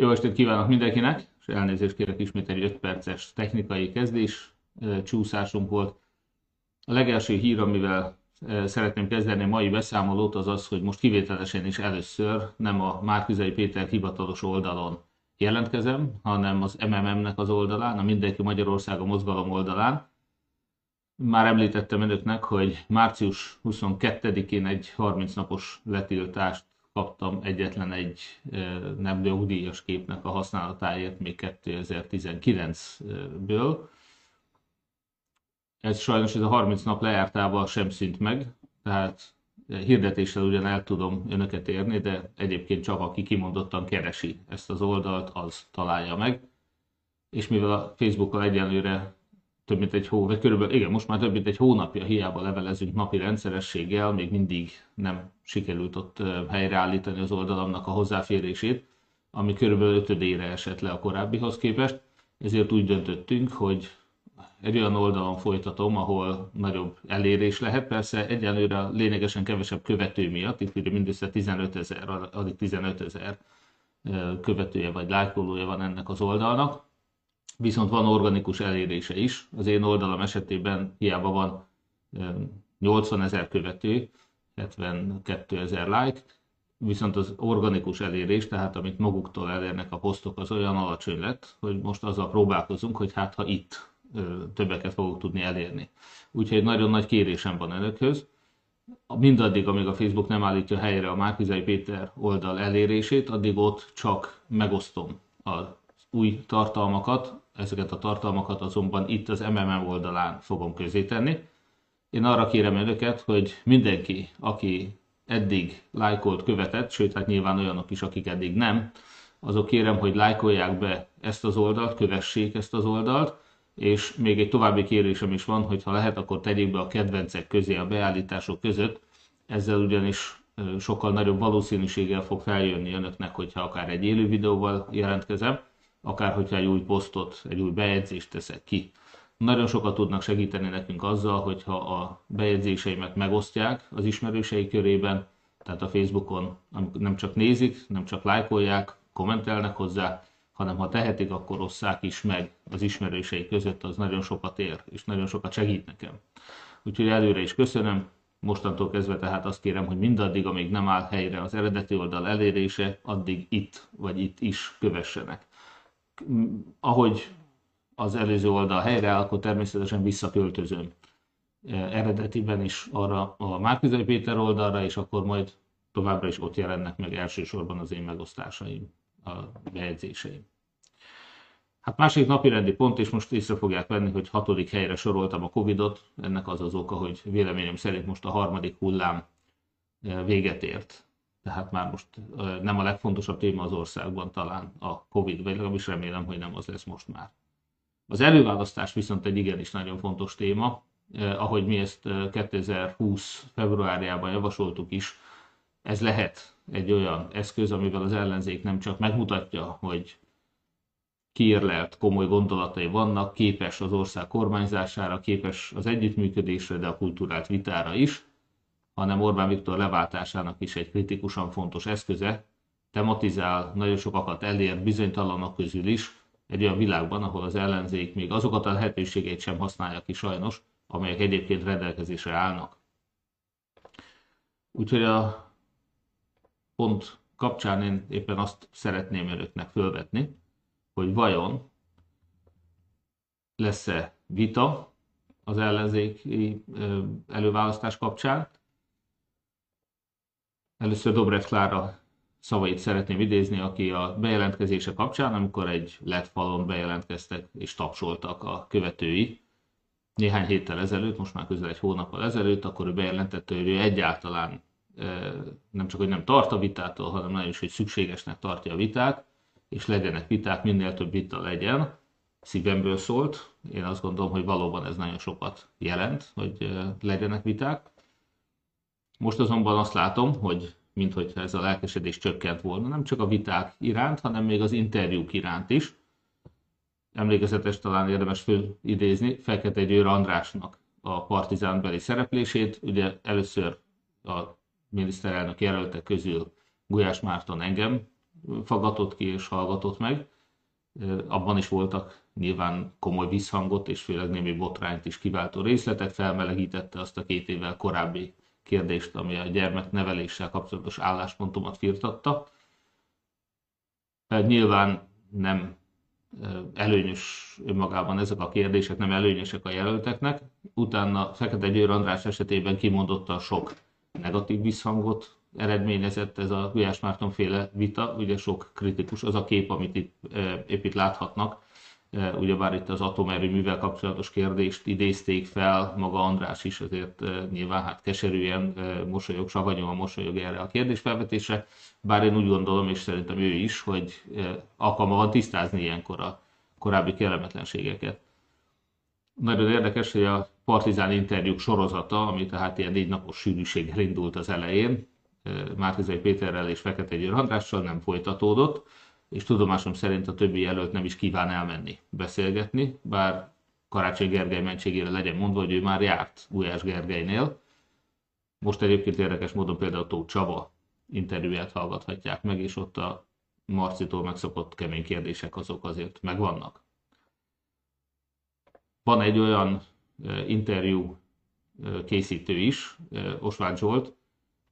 Jó estét kívánok mindenkinek, és elnézést kérek ismét egy 5 perces technikai kezdés csúszásunk volt. A legelső hír, amivel szeretném kezdeni a mai beszámolót, az az, hogy most kivételesen is először nem a Márkizai Péter hivatalos oldalon jelentkezem, hanem az MMM-nek az oldalán, a Mindenki Magyarország a mozgalom oldalán. Már említettem önöknek, hogy március 22-én egy 30 napos letiltást kaptam egyetlen egy nem jogdíjas képnek a használatáért még 2019-ből. Ez sajnos ez a 30 nap lejártával sem szint meg, tehát hirdetéssel ugyan el tudom önöket érni, de egyébként csak aki kimondottan keresi ezt az oldalt, az találja meg. És mivel a Facebookkal egyenlőre több mint egy hó, vagy körülbelül, igen, most már több mint egy hónapja hiába levelezünk napi rendszerességgel, még mindig nem sikerült ott helyreállítani az oldalamnak a hozzáférését, ami körülbelül ötödére esett le a korábbihoz képest, ezért úgy döntöttünk, hogy egy olyan oldalon folytatom, ahol nagyobb elérés lehet. Persze egyenlőre lényegesen kevesebb követő miatt, itt ugye mindössze 15 ezer, alig 15 ezer követője vagy lájkolója van ennek az oldalnak, viszont van organikus elérése is. Az én oldalam esetében hiába van 80 ezer követő, 72 ezer like, viszont az organikus elérés, tehát amit maguktól elérnek a posztok, az olyan alacsony lett, hogy most azzal próbálkozunk, hogy hát ha itt többeket fogok tudni elérni. Úgyhogy nagyon nagy kérésem van önökhöz. Mindaddig, amíg a Facebook nem állítja helyre a Márkizai Péter oldal elérését, addig ott csak megosztom az új tartalmakat, ezeket a tartalmakat azonban itt az MMM oldalán fogom tenni. Én arra kérem önöket, hogy mindenki, aki eddig lájkolt, követett, sőt, hát nyilván olyanok is, akik eddig nem, azok kérem, hogy lájkolják be ezt az oldalt, kövessék ezt az oldalt, és még egy további kérésem is van, hogy ha lehet, akkor tegyék be a kedvencek közé a beállítások között, ezzel ugyanis sokkal nagyobb valószínűséggel fog feljönni önöknek, hogyha akár egy élő videóval jelentkezem, akár hogyha egy új posztot, egy új bejegyzést teszek ki. Nagyon sokat tudnak segíteni nekünk azzal, hogyha a bejegyzéseimet megosztják az ismerősei körében, tehát a Facebookon nem csak nézik, nem csak lájkolják, kommentelnek hozzá, hanem ha tehetik, akkor osszák is meg az ismerősei között, az nagyon sokat ér, és nagyon sokat segít nekem. Úgyhogy előre is köszönöm, mostantól kezdve tehát azt kérem, hogy mindaddig, amíg nem áll helyre az eredeti oldal elérése, addig itt vagy itt is kövessenek ahogy az előző oldal helyreáll, akkor természetesen visszaköltözöm e, eredetiben is arra a Márkizai Péter oldalra, és akkor majd továbbra is ott jelennek meg elsősorban az én megosztásaim, a bejegyzéseim. Hát másik napi rendi pont, és most észre fogják venni, hogy hatodik helyre soroltam a Covid-ot. Ennek az az oka, hogy véleményem szerint most a harmadik hullám e, véget ért tehát már most nem a legfontosabb téma az országban talán a Covid, vagy legalábbis remélem, hogy nem az lesz most már. Az előválasztás viszont egy igenis nagyon fontos téma, ahogy mi ezt 2020 februárjában javasoltuk is, ez lehet egy olyan eszköz, amivel az ellenzék nem csak megmutatja, hogy kiérlelt komoly gondolatai vannak, képes az ország kormányzására, képes az együttműködésre, de a kulturált vitára is, hanem Orbán Viktor leváltásának is egy kritikusan fontos eszköze, tematizál, nagyon sokakat elér bizonytalanok közül is, egy olyan világban, ahol az ellenzék még azokat a lehetőségeit sem használja ki sajnos, amelyek egyébként rendelkezésre állnak. Úgyhogy a pont kapcsán én éppen azt szeretném önöknek fölvetni, hogy vajon lesz-e vita az ellenzéki előválasztás kapcsán, Először Dobrev Klára szavait szeretném idézni, aki a bejelentkezése kapcsán, amikor egy LED falon bejelentkeztek és tapsoltak a követői, néhány héttel ezelőtt, most már közel egy hónappal ezelőtt, akkor ő bejelentette, hogy ő egyáltalán nem csak, hogy nem tart a vitától, hanem nagyon is, hogy szükségesnek tartja a vitát, és legyenek viták, minél több vita legyen. Szívemből szólt. Én azt gondolom, hogy valóban ez nagyon sokat jelent, hogy legyenek viták. Most azonban azt látom, hogy minthogyha ez a lelkesedés csökkent volna, nem csak a viták iránt, hanem még az interjúk iránt is. Emlékezetes talán érdemes fölidézni Fekete Győr Andrásnak a partizánbeli szereplését. Ugye először a miniszterelnök jelöltek közül Gulyás Márton engem faggatott ki és hallgatott meg. Abban is voltak nyilván komoly visszhangot és főleg némi botrányt is kiváltó részletek, felmelegítette azt a két évvel korábbi kérdést, ami a gyermekneveléssel kapcsolatos álláspontomat firtatta. Nyilván nem előnyös önmagában ezek a kérdések, nem előnyösek a jelölteknek. Utána Fekete Győr András esetében kimondottan sok negatív visszhangot eredményezett ez a Gulyás Márton féle vita, ugye sok kritikus az a kép, amit itt, épp itt láthatnak, ugyebár itt az atomerőművel kapcsolatos kérdést idézték fel, maga András is azért nyilván hát keserűen mosolyog, savanyúan mosolyog erre a kérdésfelvetésre, bár én úgy gondolom, és szerintem ő is, hogy alkalma van tisztázni ilyenkor a korábbi kellemetlenségeket. Nagyon érdekes, hogy a Partizán interjúk sorozata, ami tehát ilyen négy napos sűrűséggel indult az elején, Márkizai Péterrel és Fekete Győr Andrással nem folytatódott, és tudomásom szerint a többi jelölt nem is kíván elmenni beszélgetni, bár Karácsony Gergely mentségére legyen mondva, hogy ő már járt Gulyás Gergelynél. Most egyébként érdekes módon például Tóth Csaba interjúját hallgathatják meg, és ott a Marcitól megszokott kemény kérdések azok azért megvannak. Van egy olyan interjú készítő is, Osváth Zsolt,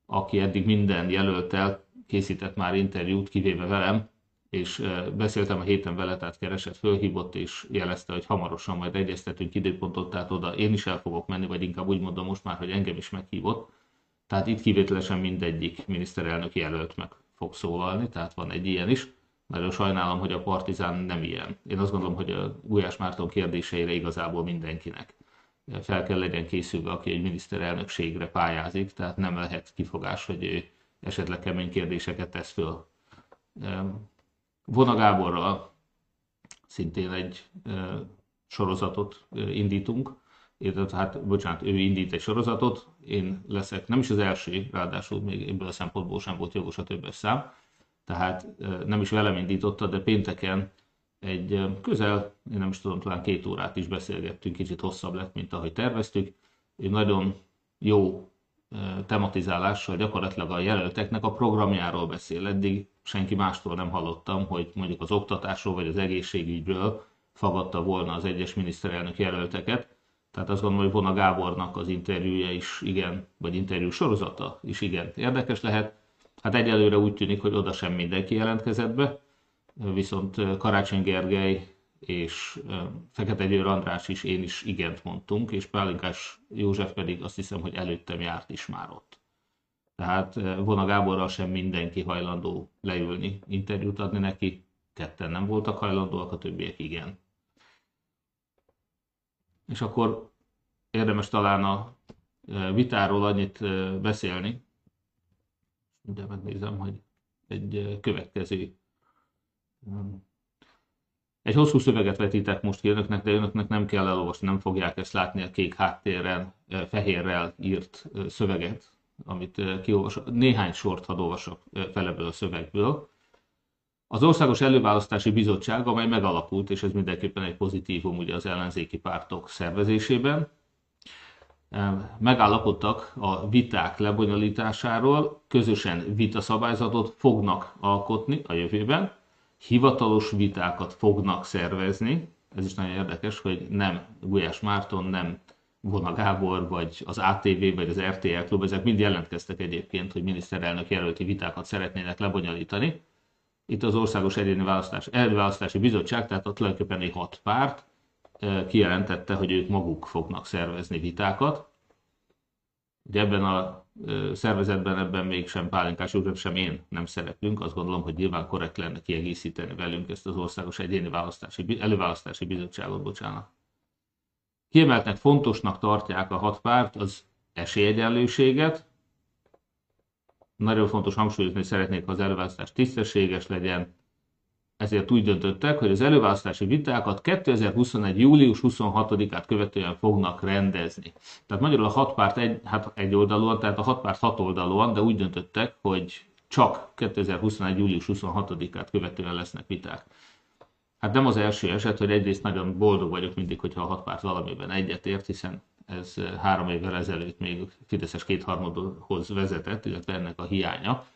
aki eddig minden jelöltel készített már interjút, kivéve velem, és beszéltem a héten vele, tehát keresett, fölhívott, és jelezte, hogy hamarosan majd egyeztetünk időpontot, tehát oda én is el fogok menni, vagy inkább úgy mondom most már, hogy engem is meghívott. Tehát itt kivételesen mindegyik miniszterelnök jelölt meg fog szólalni, tehát van egy ilyen is. Nagyon sajnálom, hogy a Partizán nem ilyen. Én azt gondolom, hogy a Gulyás Márton kérdéseire igazából mindenkinek fel kell legyen készülve, aki egy miniszterelnökségre pályázik, tehát nem lehet kifogás, hogy ő esetleg kemény kérdéseket tesz föl. Vona Gáborral szintén egy sorozatot indítunk, illetve hát, bocsánat, ő indít egy sorozatot, én leszek nem is az első, ráadásul még ebből a szempontból sem volt jogos a többes szám, tehát nem is velem indította, de pénteken egy közel, én nem is tudom, talán két órát is beszélgettünk, kicsit hosszabb lett, mint ahogy terveztük. Egy nagyon jó tematizálással gyakorlatilag a jelölteknek a programjáról beszél. Eddig senki mástól nem hallottam, hogy mondjuk az oktatásról vagy az egészségügyről fogadta volna az egyes miniszterelnök jelölteket. Tehát azt gondolom, hogy Vona Gábornak az interjúja is igen, vagy interjú sorozata is igen érdekes lehet. Hát egyelőre úgy tűnik, hogy oda sem mindenki jelentkezett be, viszont Karácsony Gergely és Fekete Győr András is, én is igent mondtunk, és Pálinkás József pedig azt hiszem, hogy előttem járt is már ott. Tehát Vona Gáborral sem mindenki hajlandó leülni, interjút adni neki, ketten nem voltak hajlandóak, a többiek igen. És akkor érdemes talán a vitáról annyit beszélni, de megnézem, hogy egy következő egy hosszú szöveget vetítek most ki önöknek, de önöknek nem kell elolvasni, nem fogják ezt látni a kék háttérren, fehérrel írt szöveget, amit kiolvasok. Néhány sort hadd olvasok fel ebből a szövegből. Az Országos Előválasztási Bizottság, amely megalakult, és ez mindenképpen egy pozitívum ugye az ellenzéki pártok szervezésében, megállapodtak a viták lebonyolításáról, közösen vitaszabályzatot fognak alkotni a jövőben, hivatalos vitákat fognak szervezni, ez is nagyon érdekes, hogy nem Gulyás Márton, nem Vona Gábor, vagy az ATV, vagy az RTL klub, ezek mind jelentkeztek egyébként, hogy miniszterelnök jelölti vitákat szeretnének lebonyolítani. Itt az Országos Egyéni Választás, Előválasztási Bizottság, tehát ott tulajdonképpen egy hat párt eh, kijelentette, hogy ők maguk fognak szervezni vitákat. Ugye ebben a szervezetben ebben még sem Pálinkás József, sem én nem szereplünk. Azt gondolom, hogy nyilván korrekt lenne kiegészíteni velünk ezt az Országos Egyéni Választási, Előválasztási Bizottságot, bocsánat. Kiemeltnek fontosnak tartják a hat párt az esélyegyenlőséget. Nagyon fontos hangsúlyozni, hogy szeretnék, ha az előválasztás tisztességes legyen, ezért úgy döntöttek, hogy az előválasztási vitákat 2021. július 26-át követően fognak rendezni. Tehát magyarul a hat párt egy, hát egy oldalúan, tehát a hat párt hat oldalúan, de úgy döntöttek, hogy csak 2021. július 26-át követően lesznek viták. Hát nem az első eset, hogy egyrészt nagyon boldog vagyok mindig, hogyha a hat párt valamiben egyetért, hiszen ez három évvel ezelőtt még Fideszes kétharmadhoz vezetett, illetve ennek a hiánya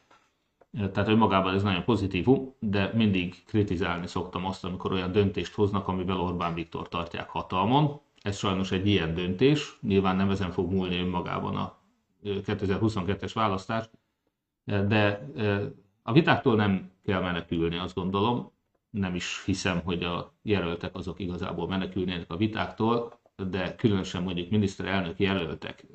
Tehát önmagában ez nagyon pozitívum, de mindig kritizálni szoktam azt, amikor olyan döntést hoznak, amivel Orbán Viktor tartják hatalmon. Ez sajnos egy ilyen döntés, nyilván nem ezen fog múlni önmagában a 2022-es választás, de a vitáktól nem kell menekülni, azt gondolom. Nem is hiszem, hogy a jelöltek azok igazából menekülnének a vitáktól, de különösen mondjuk miniszterelnök jelöltek,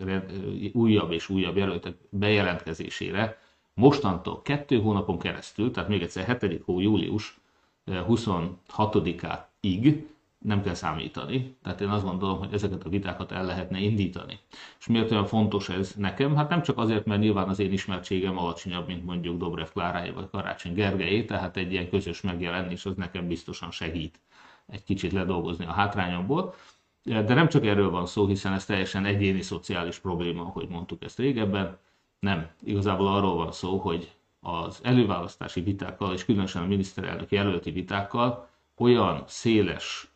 újabb és újabb jelöltek bejelentkezésére, mostantól kettő hónapon keresztül, tehát még egyszer 7. hó július 26-áig nem kell számítani. Tehát én azt gondolom, hogy ezeket a vitákat el lehetne indítani. És miért olyan fontos ez nekem? Hát nem csak azért, mert nyilván az én ismertségem alacsonyabb, mint mondjuk Dobrev Kláráé vagy Karácsony Gergelyé, tehát egy ilyen közös megjelenés az nekem biztosan segít egy kicsit ledolgozni a hátrányomból. De nem csak erről van szó, hiszen ez teljesen egyéni szociális probléma, ahogy mondtuk ezt régebben. Nem, igazából arról van szó, hogy az előválasztási vitákkal, és különösen a miniszterelnök jelölti vitákkal olyan széles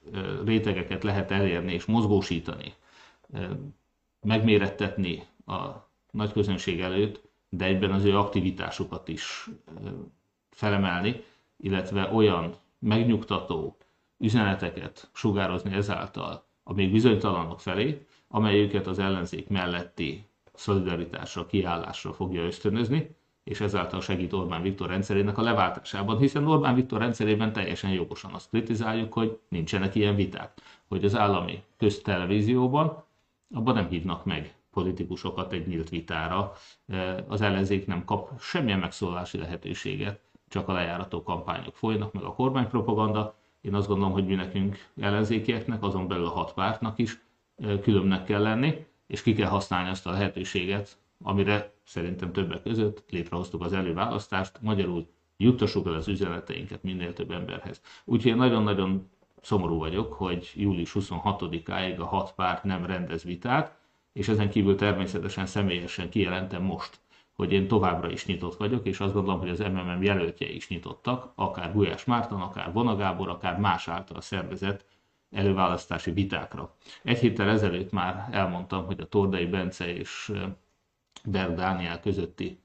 rétegeket lehet elérni és mozgósítani, megmérettetni a nagy közönség előtt, de egyben az ő aktivitásukat is felemelni, illetve olyan megnyugtató üzeneteket sugározni ezáltal a még bizonytalanok felé, amelyeket az ellenzék melletti szolidaritásra, kiállásra fogja ösztönözni, és ezáltal segít Orbán Viktor rendszerének a leváltásában, hiszen Orbán Viktor rendszerében teljesen jogosan azt kritizáljuk, hogy nincsenek ilyen viták, hogy az állami köztelevízióban abban nem hívnak meg politikusokat egy nyílt vitára, az ellenzék nem kap semmilyen megszólalási lehetőséget, csak a lejárató kampányok folynak, meg a kormánypropaganda. Én azt gondolom, hogy mi nekünk ellenzékieknek, azon belül a hat pártnak is különbnek kell lenni, és ki kell használni azt a lehetőséget, amire szerintem többek között létrehoztuk az előválasztást, magyarul juttassuk el az üzeneteinket minél több emberhez. Úgyhogy nagyon-nagyon szomorú vagyok, hogy július 26-áig a hat párt nem rendez vitát, és ezen kívül természetesen személyesen kijelentem most, hogy én továbbra is nyitott vagyok, és azt gondolom, hogy az MMM jelöltjei is nyitottak, akár Gulyás Márton, akár Vona Gábor, akár más által szervezett előválasztási vitákra. Egy héttel ezelőtt már elmondtam, hogy a Tordai Bence és Berg Dániel közötti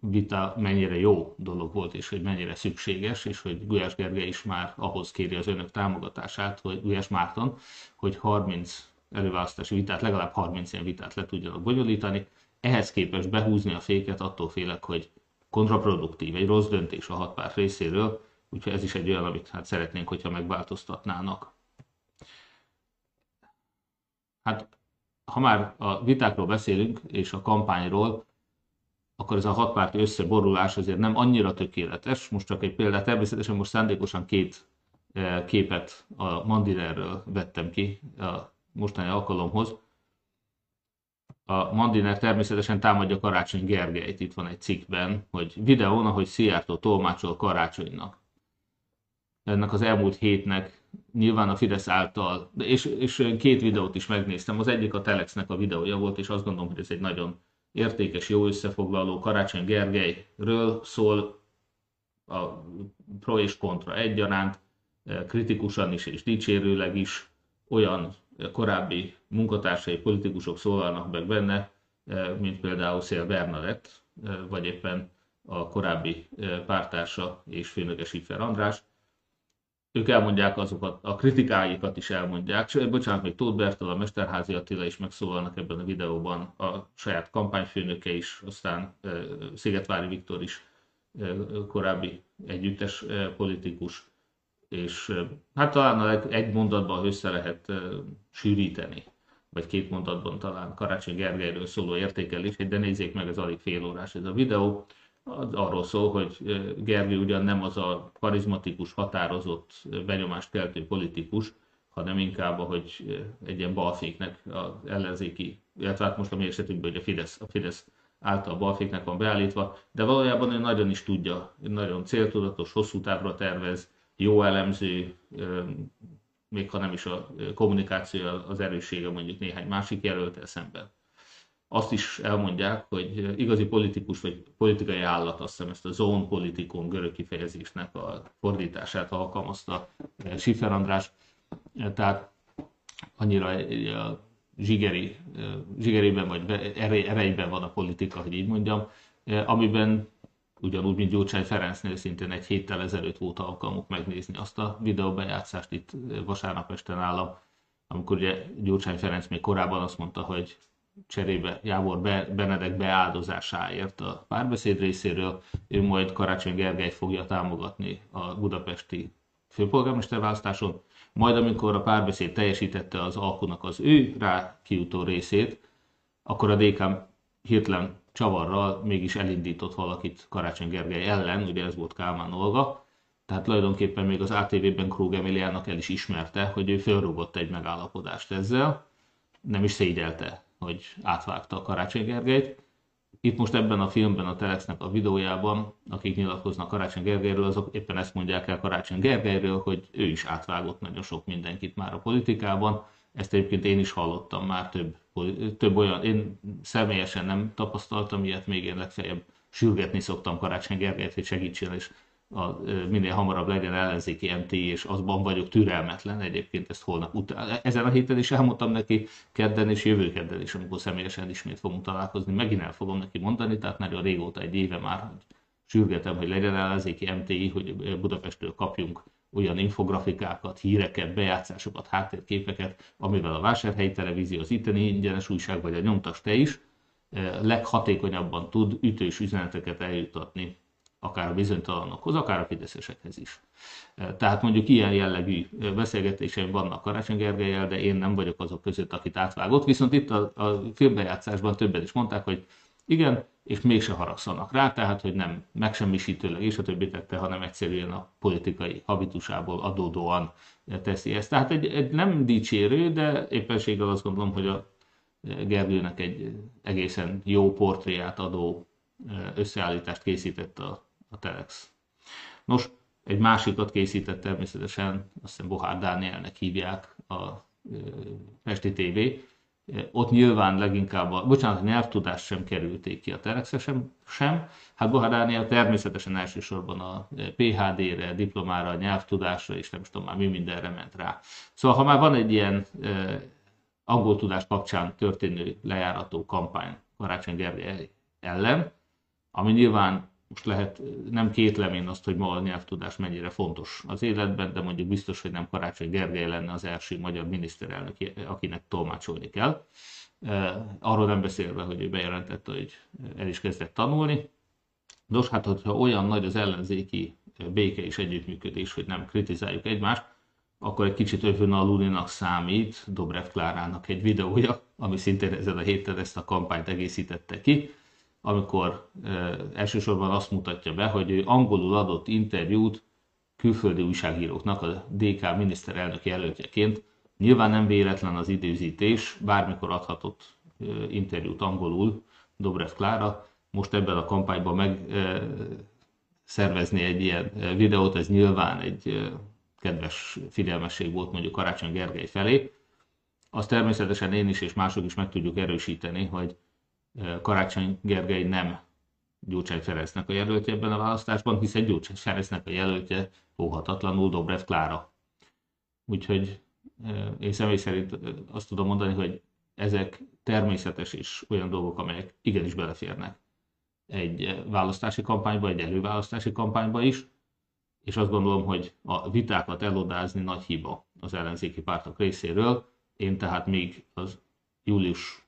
vita mennyire jó dolog volt, és hogy mennyire szükséges, és hogy Gulyás Gergely is már ahhoz kéri az önök támogatását, hogy Gulyás Márton, hogy 30 előválasztási vitát, legalább 30 ilyen vitát le tudjanak bonyolítani. Ehhez képest behúzni a féket, attól félek, hogy kontraproduktív, egy rossz döntés a hat párt részéről, úgyhogy ez is egy olyan, amit hát szeretnénk, hogyha megváltoztatnának. Hát ha már a vitákról beszélünk, és a kampányról, akkor ez a hatpárti összeborulás azért nem annyira tökéletes. Most csak egy példát, természetesen most szándékosan két eh, képet a Mandinerről vettem ki a mostani alkalomhoz. A Mandiner természetesen támadja Karácsony Gergelyt, itt van egy cikkben, hogy videón, ahogy Szijjártó tolmácsol Karácsonynak. Ennek az elmúlt hétnek nyilván a Fidesz által, és, és két videót is megnéztem, az egyik a Telexnek a videója volt, és azt gondolom, hogy ez egy nagyon értékes, jó összefoglaló Karácsony Gergelyről szól a pro és kontra egyaránt, kritikusan is és dicsérőleg is. Olyan korábbi munkatársai, politikusok szólalnak meg benne, mint például Szél Bernadett, vagy éppen a korábbi pártársa és főnöke Siffer András, ők elmondják azokat, a kritikáikat is elmondják. És, bocsánat, még Tóth Bertalan, Mesterházi Attila is megszólalnak ebben a videóban, a saját kampányfőnöke is, aztán Szigetvári Viktor is korábbi együttes politikus, és hát talán egy mondatban össze lehet sűríteni, vagy két mondatban talán Karácsony Gergelyről szóló értékelés, de nézzék meg, ez alig fél órás ez a videó arról szól, hogy Gergely ugyan nem az a karizmatikus, határozott, benyomást keltő politikus, hanem inkább, hogy egy ilyen balféknek az ellenzéki, illetve hát most a mi esetünkben, hogy a Fidesz, a Fidesz által balféknek van beállítva, de valójában ő nagyon is tudja, nagyon céltudatos, hosszú távra tervez, jó elemző, még ha nem is a kommunikáció az erőssége mondjuk néhány másik jelöltel szemben azt is elmondják, hogy igazi politikus vagy politikai állat, azt hiszem ezt a zone politikon görög kifejezésnek a fordítását alkalmazta eh, Schiffer András. Eh, tehát annyira eh, zsigeri, zsigerében vagy erejében van a politika, hogy így mondjam, amiben ugyanúgy, mint Gyurcsány Ferencnél szintén egy héttel ezelőtt volt alkalmuk megnézni azt a videóbejátszást itt vasárnap este nálam, amikor ugye Gyurcsány Ferenc még korábban azt mondta, hogy cserébe Jávor Benedek beáldozásáért a párbeszéd részéről, ő majd Karácsony Gergely fogja támogatni a budapesti főpolgármester választáson, majd amikor a párbeszéd teljesítette az alkunak az ő rá kiutó részét, akkor a DK hirtelen csavarral mégis elindított valakit Karácsony Gergely ellen, ugye ez volt Kálmán Olga, tehát tulajdonképpen még az ATV-ben Krug Emiliának el is ismerte, hogy ő fölrúgott egy megállapodást ezzel, nem is szégyelte, hogy átvágta a Karácsony Gergelyt. Itt most ebben a filmben, a Telexnek a videójában, akik nyilatkoznak Karácsony Gergelyről, azok éppen ezt mondják el Karácsony Gergelyről, hogy ő is átvágott nagyon sok mindenkit már a politikában. Ezt egyébként én is hallottam már több, több olyan, én személyesen nem tapasztaltam ilyet, még én legfeljebb sürgetni szoktam Karácsony Gergelyt, hogy segítsen, és a, minél hamarabb legyen ellenzéki MT, és azban vagyok türelmetlen, egyébként ezt holnap után. Ezen a héten is elmondtam neki kedden és jövő kedden is, amikor személyesen ismét fogunk találkozni, megint el fogom neki mondani, tehát nagyon régóta egy éve már, hogy sürgetem, hogy legyen ellenzéki MTI, hogy Budapestről kapjunk olyan infografikákat, híreket, bejátszásokat, háttérképeket, amivel a Vásárhelyi Televízió, az itteni ingyenes újság, vagy a nyomtas te is leghatékonyabban tud ütős üzeneteket eljutatni akár a bizonytalanokhoz, akár a fideszesekhez is. Tehát mondjuk ilyen jellegű beszélgetéseim vannak Karácsony Gergelyel, de én nem vagyok azok között, akit átvágott. Viszont itt a, a filmbejátszásban többen is mondták, hogy igen, és mégse haragszanak rá, tehát hogy nem megsemmisítőleg és a többi tette, hanem egyszerűen a politikai habitusából adódóan teszi ezt. Tehát egy, egy nem dicsérő, de éppenséggel azt gondolom, hogy a Gergőnek egy egészen jó portréját adó összeállítást készített a a Telex. Nos, egy másikat készített természetesen, azt hiszem Bohár Dánielnek hívják a Pesti TV. Ott nyilván leginkább, a, bocsánat, a nyelvtudás sem kerülték ki a telex sem, sem. Hát Bohár Dániel természetesen elsősorban a PHD-re, diplomára, a nyelvtudásra, és nem tudom már mi mindenre ment rá. Szóval ha már van egy ilyen angol tudás kapcsán történő lejárató kampány Karácsony Gergely ellen, ami nyilván most lehet, nem kétlem én azt, hogy ma a nyelvtudás mennyire fontos az életben, de mondjuk biztos, hogy nem Karácsony Gergely lenne az első magyar miniszterelnök, akinek tolmácsolni kell. Arról nem beszélve, hogy ő bejelentette, hogy el is kezdett tanulni. Nos, hát hogyha olyan nagy az ellenzéki béke és együttműködés, hogy nem kritizáljuk egymást, akkor egy kicsit övönalulinak számít Dobrev Klárának egy videója, ami szintén ezen a héten ezt a kampányt egészítette ki amikor elsősorban azt mutatja be, hogy ő angolul adott interjút külföldi újságíróknak a DK miniszterelnök jelöltjeként. Nyilván nem véletlen az időzítés, bármikor adhatott interjút angolul Dobrev Klára. Most ebben a kampányban meg szervezni egy ilyen videót, ez nyilván egy kedves figyelmesség volt mondjuk Karácsony Gergely felé. Azt természetesen én is és mások is meg tudjuk erősíteni, hogy Karácsony Gergely nem Gyurcsány Ferencnek a jelöltje ebben a választásban, hiszen Gyurcsány Ferencnek a jelöltje óhatatlanul Dobrev Klára. Úgyhogy én személy szerint azt tudom mondani, hogy ezek természetes és olyan dolgok, amelyek igenis beleférnek egy választási kampányba, egy előválasztási kampányba is, és azt gondolom, hogy a vitákat elodázni nagy hiba az ellenzéki pártok részéről. Én tehát még az július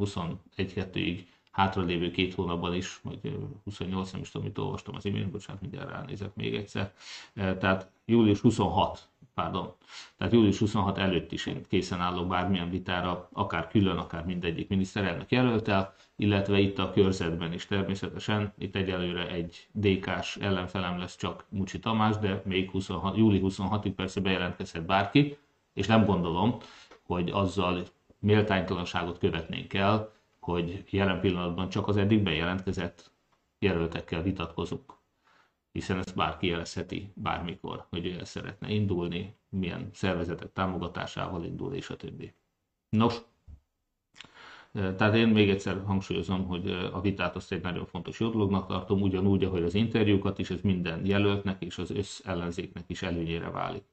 21-2-ig hátralévő két hónapban is, vagy 28, nem is tudom, mit olvastam az imént, bocsánat, mindjárt ránézek még egyszer. Tehát július 26, pardon, tehát július 26 előtt is én készen állok bármilyen vitára, akár külön, akár mindegyik miniszterelnök jelöltel, illetve itt a körzetben is természetesen. Itt egyelőre egy DK-s ellenfelem lesz csak Mucsi Tamás, de még 26, júli 26-ig persze bejelentkezhet bárki, és nem gondolom, hogy azzal méltánytalanságot követnénk el, hogy jelen pillanatban csak az eddig bejelentkezett jelöltekkel vitatkozunk. Hiszen ezt bárki jelezheti bármikor, hogy ő szeretne indulni, milyen szervezetek támogatásával indul, és a többi. Nos, tehát én még egyszer hangsúlyozom, hogy a vitát azt egy nagyon fontos jó tartom, ugyanúgy, ahogy az interjúkat is, ez minden jelöltnek és az összellenzéknek is előnyére válik.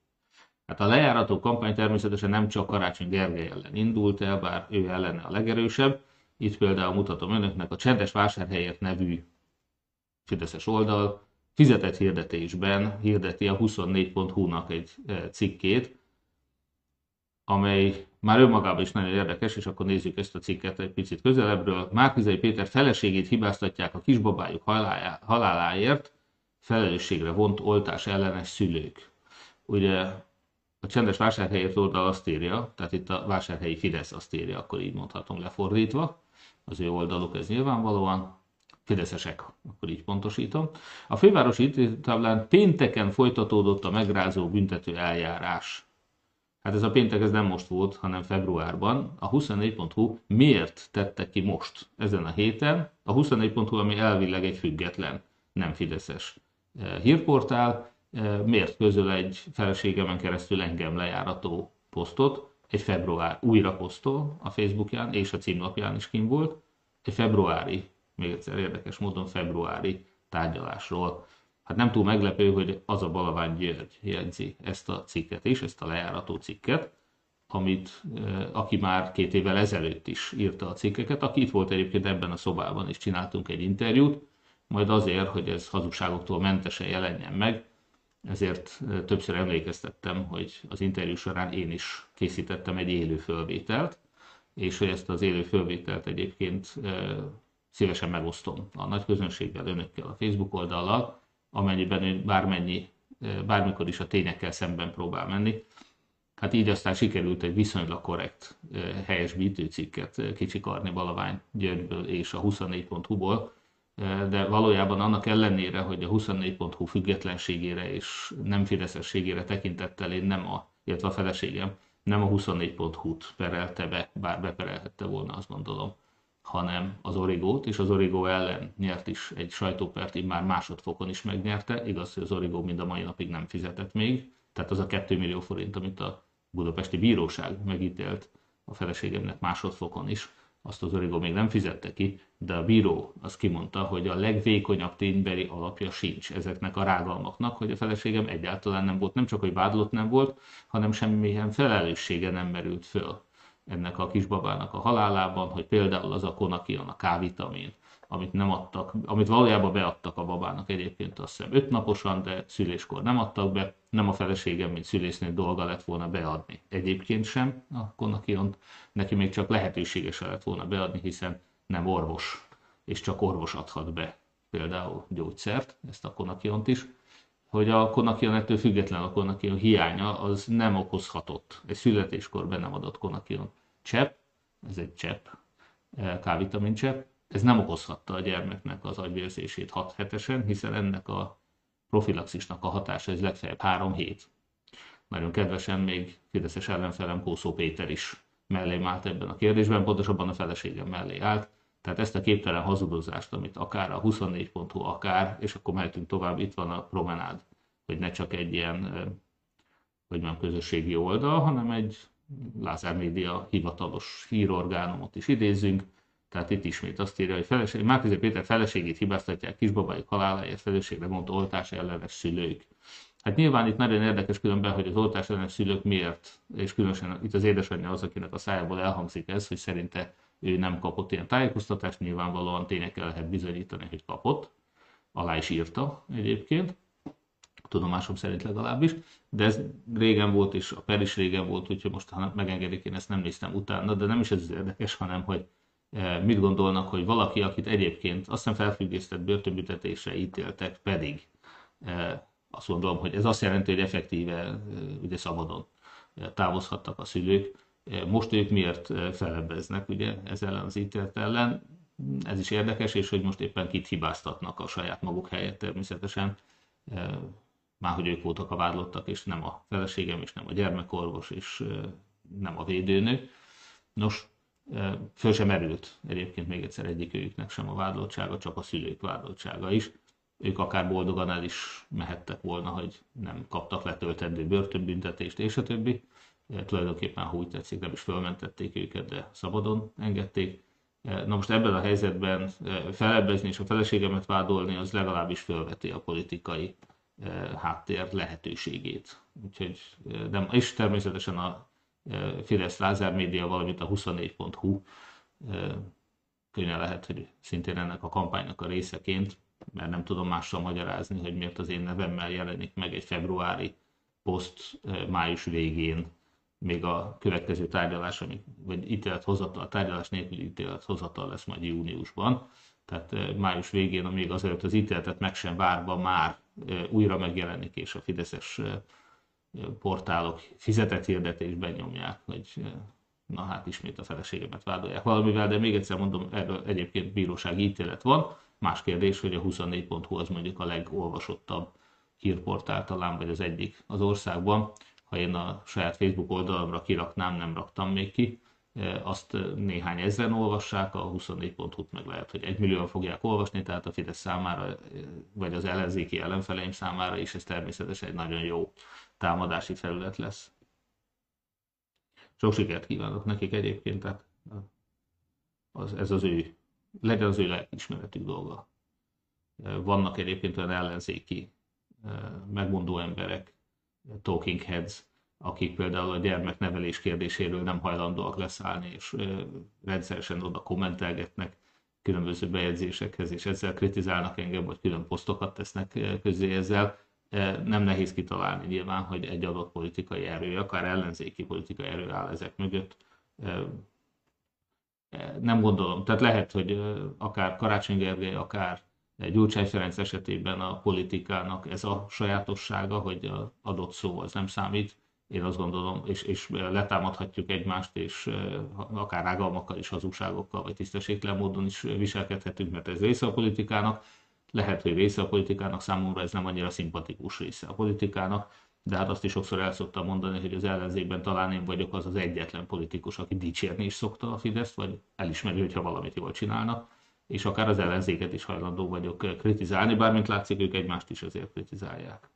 Hát a lejárató kampány természetesen nem csak Karácsony Gergely ellen indult el, bár ő ellene a legerősebb. Itt például mutatom önöknek a Csendes Vásárhelyért nevű Fideszes oldal fizetett hirdetésben hirdeti a 24.hu-nak egy cikkét, amely már önmagában is nagyon érdekes, és akkor nézzük ezt a cikket egy picit közelebbről. Márkizai Péter feleségét hibáztatják a kisbabájuk haláláért, felelősségre vont oltás ellenes szülők. Ugye a csendes vásárhelyért oldal azt írja, tehát itt a vásárhelyi Fidesz azt írja, akkor így mondhatom lefordítva, az ő oldaluk ez nyilvánvalóan, fideszesek, akkor így pontosítom. A fővárosi táblán pénteken folytatódott a megrázó büntető eljárás. Hát ez a péntek ez nem most volt, hanem februárban. A 24.hu miért tette ki most, ezen a héten? A 24.hu, ami elvileg egy független, nem fideszes eh, hírportál, miért közöl egy feleségemen keresztül engem lejárató posztot, egy február újra posztol a Facebookján, és a címlapján is kim volt, egy februári, még egyszer érdekes módon februári tárgyalásról. Hát nem túl meglepő, hogy az a Balavány György jegyzi ezt a cikket is, ezt a lejárató cikket, amit, aki már két évvel ezelőtt is írta a cikkeket, aki itt volt egyébként ebben a szobában, és csináltunk egy interjút, majd azért, hogy ez hazugságoktól mentesen jelenjen meg, ezért többször emlékeztettem, hogy az interjú során én is készítettem egy élő fölvételt, és hogy ezt az élő fölvételt egyébként szívesen megosztom a nagy közönséggel, önökkel, a Facebook oldallal, amennyiben ön bármennyi, bármikor is a tényekkel szemben próbál menni. Hát így aztán sikerült egy viszonylag korrekt helyes cikket kicsikarni Balavány Györgyből és a 24.hu-ból, de valójában annak ellenére, hogy a 24.hu függetlenségére és nem fideszességére tekintettel én nem a, illetve a feleségem nem a 24.hu-t perelte be, bár beperelhette volna, azt gondolom, hanem az Origót, és az Origó ellen nyert is egy sajtópert, így már másodfokon is megnyerte. Igaz, hogy az Origó mind a mai napig nem fizetett még, tehát az a 2 millió forint, amit a budapesti bíróság megítélt a feleségemnek másodfokon is, azt az Origo még nem fizette ki, de a bíró azt kimondta, hogy a legvékonyabb ténybeli alapja sincs ezeknek a rágalmaknak, hogy a feleségem egyáltalán nem volt, nem csak, hogy vádlott nem volt, hanem semmilyen felelőssége nem merült föl ennek a kisbabának a halálában, hogy például az a konakion, a K-vitamin, amit nem adtak, amit valójában beadtak a babának egyébként azt hiszem öt naposan, de szüléskor nem adtak be, nem a feleségem, mint szülésznő dolga lett volna beadni. Egyébként sem. A konakiont, neki még csak lehetősége se lett volna beadni, hiszen nem orvos, és csak orvos adhat be például gyógyszert, ezt a konakiont is, hogy a konakion ettől független a konakion hiánya az nem okozhatott. Egy születéskor be nem adott konakion csepp, ez egy csepp, eh, K-vitamin csepp, ez nem okozhatta a gyermeknek az agyvérzését 6 hetesen, hiszen ennek a profilaxisnak a hatása ez legfeljebb 3 hét. Nagyon kedvesen még Fideszes ellenfelem Kószó Péter is mellé állt ebben a kérdésben, pontosabban a feleségem mellé állt. Tehát ezt a képtelen hazudozást, amit akár a 24.hu, akár, és akkor mehetünk tovább, itt van a promenád, hogy ne csak egy ilyen, hogy mondjam, közösségi oldal, hanem egy Lázár Média hivatalos hírorgánumot is idézzünk, tehát itt ismét azt írja, hogy feleség, Márkizé Péter feleségét hibáztatják kisbabájuk haláláért felelősségre mondta oltás ellenes szülők. Hát nyilván itt nagyon érdekes különben, hogy az oltás ellenes szülők miért, és különösen itt az édesanyja az, akinek a szájából elhangzik ez, hogy szerinte ő nem kapott ilyen tájékoztatást, nyilvánvalóan tényekkel lehet bizonyítani, hogy kapott, alá is írta egyébként, tudomásom szerint legalábbis, de ez régen volt, és a per is régen volt, úgyhogy most, ha megengedik, én ezt nem néztem utána, de nem is ez az érdekes, hanem hogy mit gondolnak, hogy valaki, akit egyébként azt hiszem felfüggesztett börtönbüntetésre ítéltek, pedig eh, azt gondolom, hogy ez azt jelenti, hogy effektíve eh, ugye szabadon távozhattak a szülők. Most ők miért felebbeznek ugye ez ellen az ítélet ellen? Ez is érdekes, és hogy most éppen kit hibáztatnak a saját maguk helyett természetesen. Már hogy ők voltak a vádlottak, és nem a feleségem, és nem a gyermekorvos, és nem a védőnő. Nos, Föl sem merült egyébként még egyszer egyikőjüknek sem a vádlottsága, csak a szülők vádlottsága is. Ők akár boldogan el is mehettek volna, hogy nem kaptak letöltendő börtönbüntetést és a többi. Tulajdonképpen, ha úgy tetszik, nem is fölmentették őket, de szabadon engedték. Na most ebben a helyzetben felebbezni és a feleségemet vádolni, az legalábbis felveti a politikai háttér lehetőségét. Úgyhogy, de, és természetesen a Fidesz Lázár média, valamint a 24.hu könnyen lehet, hogy szintén ennek a kampánynak a részeként mert nem tudom mással magyarázni, hogy miért az én nevemmel jelenik meg egy februári poszt május végén, még a következő tárgyalás, vagy ítélethozatal, tárgyalás nélküli ítélethozatal lesz majd júniusban. Tehát május végén, amíg azért az ítéletet meg sem várva már újra megjelenik, és a Fideszes portálok fizetett hirdetésben nyomják, hogy na hát ismét a feleségemet vádolják valamivel, de még egyszer mondom, erről egyébként bírósági ítélet van. Más kérdés, hogy a 24.hu az mondjuk a legolvasottabb hírportál talán, vagy az egyik az országban. Ha én a saját Facebook oldalamra kiraknám, nem raktam még ki, azt néhány ezren olvassák, a 24.hu-t meg lehet, hogy egy millióan fogják olvasni, tehát a Fidesz számára, vagy az ellenzéki ellenfeleim számára is ez természetesen egy nagyon jó támadási felület lesz. Sok sikert kívánok nekik egyébként, tehát az, ez az ő, legyen az ő lelkismeretük dolga. Vannak egyébként olyan ellenzéki megmondó emberek, talking heads, akik például a gyermeknevelés kérdéséről nem hajlandóak leszállni, és rendszeresen oda kommentelgetnek különböző bejegyzésekhez, és ezzel kritizálnak engem, vagy külön posztokat tesznek közé ezzel. Nem nehéz kitalálni nyilván, hogy egy adott politikai erő, akár ellenzéki politikai erő áll ezek mögött. Nem gondolom. Tehát lehet, hogy akár Karácsony Gergely, akár Gyurcsány Ferenc esetében a politikának ez a sajátossága, hogy az adott szó az nem számít, én azt gondolom, és, és letámadhatjuk egymást, és akár rágalmakkal is, hazugságokkal, vagy tisztességtelen módon is viselkedhetünk, mert ez része a politikának. Lehet, hogy része a politikának, számomra ez nem annyira szimpatikus része a politikának, de hát azt is sokszor el szoktam mondani, hogy az ellenzékben talán én vagyok az az egyetlen politikus, aki dicsérni is szokta a Fideszt, vagy elismeri, hogyha valamit jól csinálnak, és akár az ellenzéket is hajlandó vagyok kritizálni, bármint látszik, ők egymást is azért kritizálják.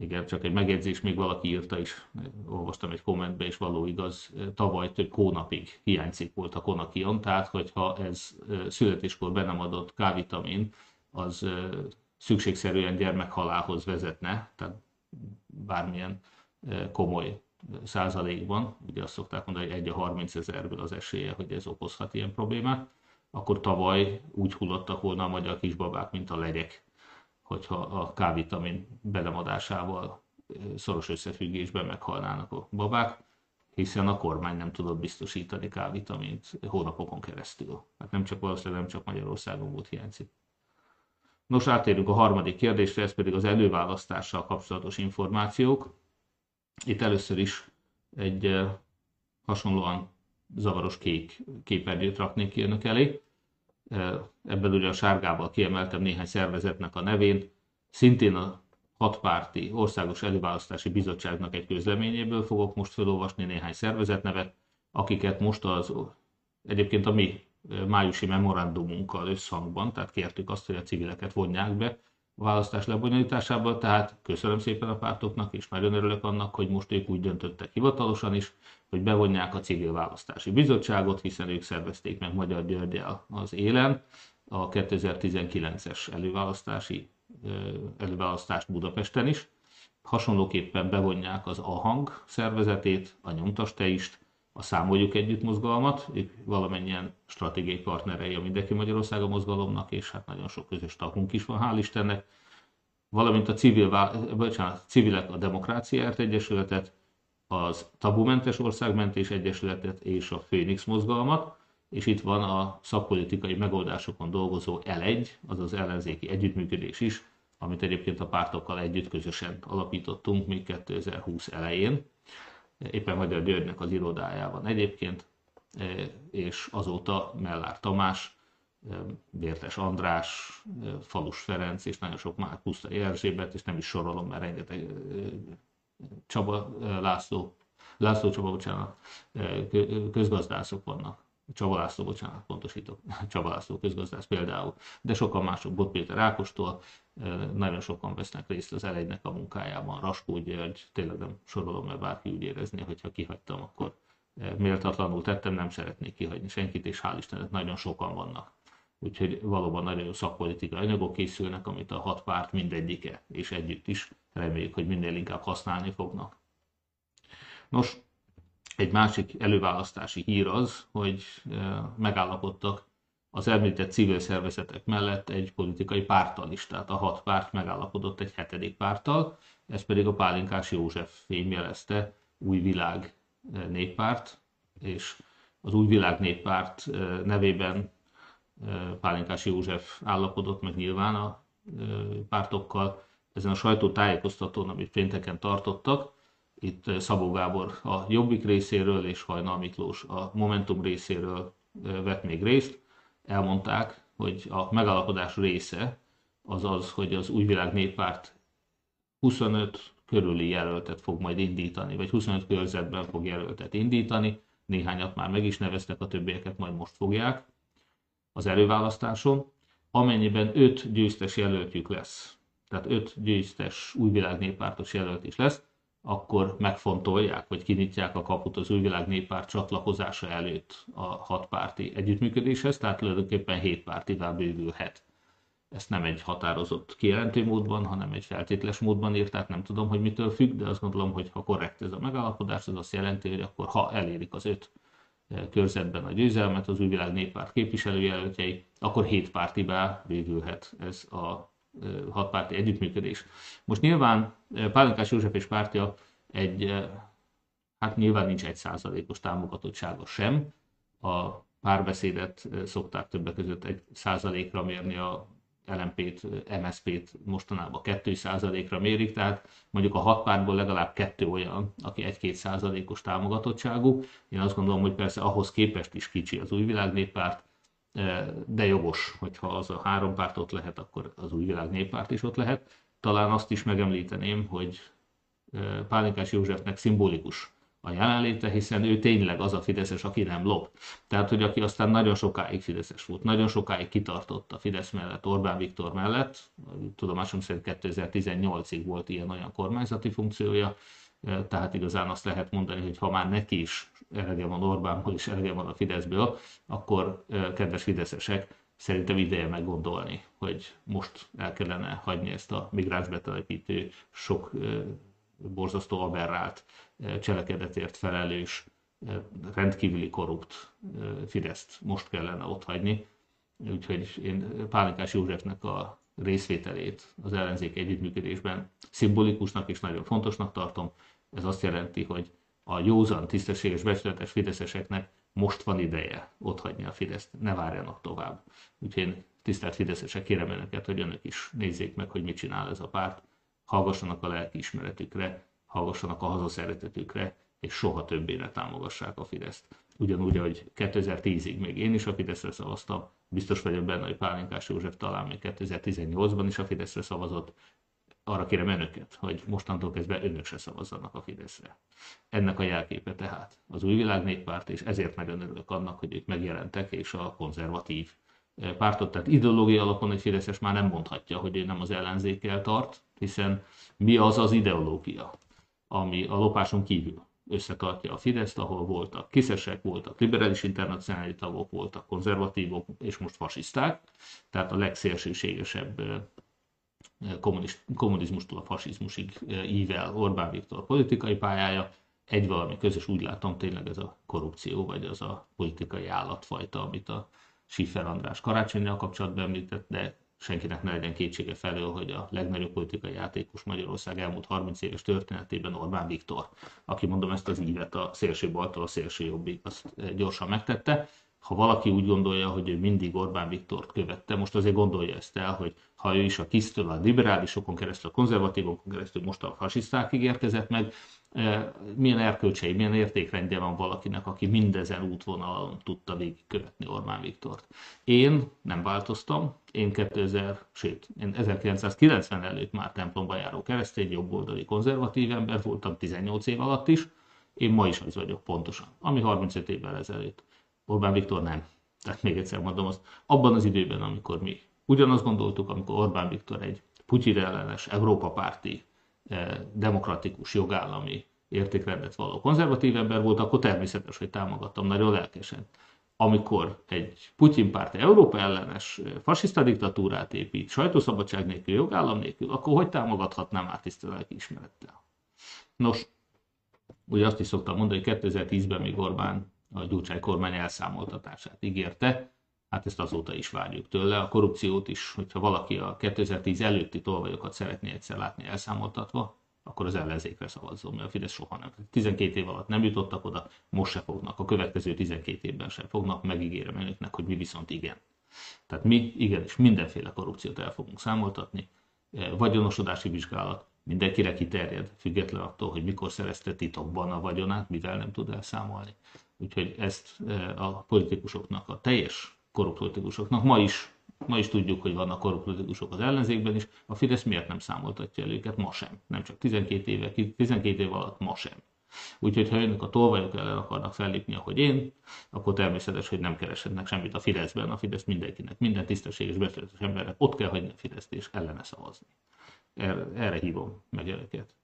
Igen, csak egy megjegyzés, még valaki írta is, olvastam egy kommentbe, és való igaz, tavaly több hónapig hiányzik volt a konakion, tehát hogyha ez születéskor be nem adott K-vitamin, az szükségszerűen gyermekhalálhoz vezetne, tehát bármilyen komoly százalékban, ugye azt szokták mondani, hogy egy a 30 ezerből az esélye, hogy ez okozhat ilyen problémát, akkor tavaly úgy hullottak volna a magyar kisbabák, mint a legyek hogyha a K-vitamin belemadásával szoros összefüggésben meghalnának a babák, hiszen a kormány nem tudott biztosítani K-vitamint hónapokon keresztül. Hát nem csak valószínűleg nem csak Magyarországon volt hiányzik. Nos, átérünk a harmadik kérdésre, ez pedig az előválasztással kapcsolatos információk. Itt először is egy hasonlóan zavaros kék képernyőt raknék ki önök elé. Ebben ugye a sárgával kiemeltem néhány szervezetnek a nevén, szintén a hatpárti Országos Előválasztási Bizottságnak egy közleményéből fogok most felolvasni néhány szervezetnevet, akiket most az egyébként a mi májusi memorandumunkkal összhangban, tehát kértük azt, hogy a civileket vonják be választás lebonyolításába, tehát köszönöm szépen a pártoknak, és nagyon örülök annak, hogy most ők úgy döntöttek hivatalosan is, hogy bevonják a civil választási bizottságot, hiszen ők szervezték meg Magyar Györgyel az élen a 2019-es előválasztási előválasztást Budapesten is. Hasonlóképpen bevonják az AHANG szervezetét, a Nyomtasteist, a Számoljuk Együtt mozgalmat, ők valamennyien stratégiai partnerei a Mindenki Magyarország a mozgalomnak, és hát nagyon sok közös tagunk is van, hál' Istennek, valamint a civil, bocsánat, Civilek a Demokráciáért Egyesületet, az Tabumentes Országmentés Egyesületet és a Főnix mozgalmat, és itt van a szakpolitikai megoldásokon dolgozó L1, azaz ellenzéki együttműködés is, amit egyébként a pártokkal együtt közösen alapítottunk még 2020 elején éppen Magyar Györgynek az irodájában egyébként, e, és azóta Mellár Tamás, e, Vértes András, e, Falus Ferenc, és nagyon sok már Pusztai Erzsébet, és nem is sorolom, mert rengeteg Csaba László, László Csaba, bocsánat, közgazdászok vannak. Csaba László, bocsánat, pontosítok, Csaba László közgazdász például, de sokan mások, Bot Péter Ákostól, nagyon sokan vesznek részt az elejnek a munkájában, Raskó György, tényleg nem sorolom, mert bárki úgy érezné, hogyha kihagytam, akkor méltatlanul tettem, nem szeretnék kihagyni senkit, és hál' Istennek nagyon sokan vannak. Úgyhogy valóban nagyon jó szakpolitikai anyagok készülnek, amit a hat párt mindegyike, és együtt is reméljük, hogy minél inkább használni fognak. Nos, egy másik előválasztási hír az, hogy megállapodtak az említett civil szervezetek mellett egy politikai pártal is, tehát a hat párt megállapodott egy hetedik párttal, ez pedig a Pálinkás József fémjelezte Új Világ néppárt, és az Új Világ néppárt nevében Pálinkás József állapodott meg nyilván a pártokkal ezen a sajtótájékoztatón, amit pénteken tartottak. Itt Szabó Gábor a Jobbik részéről és Hajnal Miklós a Momentum részéről vett még részt. Elmondták, hogy a megállapodás része az az, hogy az Új Világ néppárt 25 körüli jelöltet fog majd indítani, vagy 25 körzetben fog jelöltet indítani. Néhányat már meg is neveztek, a többieket majd most fogják az előválasztáson. Amennyiben 5 győztes jelöltjük lesz, tehát 5 győztes újvilág néppártos jelölt is lesz, akkor megfontolják, vagy kinyitják a kaput az újvilág néppárt csatlakozása előtt a hatpárti együttműködéshez, tehát tulajdonképpen 7 pártivá bővülhet. Ezt nem egy határozott kijelentő módban, hanem egy feltétles módban írták, nem tudom, hogy mitől függ, de azt gondolom, hogy ha korrekt ez a megállapodás, az azt jelenti, hogy akkor ha elérik az öt eh, körzetben a győzelmet az új világ néppárt képviselőjelöltjei, akkor hét pártibá végülhet ez a hatpárti együttműködés. Most nyilván Pálinkás József és pártja egy, hát nyilván nincs egy százalékos támogatottsága sem. A párbeszédet szokták többek között egy százalékra mérni a LMP-t, MSP-t mostanában 2%-ra mérik, tehát mondjuk a hat pártból legalább kettő olyan, aki 1-2 százalékos támogatottságú. Én azt gondolom, hogy persze ahhoz képest is kicsi az új világ néppárt, de jogos, hogyha az a három párt ott lehet, akkor az új világ néppárt is ott lehet. Talán azt is megemlíteném, hogy Pálinkás Józsefnek szimbolikus a jelenléte, hiszen ő tényleg az a Fideszes, aki nem lop. Tehát, hogy aki aztán nagyon sokáig Fideszes volt, nagyon sokáig kitartott a Fidesz mellett, Orbán Viktor mellett, tudomásom szerint 2018-ig volt ilyen-olyan kormányzati funkciója, tehát igazán azt lehet mondani, hogy ha már neki is elege van Orbánból és elege van a Fideszből, akkor kedves fideszesek, szerintem ideje meggondolni, hogy most el kellene hagyni ezt a migráns sok borzasztó aberrált cselekedetért felelős, rendkívüli korrupt Fideszt most kellene otthagyni. Úgyhogy én Pálinkás Józsefnek a részvételét az ellenzék együttműködésben szimbolikusnak és nagyon fontosnak tartom. Ez azt jelenti, hogy a józan, tisztességes, becsületes fideszeseknek most van ideje otthagyni a Fideszt, ne várjanak tovább. Úgyhogy én tisztelt fideszesek kérem önöket, hogy önök is nézzék meg, hogy mit csinál ez a párt, hallgassanak a lelkiismeretükre, hallgassanak a hazaszeretetükre, és soha többé ne támogassák a Fideszt. Ugyanúgy, ahogy 2010-ig még én is a Fideszre szavaztam, biztos vagyok benne, hogy Pálinkás József talán még 2018-ban is a Fideszre szavazott, arra kérem önöket, hogy mostantól kezdve önök se szavazzanak a Fideszre. Ennek a jelképe tehát az új világ néppárt, és ezért nagyon örülök annak, hogy ők megjelentek, és a konzervatív pártot, tehát ideológia alapon egy Fideszes már nem mondhatja, hogy ő nem az ellenzékkel tart, hiszen mi az az ideológia, ami a lopáson kívül összetartja a Fideszt, ahol voltak kiszesek, voltak liberális internacionális tagok, voltak konzervatívok, és most fasiszták, tehát a legszélsőségesebb kommunizmustól a fasizmusig ível Orbán Viktor politikai pályája, egy valami közös, úgy látom tényleg ez a korrupció, vagy az a politikai állatfajta, amit a Schiffer András karácsonynal kapcsolatban említett, de senkinek ne legyen kétsége felől, hogy a legnagyobb politikai játékos Magyarország elmúlt 30 éves történetében Orbán Viktor, aki mondom ezt az ívet a szélső baltól a szélső jobbig, azt gyorsan megtette. Ha valaki úgy gondolja, hogy ő mindig Orbán Viktort követte, most azért gondolja ezt el, hogy ha ő is a kisztől, a liberálisokon keresztül, a konzervatívokon keresztül most a fasisztákig érkezett meg, milyen erkölcsei, milyen értékrendje van valakinek, aki mindezen útvonalon tudta végigkövetni Orbán Viktort. Én nem változtam, én 2000, sőt, én 1990 előtt már templomba járó keresztény, jobboldali konzervatív ember voltam 18 év alatt is, én ma is az vagyok pontosan, ami 35 évvel ezelőtt. Orbán Viktor nem. Tehát még egyszer mondom azt, abban az időben, amikor mi ugyanazt gondoltuk, amikor Orbán Viktor egy Putyin ellenes, Európa párti demokratikus jogállami értékrendet való konzervatív ember volt, akkor természetes, hogy támogattam nagyon lelkesen. Amikor egy Putyin párt Európa ellenes fasiszta diktatúrát épít, sajtószabadság nélkül, jogállam nélkül, akkor hogy támogathatnám már tiszta lelki ismerettel? Nos, ugye azt is szoktam mondani, hogy 2010-ben még Orbán a Gyurcsány kormány elszámoltatását ígérte, Hát ezt azóta is várjuk tőle. A korrupciót is, hogyha valaki a 2010 előtti tolvajokat szeretné egyszer látni elszámoltatva, akkor az ellenzékre szavazzon, mert a Fidesz soha nem. 12 év alatt nem jutottak oda, most se fognak, a következő 12 évben sem fognak, megígérem önöknek, hogy mi viszont igen. Tehát mi igenis mindenféle korrupciót el fogunk számoltatni, e, vagyonosodási vizsgálat, mindenkire kiterjed, független attól, hogy mikor szerezte titokban a vagyonát, mivel nem tud elszámolni. Úgyhogy ezt e, a politikusoknak, a teljes korrupt ma is Ma is tudjuk, hogy vannak korrupt az ellenzékben is. A Fidesz miért nem számoltatja el őket? Ma sem. Nem csak 12 éve, 12 év alatt ma sem. Úgyhogy ha önök a tolvajok ellen akarnak fellépni, ahogy én, akkor természetes, hogy nem kereshetnek semmit a Fideszben. A Fidesz mindenkinek, minden tisztességes, becsületes embernek ott kell hagyni a Fideszt és ellene szavazni. Erre, erre hívom meg önöket.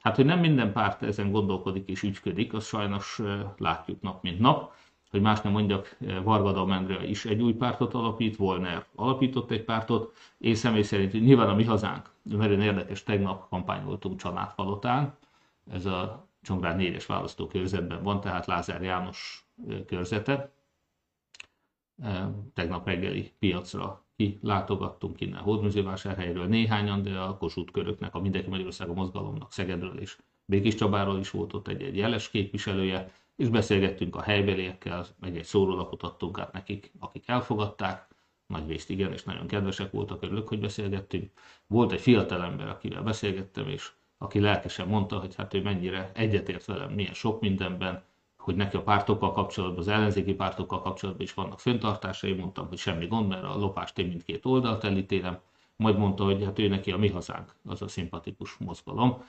Hát, hogy nem minden párt ezen gondolkodik és ügyködik, azt sajnos látjuk nap mint nap hogy más nem mondjak, Varga Damendre is egy új pártot alapít, Volner alapított egy pártot, és személy szerint nyilván a mi hazánk, nagyon érdekes, tegnap kampányoltunk Csanádpalotán, ez a Csongrád 4-es választókörzetben van, tehát Lázár János körzete. Tegnap reggeli piacra ki látogattunk innen Hódműzővásárhelyről néhányan, de a Kossuth köröknek, a Mindenki Magyarországon mozgalomnak Szegedről és Békés Csabáról is volt ott egy, egy jeles képviselője, és beszélgettünk a helybeliekkel, meg egy szórólapot adtunk át nekik, akik elfogadták, nagy részt igen, és nagyon kedvesek voltak, örülök, hogy beszélgettünk. Volt egy fiatal ember, akivel beszélgettem, és aki lelkesen mondta, hogy hát ő mennyire egyetért velem, milyen sok mindenben, hogy neki a pártokkal kapcsolatban, az ellenzéki pártokkal kapcsolatban is vannak föntartásai, mondtam, hogy semmi gond, mert a lopást én mindkét oldalt elítélem, majd mondta, hogy hát ő neki a mi hazánk, az a szimpatikus mozgalom,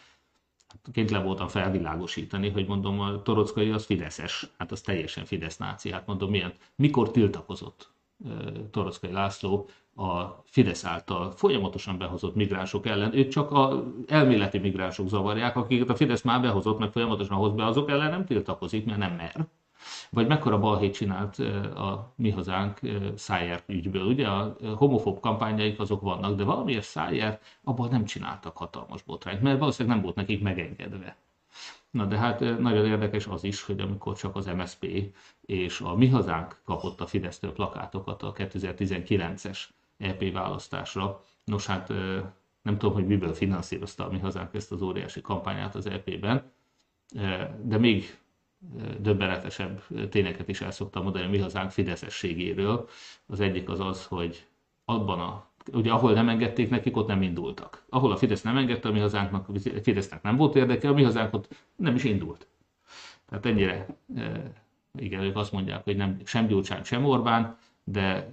ként le voltam felvilágosítani, hogy mondom, a Torockai az Fideszes, hát az teljesen Fidesz náci, hát mondom, milyen, mikor tiltakozott Torockai László a Fidesz által folyamatosan behozott migránsok ellen. Őt csak a elméleti migránsok zavarják, akiket a Fidesz már behozott, meg folyamatosan hoz be, azok ellen nem tiltakozik, mert nem mer. Vagy mekkora balhét csinált a mi hazánk Szájer ügyből. Ugye a homofób kampányaik azok vannak, de valamiért Szájer abban nem csináltak hatalmas botrányt, mert valószínűleg nem volt nekik megengedve. Na de hát nagyon érdekes az is, hogy amikor csak az MSP és a Mi Hazánk kapott a Fidesztől plakátokat a 2019-es EP választásra, nos hát nem tudom, hogy miből finanszírozta a Mi Hazánk ezt az óriási kampányát az EP-ben, de még döbbenetesebb tényeket is el szoktam mondani mi hazánk fideszességéről. Az egyik az az, hogy abban a ugye ahol nem engedték nekik, ott nem indultak. Ahol a Fidesz nem engedte, a mi hazánknak, a Fidesznek nem volt érdeke, a mi hazánk ott nem is indult. Tehát ennyire, igen, ők azt mondják, hogy nem sem Gyurcsány, sem Orbán, de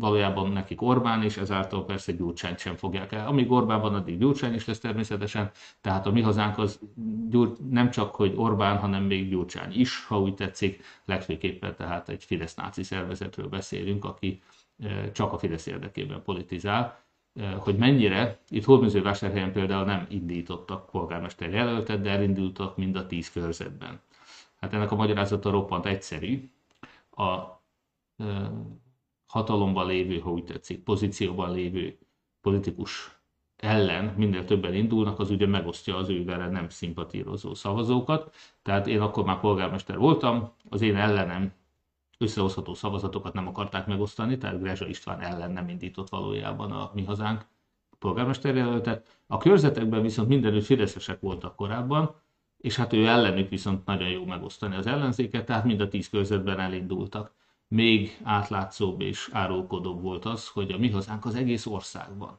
valójában nekik Orbán, és ezáltal persze Gyurcsányt sem fogják el. Amíg Orbán van, addig Gyurcsány is lesz természetesen, tehát a mi hazánk az nem csak, hogy Orbán, hanem még Gyurcsány is, ha úgy tetszik, legfőképpen tehát egy Fidesz náci szervezetről beszélünk, aki e, csak a Fidesz érdekében politizál, e, hogy mennyire, itt Hódműzővásárhelyen például nem indítottak polgármester jelöltet, de elindultak mind a tíz körzetben. Hát ennek a magyarázata roppant egyszerű. A e, hatalomban lévő, ha úgy tetszik, pozícióban lévő politikus ellen minél többen indulnak, az ugye megosztja az ő vele nem szimpatírozó szavazókat. Tehát én akkor már polgármester voltam, az én ellenem összehozható szavazatokat nem akarták megosztani, tehát Grezsa István ellen nem indított valójában a mi hazánk polgármesterjelöltet. A körzetekben viszont mindenütt fideszesek voltak korábban, és hát ő ellenük viszont nagyon jó megosztani az ellenzéket, tehát mind a tíz körzetben elindultak még átlátszóbb és árulkodóbb volt az, hogy a mi hazánk az egész országban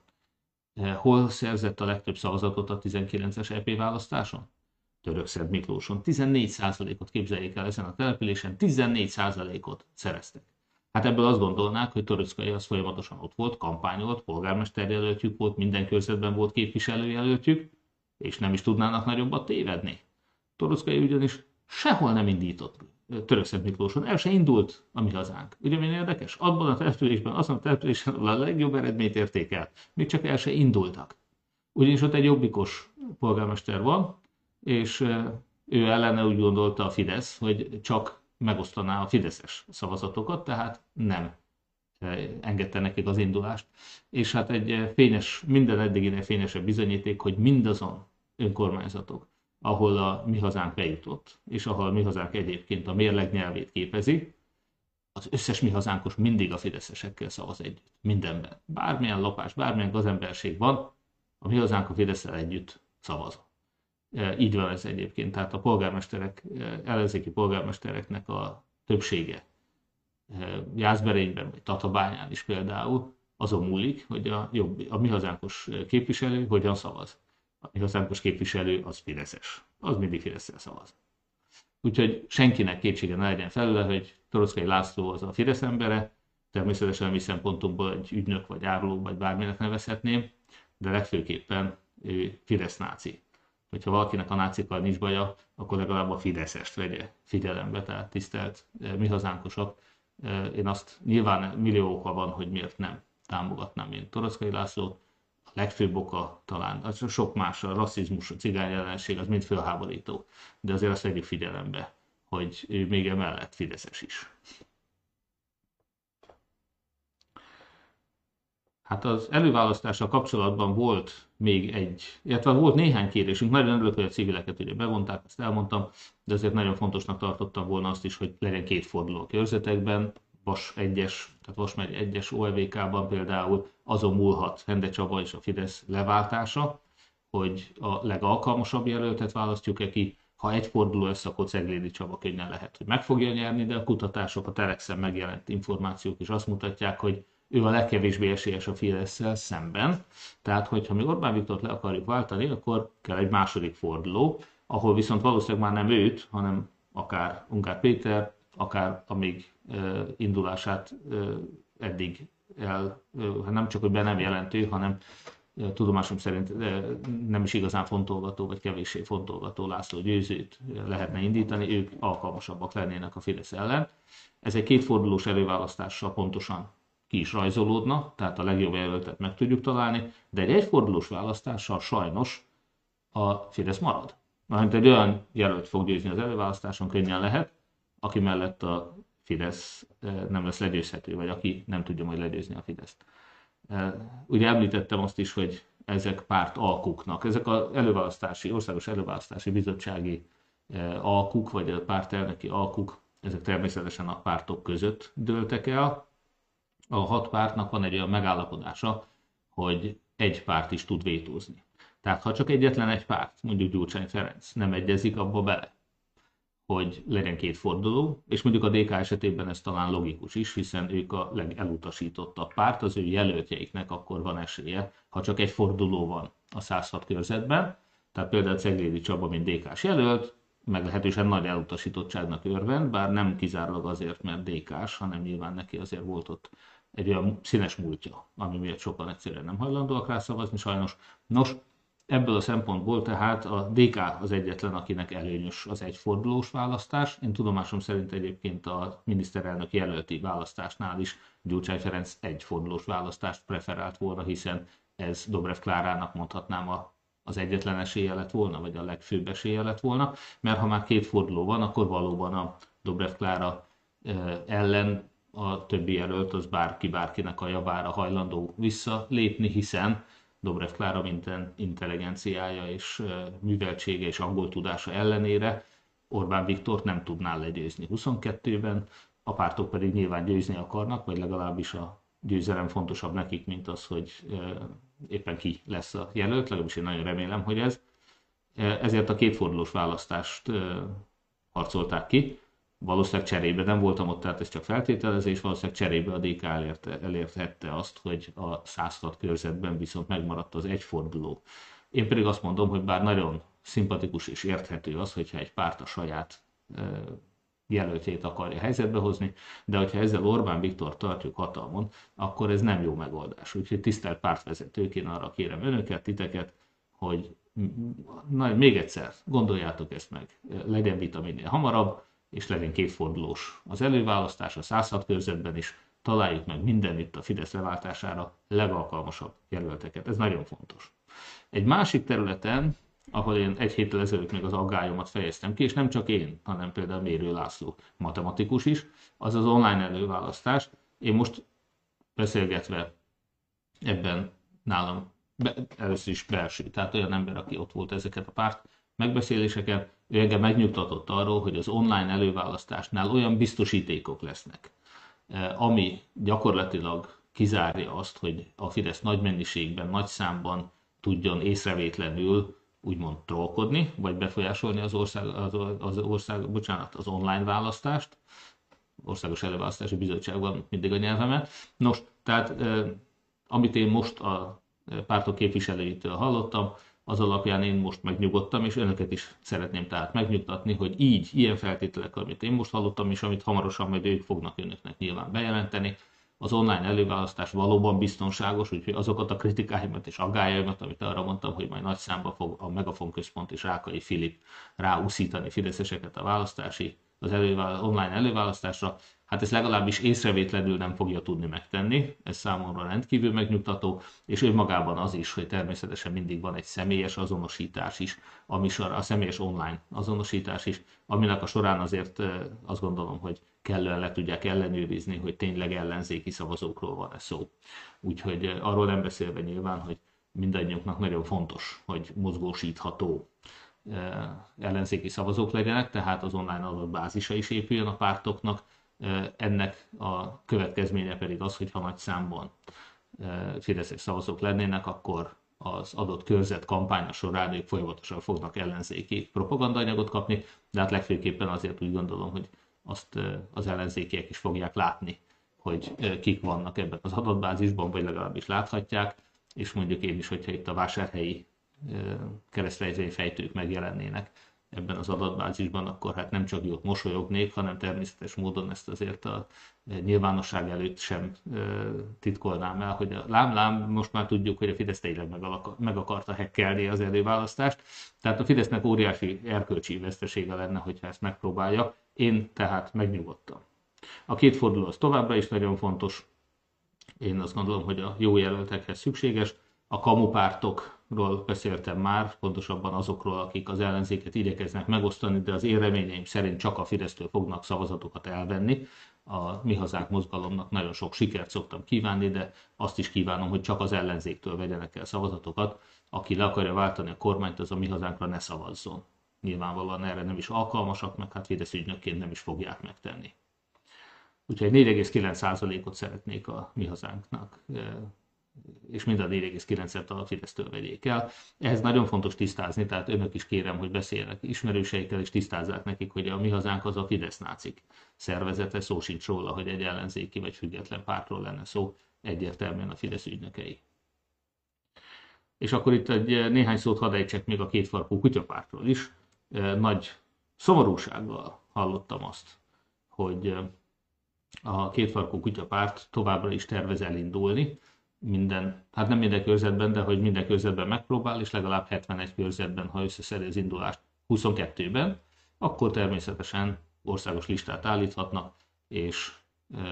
eh, hol szerzett a legtöbb szavazatot a 19-es EP választáson? Törökszed Miklóson. 14%-ot képzeljék el ezen a településen, 14%-ot szereztek. Hát ebből azt gondolnák, hogy Töröckai az folyamatosan ott volt, kampányolt, polgármesterjelöltjük volt, minden körzetben volt képviselőjelöltjük, és nem is tudnának nagyobbat tévedni. Torockai ugyanis sehol nem indított Törökszent Miklóson el se indult a mi hazánk. Ugye milyen érdekes? Abban a településben, azon a településen a legjobb eredményt értékelt. Még csak el se indultak. Ugyanis ott egy jobbikos polgármester van, és ő ellene úgy gondolta a Fidesz, hogy csak megosztaná a fideszes szavazatokat, tehát nem engedte nekik az indulást. És hát egy fényes, minden eddiginél fényesebb bizonyíték, hogy mindazon önkormányzatok, ahol a mi hazánk bejutott, és ahol a mi hazánk egyébként a mérleg nyelvét képezi, az összes mi hazánkos mindig a fideszesekkel szavaz együtt. Mindenben. Bármilyen lopás, bármilyen gazemberség van, a mi hazánk a Fideszel együtt szavaz. E, így van ez egyébként. Tehát a polgármesterek, e, ellenzéki polgármestereknek a többsége e, Jászberényben, vagy Tatabányán is például azon múlik, hogy a, jobb, a mi hazánkos képviselő hogyan szavaz. A mi hazánkos képviselő az Fideszes. Az mindig Fideszsel szavaz. Úgyhogy senkinek kétsége ne legyen felőle, hogy Toroszkai László az a Fidesz embere, természetesen a mi szempontunkból egy ügynök, vagy áruló, vagy bárminek nevezhetném, de legfőképpen ő Fidesz náci. Hogyha valakinek a nácikkal nincs baja, akkor legalább a Fideszest vegye figyelembe, tehát tisztelt eh, mi hazánkosok. Eh, én azt nyilván millió oka van, hogy miért nem támogatnám én Toroszkai Lászlót. Legfőbb oka talán, az sok más, a rasszizmus, a cigány ellenség, az mind fölháborító. De azért azt vegyük figyelembe, hogy ő még emellett Fideszes is. Hát az előválasztással kapcsolatban volt még egy, illetve volt néhány kérésünk, nagyon örülök, hogy a civileket ugye bevonták, ezt elmondtam, de azért nagyon fontosnak tartottam volna azt is, hogy legyen két forduló a körzetekben, Vas 1-es, tehát Vas megy 1-es OLVK-ban például azon múlhat Hende Csaba és a Fidesz leváltása, hogy a legalkalmasabb jelöltet választjuk-e ki, ha egy forduló lesz, akkor Ceglédi Csaba könnyen lehet, hogy meg fogja nyerni, de a kutatások, a Telexen megjelent információk is azt mutatják, hogy ő a legkevésbé esélyes a fidesz szemben. Tehát, hogyha mi Orbán Viktort le akarjuk váltani, akkor kell egy második forduló, ahol viszont valószínűleg már nem őt, hanem akár Ungár Péter, akár a még indulását eddig el, hát nem csak, hogy be nem jelentő, hanem tudomásom szerint nem is igazán fontolgató, vagy kevéssé fontolgató László Győzőt lehetne indítani, ők alkalmasabbak lennének a Fidesz ellen. Ez egy kétfordulós előválasztással pontosan ki is rajzolódna, tehát a legjobb jelöltet meg tudjuk találni, de egy egyfordulós választással sajnos a Fidesz marad. Mert egy olyan jelölt fog győzni az előválasztáson, könnyen lehet, aki mellett a Fidesz nem lesz legyőzhető, vagy aki nem tudja majd legyőzni a Fideszt. Ugye említettem azt is, hogy ezek párt alkuknak, ezek az előválasztási, országos előválasztási bizottsági alkuk, vagy a pártelnöki alkuk, ezek természetesen a pártok között dőltek el, a hat pártnak van egy olyan megállapodása, hogy egy párt is tud vétózni. Tehát ha csak egyetlen egy párt, mondjuk Gyurcsány Ferenc nem egyezik abba bele, hogy legyen két forduló, és mondjuk a DK esetében ez talán logikus is, hiszen ők a legelutasítottabb párt, az ő jelöltjeiknek akkor van esélye, ha csak egy forduló van a 106 körzetben, tehát például Ceglédi Csaba, mint DK-s jelölt, meglehetősen nagy elutasítottságnak örvend, bár nem kizárólag azért, mert DK-s, hanem nyilván neki azért volt ott egy olyan színes múltja, ami miatt sokan egyszerűen nem hajlandóak rá szavazni sajnos. Nos, ebből a szempontból tehát a DK az egyetlen, akinek előnyös az egyfordulós választás. Én tudomásom szerint egyébként a miniszterelnök jelölti választásnál is Gyurcsány Ferenc egyfordulós választást preferált volna, hiszen ez Dobrev Klárának mondhatnám a az egyetlen esélye lett volna, vagy a legfőbb esélye lett volna, mert ha már két forduló van, akkor valóban a Dobrev Klára ellen a többi jelölt az bárki bárkinek a javára hajlandó visszalépni, hiszen Dobrev Klára intelligenciája és műveltsége és angol tudása ellenére Orbán Viktort nem tudná legyőzni 22-ben, a pártok pedig nyilván győzni akarnak, vagy legalábbis a győzelem fontosabb nekik, mint az, hogy éppen ki lesz a jelölt, legalábbis én nagyon remélem, hogy ez. Ezért a kétfordulós választást harcolták ki valószínűleg cserébe nem voltam ott, tehát ez csak feltételezés, valószínűleg cserébe a DK elérte, elérhette azt, hogy a 106 körzetben viszont megmaradt az egyforduló. Én pedig azt mondom, hogy bár nagyon szimpatikus és érthető az, hogyha egy párt a saját jelöltjét akarja helyzetbe hozni, de hogyha ezzel Orbán Viktor tartjuk hatalmon, akkor ez nem jó megoldás. Úgyhogy tisztelt pártvezetők, én arra kérem önöket, titeket, hogy na, még egyszer, gondoljátok ezt meg, legyen vita minél hamarabb, és legyen kétfordulós az előválasztás a 106 körzetben is, találjuk meg mindenütt a Fidesz leváltására legalkalmasabb jelölteket. Ez nagyon fontos. Egy másik területen, ahol én egy héttel ezelőtt még az aggályomat fejeztem ki, és nem csak én, hanem például Mérő László, matematikus is, az az online előválasztás. Én most beszélgetve ebben nálam be, először is belső, tehát olyan ember, aki ott volt ezeket a párt megbeszéléseken, ő engem megnyugtatott arról, hogy az online előválasztásnál olyan biztosítékok lesznek, ami gyakorlatilag kizárja azt, hogy a Fidesz nagy mennyiségben, nagy számban tudjon észrevétlenül úgymond trollkodni, vagy befolyásolni az ország, az, az ország, bocsánat, az online választást, Országos Előválasztási Bizottságban mindig a nyelvemet. Nos, tehát amit én most a pártok képviselőitől hallottam, az alapján én most megnyugodtam, és önöket is szeretném tehát megnyugtatni, hogy így, ilyen feltételek, amit én most hallottam, és amit hamarosan majd ők fognak önöknek nyilván bejelenteni, az online előválasztás valóban biztonságos, úgyhogy azokat a kritikáimat és aggájaimat, amit arra mondtam, hogy majd nagy számba fog a Megafon központ és Rákai Filip ráúszítani fideszeseket a választási, az elővál, online előválasztásra, hát ezt legalábbis észrevétlenül nem fogja tudni megtenni, ez számomra rendkívül megnyugtató, és önmagában az is, hogy természetesen mindig van egy személyes azonosítás is, ami sor, a személyes online azonosítás is, aminek a során azért azt gondolom, hogy kellően le tudják ellenőrizni, hogy tényleg ellenzéki szavazókról van-e szó. Úgyhogy arról nem beszélve nyilván, hogy mindannyiunknak nagyon fontos, hogy mozgósítható ellenzéki szavazók legyenek, tehát az online adatbázisa is épüljön a pártoknak, ennek a következménye pedig az, hogy ha nagy számban fideszes szavazók lennének, akkor az adott körzet kampánya során ők folyamatosan fognak ellenzéki propagandanyagot kapni, de hát legfőképpen azért úgy gondolom, hogy azt az ellenzékiek is fogják látni, hogy kik vannak ebben az adatbázisban, vagy legalábbis láthatják, és mondjuk én is, hogyha itt a vásárhelyi fejtők megjelennének, ebben az adatbázisban, akkor hát nem csak jót mosolyognék, hanem természetes módon ezt azért a nyilvánosság előtt sem titkolnám el, hogy a lám-lám, most már tudjuk, hogy a Fidesz tényleg meg, meg akarta hekkelni az előválasztást. Tehát a Fidesznek óriási erkölcsi vesztesége lenne, hogyha ezt megpróbálja. Én tehát megnyugodtam. A két forduló az továbbra is nagyon fontos. Én azt gondolom, hogy a jó jelöltekhez szükséges. A kamupártokról beszéltem már, pontosabban azokról, akik az ellenzéket igyekeznek megosztani, de az én szerint csak a Fidesztől fognak szavazatokat elvenni. A Mi Hazák mozgalomnak nagyon sok sikert szoktam kívánni, de azt is kívánom, hogy csak az ellenzéktől vegyenek el szavazatokat. Aki le akarja váltani a kormányt, az a Mi Hazánkra ne szavazzon. Nyilvánvalóan erre nem is alkalmasak, meg hát Fidesz ügynökként nem is fogják megtenni. Úgyhogy 4,9%-ot szeretnék a Mi Hazánknak és mind a 4,9-et a Fidesztől vegyék el. Ehhez nagyon fontos tisztázni, tehát önök is kérem, hogy beszéljenek ismerőseikkel, és tisztázzák nekik, hogy a mi hazánk az a Fidesz nácik szervezete, szó sincs róla, hogy egy ellenzéki vagy független pártról lenne szó, egyértelműen a Fidesz ügynökei. És akkor itt egy néhány szót hadd ejtsek még a kétfarkú kutyapártról is. Nagy szomorúsággal hallottam azt, hogy a kétfarkú kutyapárt továbbra is tervez elindulni, minden, hát nem minden körzetben, de hogy minden körzetben megpróbál, és legalább 71 körzetben, ha összeszedi az indulást 22-ben, akkor természetesen országos listát állíthatnak, és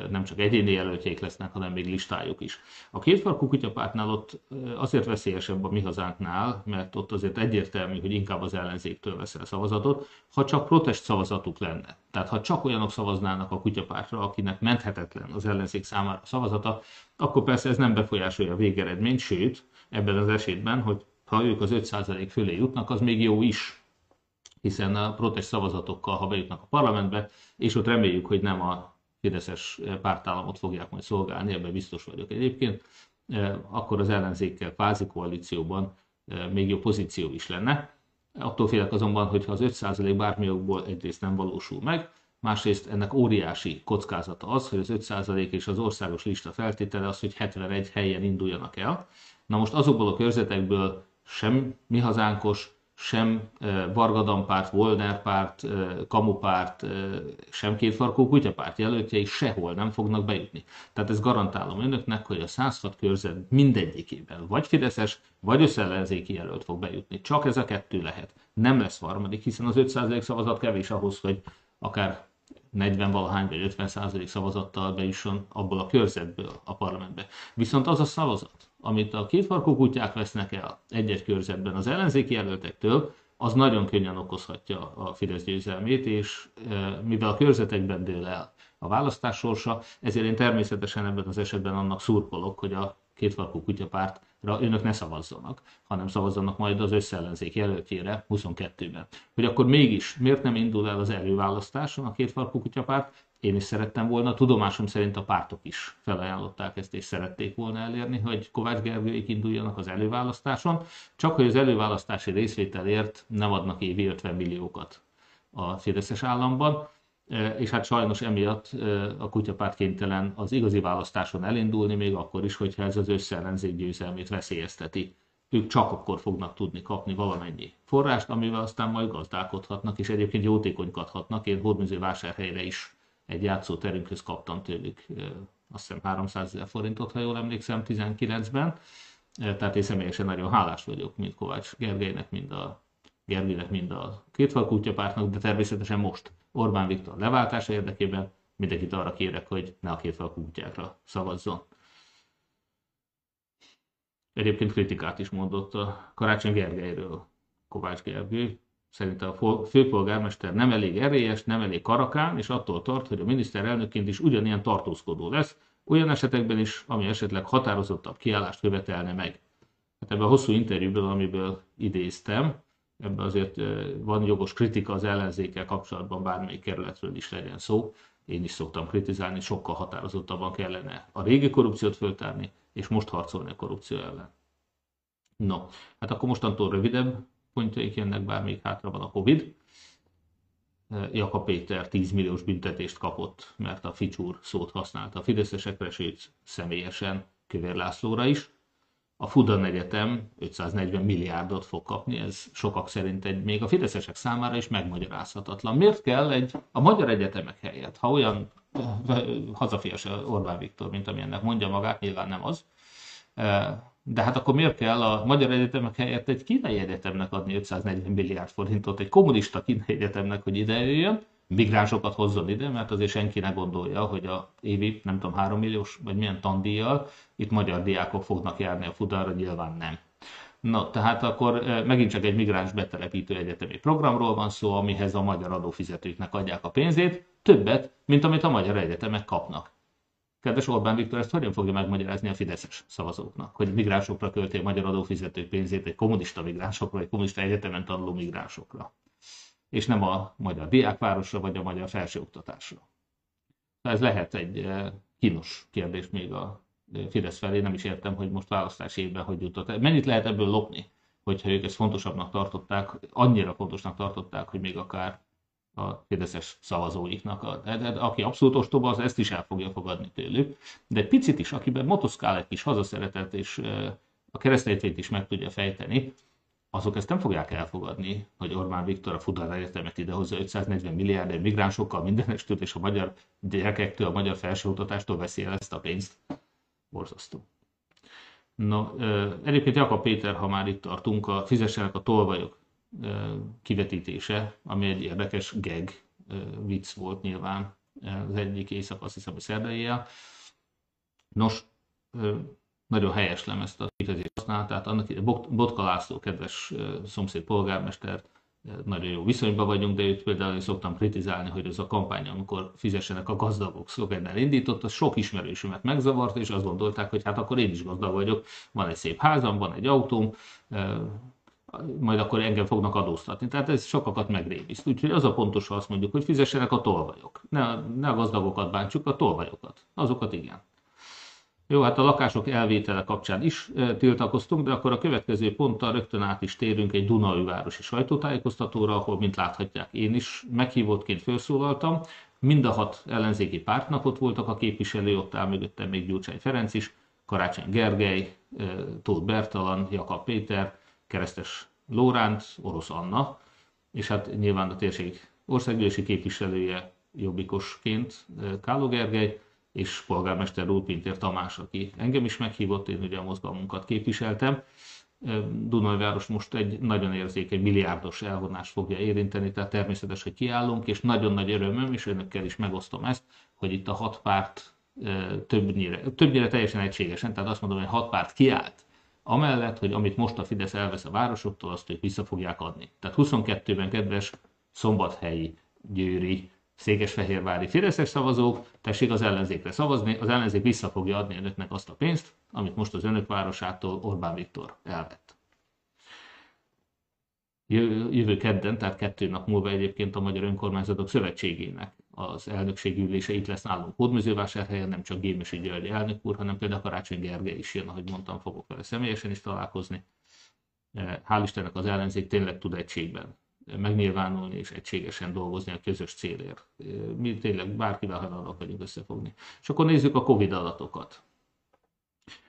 nem csak egyéni jelöltjeik lesznek, hanem még listájuk is. A kétfarkú kutyapártnál ott azért veszélyesebb a mi hazánknál, mert ott azért egyértelmű, hogy inkább az ellenzéktől veszel szavazatot, ha csak protest szavazatuk lenne. Tehát ha csak olyanok szavaznának a kutyapártra, akinek menthetetlen az ellenzék számára a szavazata, akkor persze ez nem befolyásolja a végeredményt, sőt, ebben az esetben, hogy ha ők az 5% fölé jutnak, az még jó is, hiszen a protest szavazatokkal, ha bejutnak a parlamentbe, és ott reméljük, hogy nem a fideszes pártállamot fogják majd szolgálni, ebben biztos vagyok egyébként, akkor az ellenzékkel kvázi koalícióban még jobb pozíció is lenne. Attól félek azonban, hogyha az 5% bármi okból egyrészt nem valósul meg, másrészt ennek óriási kockázata az, hogy az 5% és az országos lista feltétele az, hogy 71 helyen induljanak el. Na most azokból a körzetekből sem mi hazánkos, sem Varga párt, Volner párt, Kamu párt, sem kétfarkú kutyapárt jelöltjei sehol nem fognak bejutni. Tehát ezt garantálom önöknek, hogy a 106 körzet mindegyikében vagy Fideszes, vagy összellenzéki jelölt fog bejutni. Csak ez a kettő lehet. Nem lesz harmadik, hiszen az 5% szavazat kevés ahhoz, hogy akár 40 valahány vagy 50 százalék szavazattal bejusson abból a körzetből a parlamentbe. Viszont az a szavazat, amit a kétfarkú kutyák vesznek el egy-egy körzetben az ellenzéki jelöltektől, az nagyon könnyen okozhatja a Fidesz győzelmét, és e, mivel a körzetekben dől el a választás sorsa, ezért én természetesen ebben az esetben annak szurkolok, hogy a kétfarkú kutyapárt önök ne szavazzanak, hanem szavazzanak majd az összellenzék jelöltjére 22-ben. Hogy akkor mégis miért nem indul el az előválasztáson a kétfarkú kutyapárt, én is szerettem volna, tudomásom szerint a pártok is felajánlották ezt, és szerették volna elérni, hogy Kovács Gergőik induljanak az előválasztáson, csak hogy az előválasztási részvételért nem adnak évi 50 milliókat a Fideszes államban, és hát sajnos emiatt a kutyapárt kénytelen az igazi választáson elindulni, még akkor is, hogyha ez az összeellenzék győzelmét veszélyezteti. Ők csak akkor fognak tudni kapni valamennyi forrást, amivel aztán majd gazdálkodhatnak, és egyébként jótékonykodhatnak. Én Hódműző vásárhelyre is egy játszóterünkhöz kaptam tőlük azt hiszem 300 ezer forintot, ha jól emlékszem, 19-ben. Tehát én személyesen nagyon hálás vagyok, mint Kovács Gergelynek, mind a Gergelynek, mind a kétfalkutyapártnak, de természetesen most Orbán Viktor leváltása érdekében mindenkit arra kérek, hogy ne a kétfalkú kutyákra szavazzon. Egyébként kritikát is mondott a Karácsony Gergelyről Kovács Gergely. Szerint a főpolgármester nem elég erélyes, nem elég karakán, és attól tart, hogy a miniszterelnökként is ugyanilyen tartózkodó lesz, olyan esetekben is, ami esetleg határozottabb kiállást követelne meg. Hát ebben a hosszú interjúból, amiből idéztem, ebben azért van jogos kritika az ellenzékkel kapcsolatban, bármelyik kerületről is legyen szó. Én is szoktam kritizálni, sokkal határozottabban kellene a régi korrupciót föltárni, és most harcolni a korrupció ellen. No, hát akkor mostantól rövidebb pontjaik jönnek, bár még hátra van a Covid. Jaka Péter 10 milliós büntetést kapott, mert a Ficsúr szót használta a fideszesekre, sőt személyesen Kövér Lászlóra is. A Fudan Egyetem 540 milliárdot fog kapni, ez sokak szerint egy, még a fideszesek számára is megmagyarázhatatlan. Miért kell egy, a magyar egyetemek helyett, ha olyan hazafias Orbán Viktor, mint ami ennek mondja magát, nyilván nem az, de hát akkor miért kell a magyar egyetemek helyett egy kínai egyetemnek adni 540 milliárd forintot, egy kommunista kínai egyetemnek, hogy ide jöjjön, migránsokat hozzon ide, mert azért senki ne gondolja, hogy a évi, nem tudom, 3 milliós, vagy milyen tandíjjal itt magyar diákok fognak járni a futára, nyilván nem. Na, tehát akkor megint csak egy migráns betelepítő egyetemi programról van szó, amihez a magyar adófizetőknek adják a pénzét, többet, mint amit a magyar egyetemek kapnak. Kedves Orbán Viktor ezt hogyan fogja megmagyarázni a fideszes szavazóknak, hogy migránsokra költi a magyar adófizetők pénzét, egy kommunista migránsokra, egy kommunista egyetemen tanuló migránsokra, és nem a magyar diákvárosra vagy a magyar felsőoktatásra. Ez lehet egy eh, kínos kérdés még a eh, Fidesz felé, nem is értem, hogy most választási évben hogy jutott. Mennyit lehet ebből lopni, hogyha ők ezt fontosabbnak tartották, annyira fontosnak tartották, hogy még akár a fideszes szavazóiknak. A, de, de, aki abszolút ostoba, az ezt is el fogja fogadni tőlük. De egy picit is, akiben motoszkál egy kis hazaszeretet, és a keresztényét is meg tudja fejteni, azok ezt nem fogják elfogadni, hogy Orbán Viktor a Fudar Egyetemet idehozza 540 milliárd migránsokkal mindenestől, és a magyar gyerekektől, a magyar felsőoktatástól veszi el ezt a pénzt. Borzasztó. No, egyébként Jakab Péter, ha már itt tartunk, a fizessenek a tolvajok kivetítése, ami egy érdekes geg vicc volt nyilván az egyik éjszak, azt hiszem, hogy szerdaiel. Nos, nagyon helyes ezt a kifejezést használta, tehát annak Botka László, kedves szomszéd polgármester, nagyon jó viszonyban vagyunk, de őt például én szoktam kritizálni, hogy ez a kampány, amikor fizessenek a gazdagok szlogennel indított, az sok ismerősömet megzavart, és azt gondolták, hogy hát akkor én is gazdag vagyok, van egy szép házam, van egy autóm, majd akkor engem fognak adóztatni. Tehát ez sokakat megrémiszt. Úgyhogy az a pontos, ha azt mondjuk, hogy fizessenek a tolvajok. Ne, ne a gazdagokat bántsuk, a tolvajokat. Azokat igen. Jó, hát a lakások elvétele kapcsán is e, tiltakoztunk, de akkor a következő ponttal rögtön át is térünk egy Dunai városi sajtótájékoztatóra, ahol, mint láthatják, én is meghívottként felszólaltam. Mind a hat ellenzéki pártnak voltak a képviselő, ott áll mögöttem még Gyurcsány Ferenc is, Karácsony Gergely, e, Tóth Bertalan, Jakab Péter, keresztes Lóránt, orosz Anna, és hát nyilván a térség országgyűlési képviselője jobbikosként Káló Gergely, és polgármester Rúpintér Tamás, aki engem is meghívott, én ugye a mozgalmunkat képviseltem. Dunajváros most egy nagyon érzékeny milliárdos elvonást fogja érinteni, tehát természetes, hogy kiállunk, és nagyon nagy örömöm, és önökkel is megosztom ezt, hogy itt a hat párt többnyire, többnyire teljesen egységesen, tehát azt mondom, hogy hat párt kiállt amellett, hogy amit most a Fidesz elvesz a városoktól, azt ők vissza fogják adni. Tehát 22-ben kedves szombathelyi, győri, székesfehérvári fideszes szavazók, tessék az ellenzékre szavazni, az ellenzék vissza fogja adni önöknek azt a pénzt, amit most az önök városától Orbán Viktor elvett. Jövő kedden, tehát kettő nap múlva egyébként a Magyar Önkormányzatok Szövetségének az elnökségi ülése itt lesz nálunk Hódmezővásárhelyen, nem csak Gémesi György elnök úr, hanem például Karácsony Gergely is jön, ahogy mondtam, fogok vele személyesen is találkozni. Hál' Istennek az ellenzék tényleg tud egységben megnyilvánulni és egységesen dolgozni a közös célért. Mi tényleg bárkivel hajlandóak vagyunk összefogni. És akkor nézzük a Covid adatokat.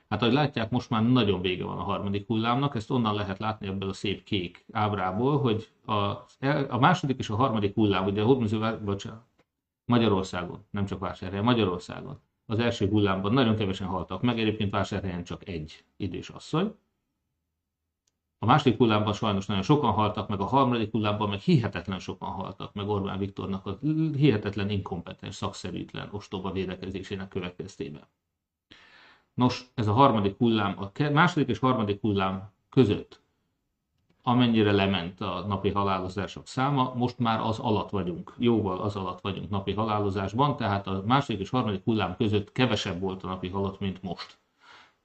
Hát ahogy látják, most már nagyon vége van a harmadik hullámnak, ezt onnan lehet látni ebből a szép kék ábrából, hogy a, a második és a harmadik hullám, ugye a bocsánat, Magyarországon, nem csak Vásárhelyen, Magyarországon. Az első hullámban nagyon kevesen haltak meg, egyébként Vásárhelyen csak egy idős asszony. A második hullámban sajnos nagyon sokan haltak meg, a harmadik hullámban meg hihetetlen sokan haltak meg Orbán Viktornak a hihetetlen inkompetens, szakszerűtlen, ostoba védekezésének következtében. Nos, ez a harmadik hullám, a második és harmadik hullám között, amennyire lement a napi halálozások száma, most már az alatt vagyunk, jóval az alatt vagyunk napi halálozásban, tehát a második és harmadik hullám között kevesebb volt a napi halott, mint most.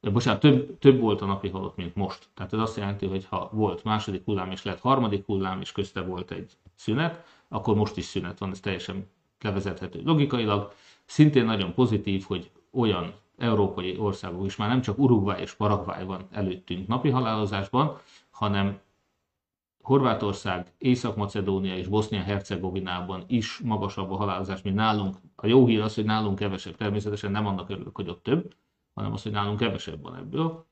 De bocsánat, több, több volt a napi halott, mint most. Tehát ez azt jelenti, hogy ha volt második hullám és lett harmadik hullám, és közte volt egy szünet, akkor most is szünet van, ez teljesen levezethető logikailag. Szintén nagyon pozitív, hogy olyan európai országok is, már nem csak Uruguay és Paraguay van előttünk napi halálozásban, hanem Horvátország, Észak-Macedónia és Bosznia-Hercegovinában is magasabb a halálozás, mint nálunk. A jó hír az, hogy nálunk kevesebb. Természetesen nem annak örülök, hogy ott több, hanem az, hogy nálunk kevesebb van ebből.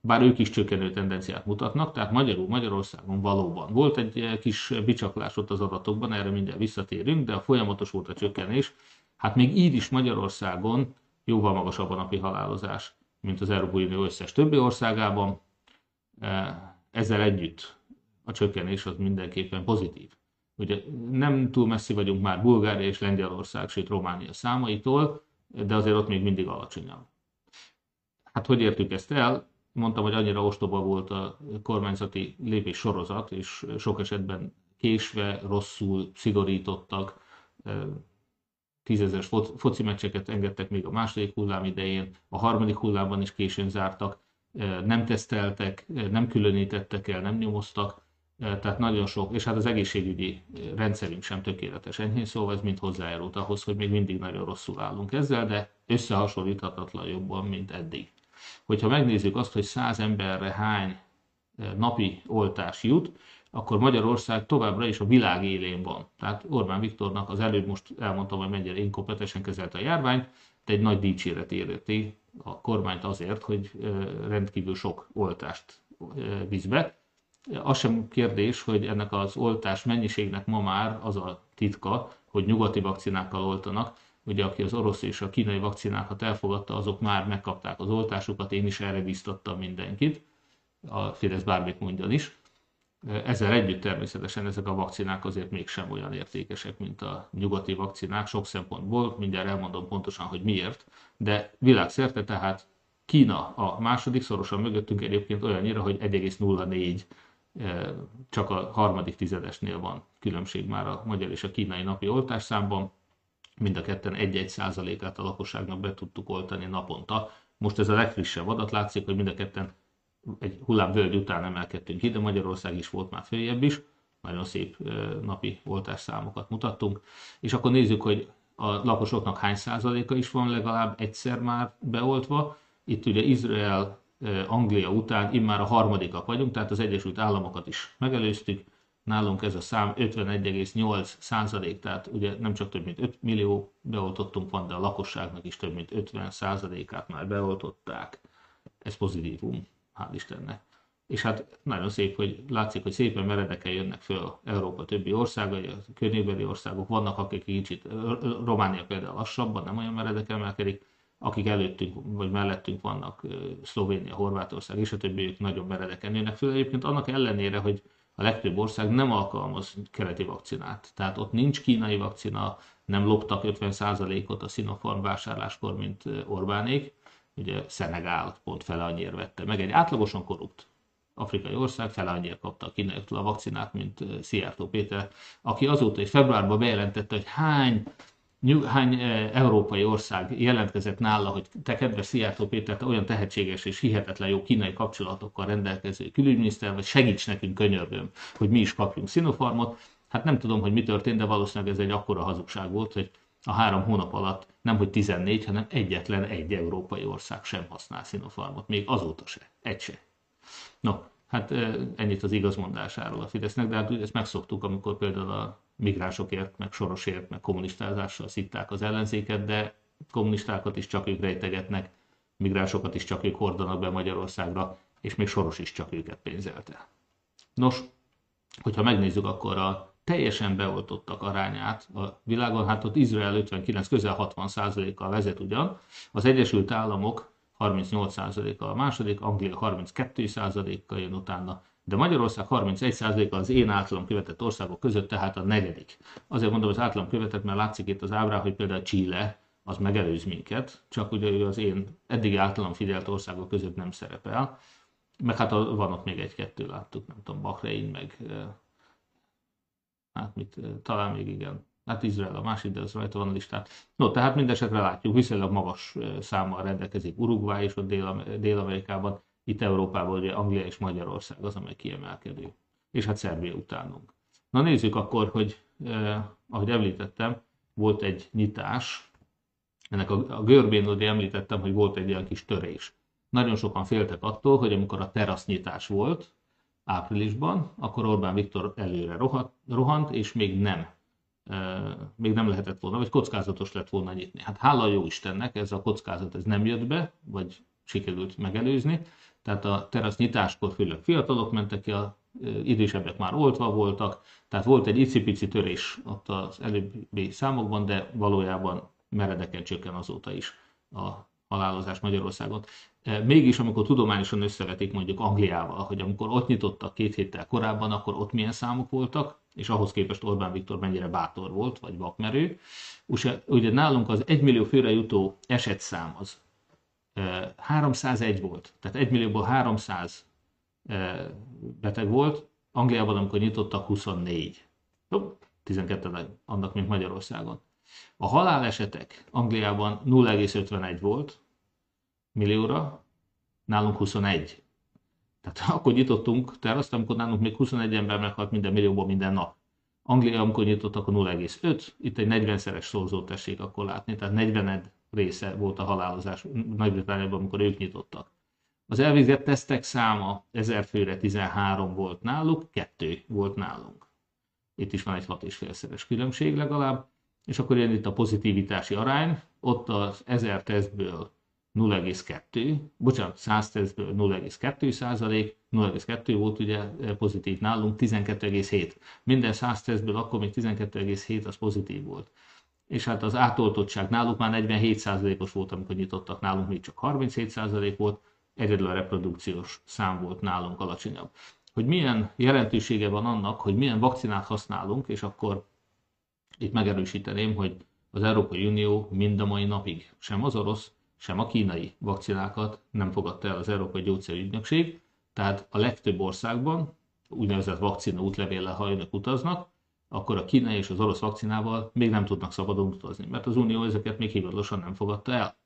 Bár ők is csökkenő tendenciát mutatnak, tehát magyarul Magyarországon valóban volt egy kis bicsaklás ott az adatokban, erre mindjárt visszatérünk, de a folyamatos volt a csökkenés. Hát még így is Magyarországon jóval magasabb a napi halálozás, mint az Európai Unió összes többi országában. Ezzel együtt a csökkenés az mindenképpen pozitív. Ugye nem túl messzi vagyunk már Bulgária és Lengyelország, sőt Románia számaitól, de azért ott még mindig alacsonyabb. Hát hogy értük ezt el? Mondtam, hogy annyira ostoba volt a kormányzati lépés sorozat, és sok esetben késve, rosszul szigorítottak, tízezes foci meccseket engedtek még a második hullám idején, a harmadik hullámban is későn zártak, nem teszteltek, nem különítettek el, nem nyomoztak, tehát nagyon sok, és hát az egészségügyi rendszerünk sem tökéletes. Enyhén szóval ez mind hozzájárult ahhoz, hogy még mindig nagyon rosszul állunk ezzel, de összehasonlíthatatlan jobban, mint eddig. Hogyha megnézzük azt, hogy 100 emberre hány napi oltás jut, akkor Magyarország továbbra is a világ élén van. Tehát Orbán Viktornak az előbb most elmondtam, hogy mennyire inkompetesen kezelte a járványt, de egy nagy dicséret érti a kormányt azért, hogy rendkívül sok oltást visz be. Az sem kérdés, hogy ennek az oltás mennyiségnek ma már az a titka, hogy nyugati vakcinákkal oltanak. Ugye aki az orosz és a kínai vakcinákat elfogadta, azok már megkapták az oltásukat, én is erre biztattam mindenkit, a Fidesz bármit mondjon is. Ezzel együtt természetesen ezek a vakcinák azért mégsem olyan értékesek, mint a nyugati vakcinák sok szempontból, mindjárt elmondom pontosan, hogy miért, de világszerte tehát Kína a második, szorosan mögöttünk egyébként olyannyira, hogy 1,04 eh, csak a harmadik tizedesnél van különbség már a magyar és a kínai napi oltásszámban. Mind a ketten 1-1 százalékát a lakosságnak be tudtuk oltani naponta. Most ez a legfrissebb adat, látszik, hogy mind a ketten egy hullámvölgy után emelkedtünk ide, Magyarország is volt már följebb is, nagyon szép napi oltásszámokat mutattunk, és akkor nézzük, hogy a lakosoknak hány százaléka is van legalább egyszer már beoltva. Itt ugye Izrael, Anglia után immár a harmadikak vagyunk, tehát az Egyesült Államokat is megelőztük. Nálunk ez a szám 51,8 százalék, tehát ugye nem csak több mint 5 millió beoltottunk van, de a lakosságnak is több mint 50 százalékát már beoltották. Ez pozitívum hál' Istennek. És hát nagyon szép, hogy látszik, hogy szépen meredeken jönnek föl Európa többi országai, a környékbeli országok, vannak akik kicsit, Románia például lassabban, nem olyan meredek emelkedik, akik előttünk vagy mellettünk vannak, Szlovénia, Horvátország és a többi, ők nagyon meredeken jönnek föl. Egyébként annak ellenére, hogy a legtöbb ország nem alkalmaz keleti vakcinát. Tehát ott nincs kínai vakcina, nem loptak 50%-ot a Sinopharm vásárláskor, mint Orbánék, ugye Szenegál pont fele annyiért vette meg, egy átlagosan korrupt afrikai ország fele annyira kapta a kínaiaktól a vakcinát, mint Szijjártó Péter, aki azóta is februárban bejelentette, hogy hány hány európai ország jelentkezett nála, hogy te kedves Szijjártó Péter, te olyan tehetséges és hihetetlen jó kínai kapcsolatokkal rendelkező külügyminiszter, vagy segíts nekünk könyörgöm, hogy mi is kapjunk Sinopharmot. Hát nem tudom, hogy mi történt, de valószínűleg ez egy akkora hazugság volt, hogy a három hónap alatt nem hogy 14, hanem egyetlen egy európai ország sem használ Sinopharmot, még azóta se, egy se. No, hát ennyit az igazmondásáról a Fidesznek, de hát ezt megszoktuk, amikor például a migránsokért, meg sorosért, meg kommunistázással szitták az ellenzéket, de kommunistákat is csak ők rejtegetnek, migránsokat is csak ők hordanak be Magyarországra, és még Soros is csak őket pénzelte. Nos, hogyha megnézzük akkor a teljesen beoltottak arányát a világon, hát ott Izrael 59, közel 60%-kal vezet ugyan, az Egyesült Államok 38%-kal a második, Anglia 32%-kal jön utána, de Magyarország 31%-a az én általam követett országok között, tehát a negyedik. Azért mondom az általam követett, mert látszik itt az ábrán, hogy például Chile az megelőz minket, csak ugye ő az én eddig általam figyelt országok között nem szerepel. Meg hát van ott még egy-kettő, láttuk, nem tudom, Bahrein, meg hát mit, talán még igen, hát Izrael a másik, de az rajta van a listán. No, tehát mindesetre látjuk, viszonylag magas számmal rendelkezik Uruguay és ott Dél-Amerikában, itt Európában ugye Anglia és Magyarország az, amely kiemelkedő. És hát Szerbia utánunk. Na nézzük akkor, hogy eh, ahogy említettem, volt egy nyitás, ennek a, a görbén ugye említettem, hogy volt egy ilyen kis törés. Nagyon sokan féltek attól, hogy amikor a terasznyitás volt, áprilisban, akkor Orbán Viktor előre rohant, rohant és még nem, e, még nem lehetett volna, vagy kockázatos lett volna nyitni. Hát hála jó Istennek, ez a kockázat ez nem jött be, vagy sikerült megelőzni, tehát a terasz nyitáskor főleg fiatalok mentek ki, a idősebbek már oltva voltak, tehát volt egy icipici törés ott az előbbi számokban, de valójában meredeken csökken azóta is a halálozás Magyarországon. Mégis, amikor tudományosan összevetik mondjuk Angliával, hogy amikor ott nyitottak két héttel korábban, akkor ott milyen számok voltak, és ahhoz képest Orbán Viktor mennyire bátor volt, vagy vakmerő. Ugye nálunk az 1 millió főre jutó esetszám az 301 volt, tehát 1 millióból 300 beteg volt, Angliában, amikor nyitottak, 24. 12 annak, mint Magyarországon. A halálesetek Angliában 0,51 volt millióra, nálunk 21. Tehát akkor nyitottunk teraszt, amikor nálunk még 21 ember meghalt minden millióból minden nap. Anglia, amikor nyitottak a 0,5, itt egy 40-szeres szorzót tessék akkor látni, tehát 40 része volt a halálozás Nagy-Britániában, amikor ők nyitottak. Az elvégzett tesztek száma 1000 főre 13 volt náluk, 2 volt nálunk. Itt is van egy 6,5-szeres különbség legalább, és akkor jön itt a pozitivitási arány, ott az 1000 tesztből 0,2, bocsánat, 100 tesztből 0,2 százalék, 0,2 volt ugye pozitív nálunk, 12,7. Minden 100 tesztből akkor még 12,7 az pozitív volt és hát az átoltottság náluk már 47%-os volt, amikor nyitottak, nálunk még csak 37% volt, egyedül a reprodukciós szám volt nálunk alacsonyabb. Hogy milyen jelentősége van annak, hogy milyen vakcinát használunk, és akkor itt megerősíteném, hogy az Európai Unió mind a mai napig sem az orosz, sem a kínai vakcinákat nem fogadta el az Európai Gyógyszerügynökség, tehát a legtöbb országban úgynevezett vakcina útlevéllel, ha önök utaznak, akkor a kínai és az orosz vakcinával még nem tudnak szabadon utazni, mert az Unió ezeket még hivatalosan nem fogadta el.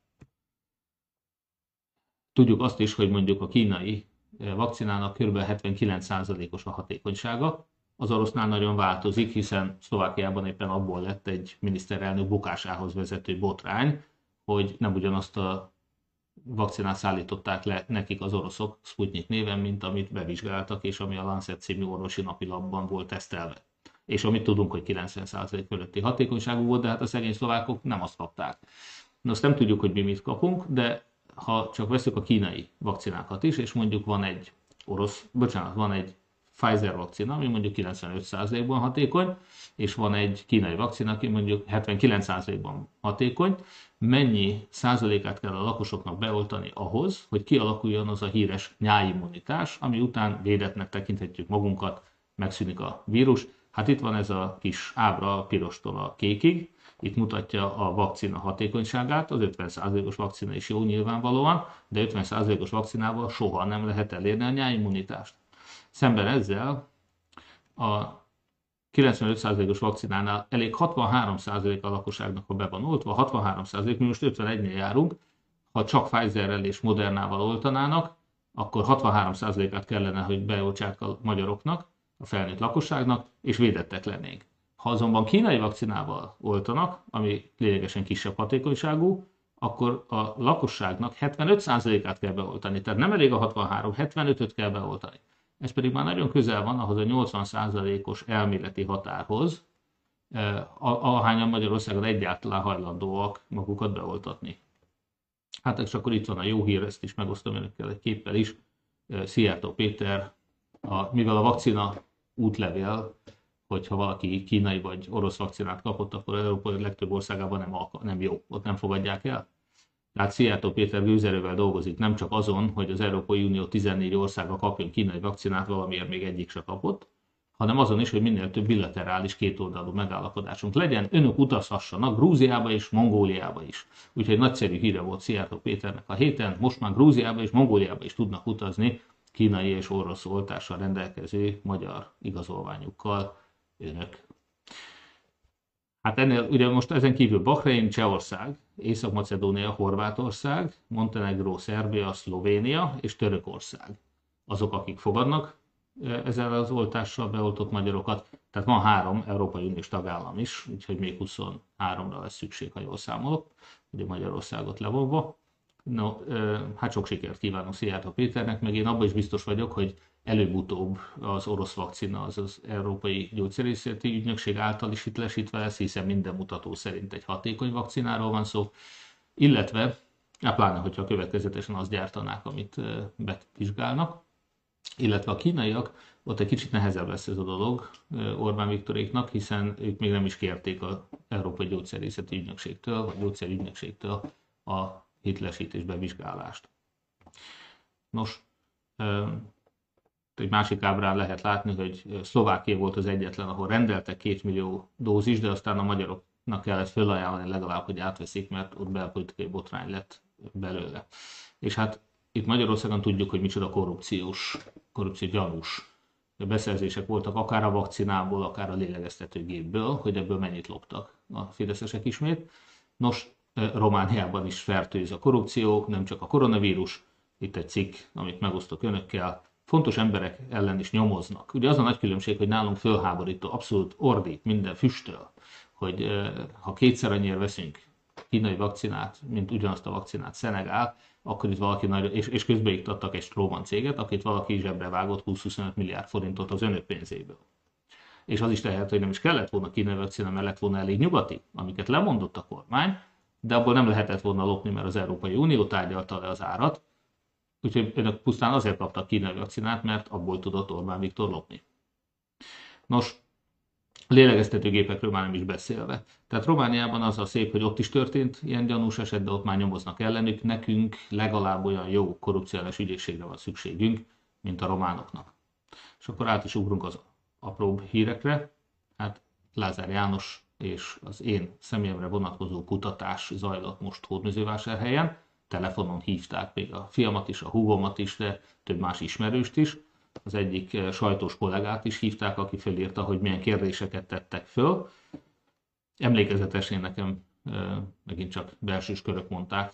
Tudjuk azt is, hogy mondjuk a kínai eh, vakcinának kb. 79%-os a hatékonysága, az orosznál nagyon változik, hiszen Szlovákiában éppen abból lett egy miniszterelnök bukásához vezető botrány, hogy nem ugyanazt a vakcinát szállították le nekik az oroszok Sputnik néven, mint amit bevizsgáltak, és ami a Lancet című orvosi napilapban volt tesztelve és amit tudunk, hogy 90% fölötti hatékonyságú volt, de hát a szegény szlovákok nem azt kapták. Azt nem tudjuk, hogy mi mit kapunk, de ha csak veszük a kínai vakcinákat is, és mondjuk van egy orosz, bocsánat, van egy Pfizer vakcina, ami mondjuk 95%-ban hatékony, és van egy kínai vakcina, aki mondjuk 79%-ban hatékony, mennyi százalékát kell a lakosoknak beoltani ahhoz, hogy kialakuljon az a híres nyáimmunitás, ami után védetnek tekinthetjük magunkat, megszűnik a vírus, Hát itt van ez a kis ábra pirostól a kékig, itt mutatja a vakcina hatékonyságát, az 50%-os vakcina is jó nyilvánvalóan, de 50%-os vakcinával soha nem lehet elérni a nyáimmunitást. Szemben ezzel a 95%-os vakcinánál elég 63% a lakosságnak, ha be van oltva, 63% mi most 51-nél járunk, ha csak Pfizerrel és Modernával oltanának, akkor 63%-át kellene, hogy beoltsák a magyaroknak, a felnőtt lakosságnak, és védettek lennénk. Ha azonban kínai vakcinával oltanak, ami lényegesen kisebb hatékonyságú, akkor a lakosságnak 75%-át kell beoltani. Tehát nem elég a 63, 75-öt kell beoltani. Ez pedig már nagyon közel van ahhoz a 80%-os elméleti határhoz, eh, ahányan Magyarországon egyáltalán hajlandóak magukat beoltatni. Hát és akkor itt van a jó hír, ezt is megosztom önökkel egy képpel is. Eh, Szijjártó Péter, a, mivel a vakcina útlevél, hogyha valaki kínai vagy orosz vakcinát kapott, akkor az Európai legtöbb országában nem, nem jó, ott nem fogadják el. Tehát Szijjártó Péter gőzerővel dolgozik nem csak azon, hogy az Európai Unió 14 országa kapjon kínai vakcinát, valamiért még egyik se kapott, hanem azon is, hogy minél több bilaterális kétoldalú megállapodásunk legyen. Önök utazhassanak Grúziába és Mongóliába is. Úgyhogy nagyszerű híre volt Szijjártó Péternek a héten, most már Grúziába és Mongóliába is tudnak utazni kínai és orosz oltással rendelkező magyar igazolványukkal önök. Hát ennél ugye most ezen kívül Bahrein, Csehország, Észak-Macedónia, Horvátország, Montenegro, Szerbia, Szlovénia és Törökország. Azok, akik fogadnak ezzel az oltással beoltott magyarokat. Tehát van három Európai Uniós tagállam is, úgyhogy még 23-ra lesz szükség, ha jól számolok, ugye Magyarországot levonva. No, hát sok sikert kívánok Szijjártó Péternek, meg én abban is biztos vagyok, hogy előbb-utóbb az orosz vakcina, az az Európai Gyógyszerészeti Ügynökség által is itt lesítve lesz, hiszen minden mutató szerint egy hatékony vakcináról van szó, illetve, hát pláne, hogyha következetesen azt gyártanák, amit bevizsgálnak, illetve a kínaiak, ott egy kicsit nehezebb lesz ez a dolog Orbán Viktoréknak, hiszen ők még nem is kérték az Európai Gyógyszerészeti Ügynökségtől, vagy Gyógyszerügynökségtől a hitlesítés bevizsgálást. Nos, egy másik ábrán lehet látni, hogy Szlovákia volt az egyetlen, ahol rendeltek két millió dózis, de aztán a magyaroknak kellett felajánlani legalább, hogy átveszik, mert ott belpolitikai botrány lett belőle. És hát itt Magyarországon tudjuk, hogy micsoda korrupciós, korrupció gyanús beszerzések voltak, akár a vakcinából, akár a lélegeztetőgépből, hogy ebből mennyit loptak a fideszesek ismét. Nos, Romániában is fertőz a korrupció, nem csak a koronavírus, itt egy cikk, amit megosztok önökkel, fontos emberek ellen is nyomoznak. Ugye az a nagy különbség, hogy nálunk fölháborító, abszolút ordít minden füstöl, hogy ha kétszer annyira veszünk kínai vakcinát, mint ugyanazt a vakcinát Szenegál, akkor itt valaki nagy, és, és közben iktattak egy Stroman céget, akit valaki zsebre vágott 20-25 milliárd forintot az önök pénzéből. És az is lehet, hogy nem is kellett volna kínai vakcina, mert lett volna elég nyugati, amiket lemondott a kormány, de abból nem lehetett volna lopni, mert az Európai Unió tárgyalta le az árat, Úgyhogy önök pusztán azért kaptak kínai vakcinát, mert abból tudott Orbán Viktor lopni. Nos, lélegeztetőgépekről már nem is beszélve. Tehát Romániában az a szép, hogy ott is történt ilyen gyanús eset, de ott már nyomoznak ellenük. Nekünk legalább olyan jó korrupciós ügyészségre van szükségünk, mint a románoknak. És akkor át is ugrunk az apróbb hírekre. Hát Lázár János és az én személyemre vonatkozó kutatás zajlott most Hódműzővásárhelyen telefonon hívták még a fiamat is, a húgomat is, de több más ismerőst is. Az egyik eh, sajtós kollégát is hívták, aki felírta, hogy milyen kérdéseket tettek föl. Emlékezetesen nekem eh, megint csak belsős körök mondták,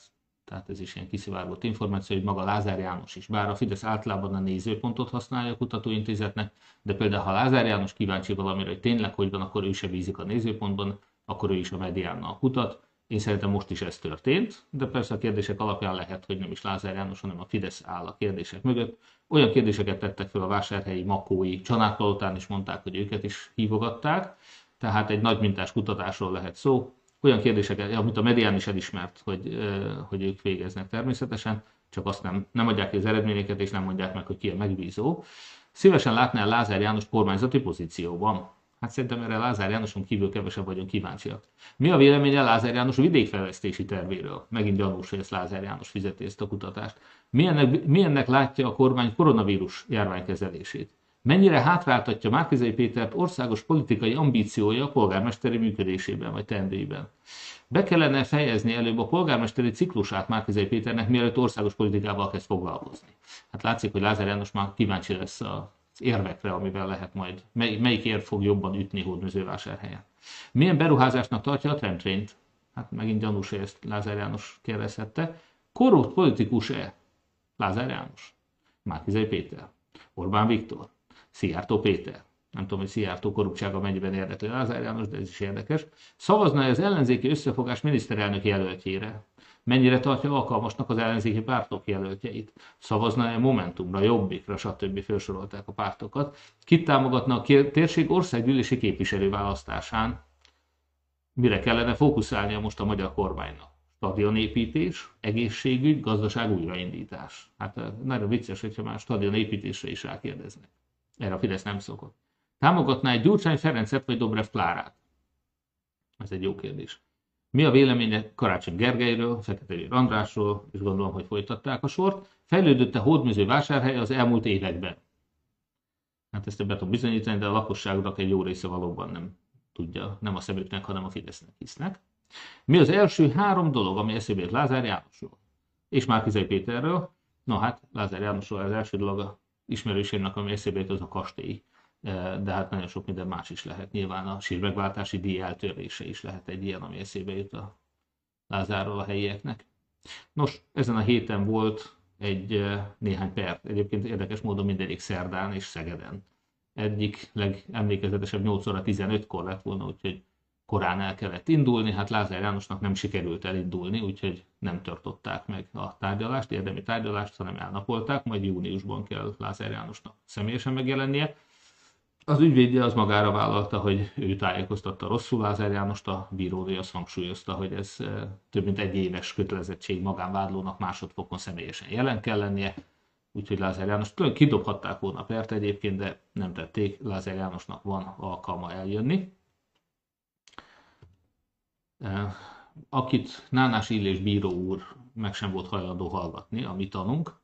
tehát ez is ilyen kiszivárgott információ, hogy maga Lázár János is. Bár a Fidesz általában a nézőpontot használja a kutatóintézetnek, de például ha Lázár János kíváncsi valamire, hogy tényleg hogy van, akkor ő se bízik a nézőpontban, akkor ő is a mediánnal kutat. Én szerintem most is ez történt, de persze a kérdések alapján lehet, hogy nem is Lázár János, hanem a Fidesz áll a kérdések mögött. Olyan kérdéseket tettek fel a vásárhelyi makói csanákpalotán is mondták, hogy őket is hívogatták, tehát egy nagy mintás kutatásról lehet szó. Olyan kérdéseket, amit a medián is elismert, hogy, hogy ők végeznek természetesen, csak azt nem, nem adják ki az eredményeket, és nem mondják meg, hogy ki a megbízó. Szívesen látná Lázár János kormányzati pozícióban. Hát szerintem erre Lázár Jánoson kívül kevesebb vagyunk kíváncsiak. Mi a véleménye Lázár János vidékfejlesztési tervéről? Megint gyanús, hogy ezt Lázár János fizeti ezt a kutatást. Milyennek, milyennek látja a kormány koronavírus járványkezelését? Mennyire hátráltatja Márkizai Pétert országos politikai ambíciója a polgármesteri működésében vagy teendőiben? Be kellene fejezni előbb a polgármesteri ciklusát Márkizai Péternek, mielőtt országos politikával kezd foglalkozni. Hát látszik, hogy Lázár János már kíváncsi lesz a érvekre, amivel lehet majd, mely, melyik érv fog jobban ütni hódmezővásárhelyen. Milyen beruházásnak tartja a tramtrain Hát megint gyanús, hogy ezt Lázár János kérdezhette. Korrupt politikus-e? Lázár János. Márkizai Péter. Orbán Viktor. Szijjártó Péter. nem tudom, hogy Szijjártó korruptsága mennyiben érdekli Lázár János, de ez is érdekes. Szavazna az ellenzéki összefogás miniszterelnök jelöltjére? Mennyire tartja alkalmasnak az ellenzéki pártok jelöltjeit? Szavazna-e Momentumra, Jobbikra, stb. felsorolták a pártokat? Kit támogatna a térség országgyűlési képviselőválasztásán? Mire kellene fókuszálnia most a magyar kormánynak? stadionépítés, egészségügy, gazdaság újraindítás. Hát eh, nagyon vicces, hogyha már stadionépítésre is rákérdeznek. Erre a Fidesz nem szokott. Támogatná egy Gyurcsány Ferencet vagy Dobrev Klárát? Ez egy jó kérdés. Mi a véleménye Karácsony Gergelyről, Fekete Andrásról, és gondolom, hogy folytatták a sort. Fejlődött-e hódműző vásárhely az elmúlt években? Hát ezt be tudom bizonyítani, de a lakosságnak egy jó része valóban nem tudja, nem a szemüknek, hanem a Fidesznek hisznek. Mi az első három dolog, ami eszébe jut Lázár Jánosról? És Márkizai Péterről. No hát, Lázár Jánosról az első dolog a ismerősének, ami eszébe jut, az a kastély. De hát nagyon sok minden más is lehet. Nyilván a sírmegváltási díj eltörlése is lehet egy ilyen, ami eszébe jut a Lázárról a helyieknek. Nos, ezen a héten volt egy néhány perc, egyébként érdekes módon mindegyik szerdán és Szegeden. Egyik legemlékezetesebb 8 óra 15-kor lett volna, úgyhogy korán el kellett indulni, hát Lázár Jánosnak nem sikerült elindulni, úgyhogy nem tartották meg a tárgyalást, érdemi tárgyalást, hanem elnapolták, majd júniusban kell Lázár Jánosnak személyesen megjelennie. Az ügyvédje az magára vállalta, hogy ő tájékoztatta rosszul Lázár Jánost, a bírónő azt hangsúlyozta, hogy ez eh, több mint egy éves kötelezettség magánvádlónak másodfokon személyesen jelen kell lennie, úgyhogy Lázár János kidobhatták volna pert egyébként, de nem tették, Lázár Jánosnak van alkalma eljönni. Akit Nánás Illés bíró úr meg sem volt hajlandó hallgatni, a mi tanunk,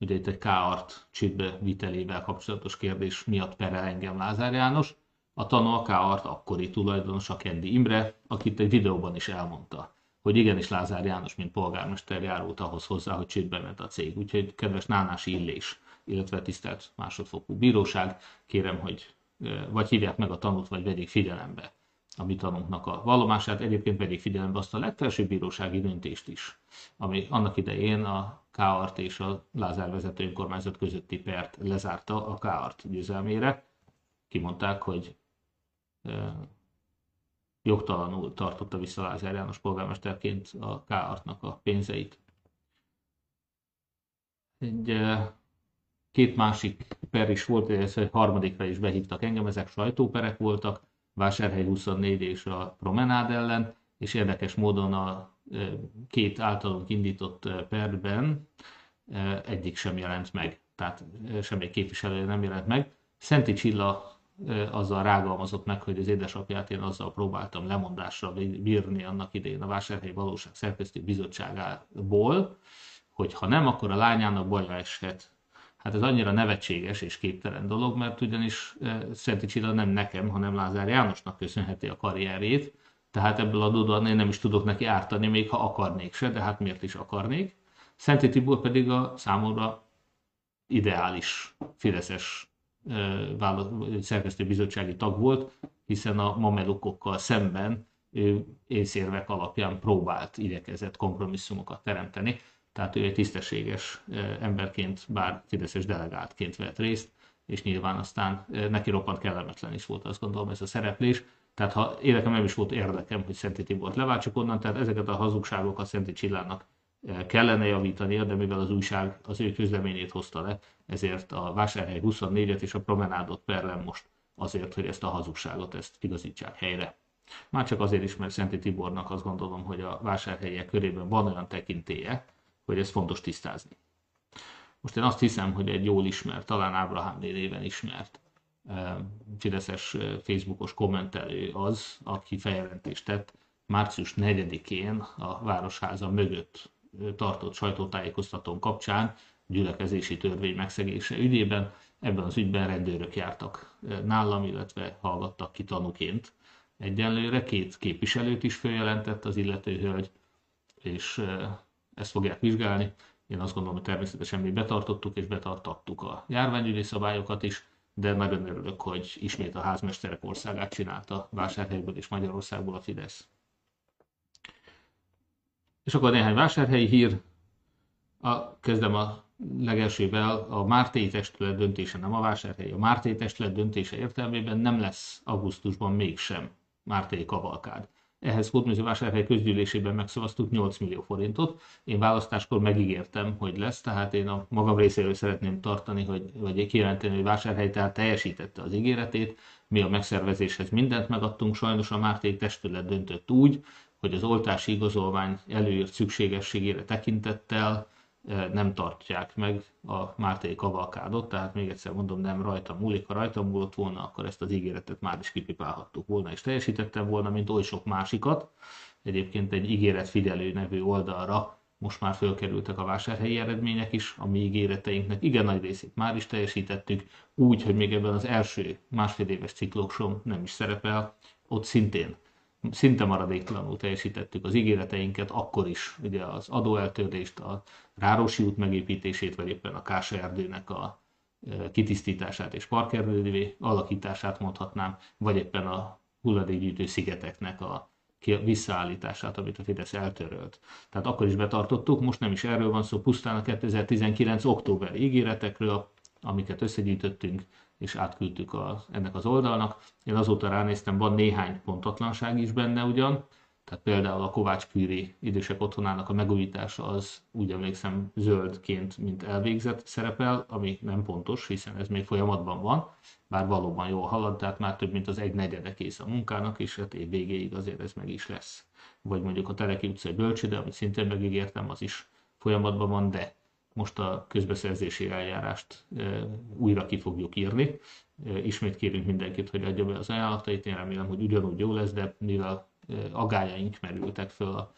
ugye itt egy K-art csődbe vitelével kapcsolatos kérdés miatt perel engem Lázár János, a tanú a K-art akkori tulajdonosa Kendi Imre, akit egy videóban is elmondta, hogy igenis Lázár János, mint polgármester járult ahhoz hozzá, hogy csődbe ment a cég. Úgyhogy kedves Nánás Illés, illetve tisztelt másodfokú bíróság, kérem, hogy vagy hívják meg a tanút, vagy vegyék figyelembe a mi tanunknak a vallomását, egyébként vegyék figyelembe azt a legfelsőbb bírósági döntést is, ami annak idején a Kárt és a Lázár vezető önkormányzat közötti pert lezárta a Kárt győzelmére. Kimondták, hogy e, jogtalanul tartotta vissza Lázár János polgármesterként a Kártnak a pénzeit. Egy e, két másik per is volt, illetve egy harmadikra is behívtak engem, ezek sajtóperek voltak, Vásárhely 24 és a Promenád ellen, és érdekes módon a két általunk indított perben egyik sem jelent meg, tehát semmi képviselő nem jelent meg. Szenti Csilla azzal rágalmazott meg, hogy az édesapját én azzal próbáltam lemondásra bírni annak idején a Vásárhelyi Valóság Szerkesztő Bizottságából, hogy ha nem, akkor a lányának baja eshet Hát ez annyira nevetséges és képtelen dolog, mert ugyanis Szenti Csilla nem nekem, hanem Lázár Jánosnak köszönheti a karrierét, tehát ebből adódóan én nem is tudok neki ártani, még ha akarnék se, de hát miért is akarnék. Szenti Tibor pedig a számomra ideális Fideszes szerkesztőbizottsági tag volt, hiszen a mamelukokkal szemben ő észérvek alapján próbált, igyekezett kompromisszumokat teremteni tehát ő egy tisztességes emberként, bár fideszes delegáltként vett részt, és nyilván aztán neki roppant kellemetlen is volt, azt gondolom, ez a szereplés. Tehát ha életem nem is volt érdekem, hogy Szenti Tibort leváltsuk onnan, tehát ezeket a hazugságokat Szenti Csillának kellene javítania, de mivel az újság az ő közleményét hozta le, ezért a Vásárhely 24-et és a promenádot perlem most azért, hogy ezt a hazugságot ezt igazítsák helyre. Már csak azért is, mert Szenti Tibornak azt gondolom, hogy a vásárhelyek körében van olyan tekintélye, hogy ez fontos tisztázni. Most én azt hiszem, hogy egy jól ismert, talán Ábrahám néven ismert Fideszes Facebookos kommentelő az, aki feljelentést tett március 4-én a Városháza mögött tartott sajtótájékoztatón kapcsán gyülekezési törvény megszegése ügyében. Ebben az ügyben rendőrök jártak nálam, illetve hallgattak ki tanuként. Egyenlőre két képviselőt is feljelentett az illető hölgy, és ezt fogják vizsgálni. Én azt gondolom, hogy természetesen mi betartottuk és betartattuk a járványügyi szabályokat is, de nagyon örülök, hogy ismét a házmesterek országát csinálta Vásárhelyből és Magyarországból a Fidesz. És akkor néhány vásárhelyi hír. A, kezdem a legelsővel a Mártéi Testület döntése, nem a vásárhely, a Mártéi Testület döntése értelmében nem lesz augusztusban mégsem Mártéi kavalkád. Ehhez Hódműzővásárhely közgyűlésében megszavaztuk 8 millió forintot. Én választáskor megígértem, hogy lesz, tehát én a magam részéről szeretném tartani, hogy, vagy kijelenteni, hogy Vásárhely tehát teljesítette az ígéretét. Mi a megszervezéshez mindent megadtunk, sajnos a Mártéi Testület döntött úgy, hogy az oltási igazolvány előírt szükségességére tekintettel nem tartják meg a Mártéi kavalkádot, tehát még egyszer mondom, nem rajta múlik, ha rajta múlott volna, akkor ezt az ígéretet már is kipipálhattuk volna, és teljesítettem volna, mint oly sok másikat. Egyébként egy ígéret figyelő nevű oldalra most már fölkerültek a vásárhelyi eredmények is, a mi ígéreteinknek igen nagy részét már is teljesítettük, úgy, hogy még ebben az első másfél éves ciklóksom nem is szerepel, ott szintén szinte maradéktalanul teljesítettük az ígéreteinket, akkor is ugye az adóeltörlést, a Rárosi út megépítését, vagy éppen a Kása erdőnek a e, kitisztítását és parkerdővé alakítását mondhatnám, vagy éppen a hulladékgyűjtő szigeteknek a visszaállítását, amit a Fidesz eltörölt. Tehát akkor is betartottuk, most nem is erről van szó, pusztán a 2019. október ígéretekről, amiket összegyűjtöttünk, és átküldtük a, ennek az oldalnak. Én azóta ránéztem, van néhány pontatlanság is benne ugyan, tehát például a Kovács Püri idősek otthonának a megújítása az úgy emlékszem zöldként, mint elvégzett szerepel, ami nem pontos, hiszen ez még folyamatban van, bár valóban jól halad, tehát már több mint az egy negyede kész a munkának, és hát év végéig azért ez meg is lesz. Vagy mondjuk a Teleki utcai bölcsőde, amit szintén megígértem, az is folyamatban van, de most a közbeszerzési eljárást újra ki fogjuk írni. Ismét kérünk mindenkit, hogy adja be az ajánlatait, én remélem, hogy ugyanúgy jó lesz, de mivel agályaink merültek föl a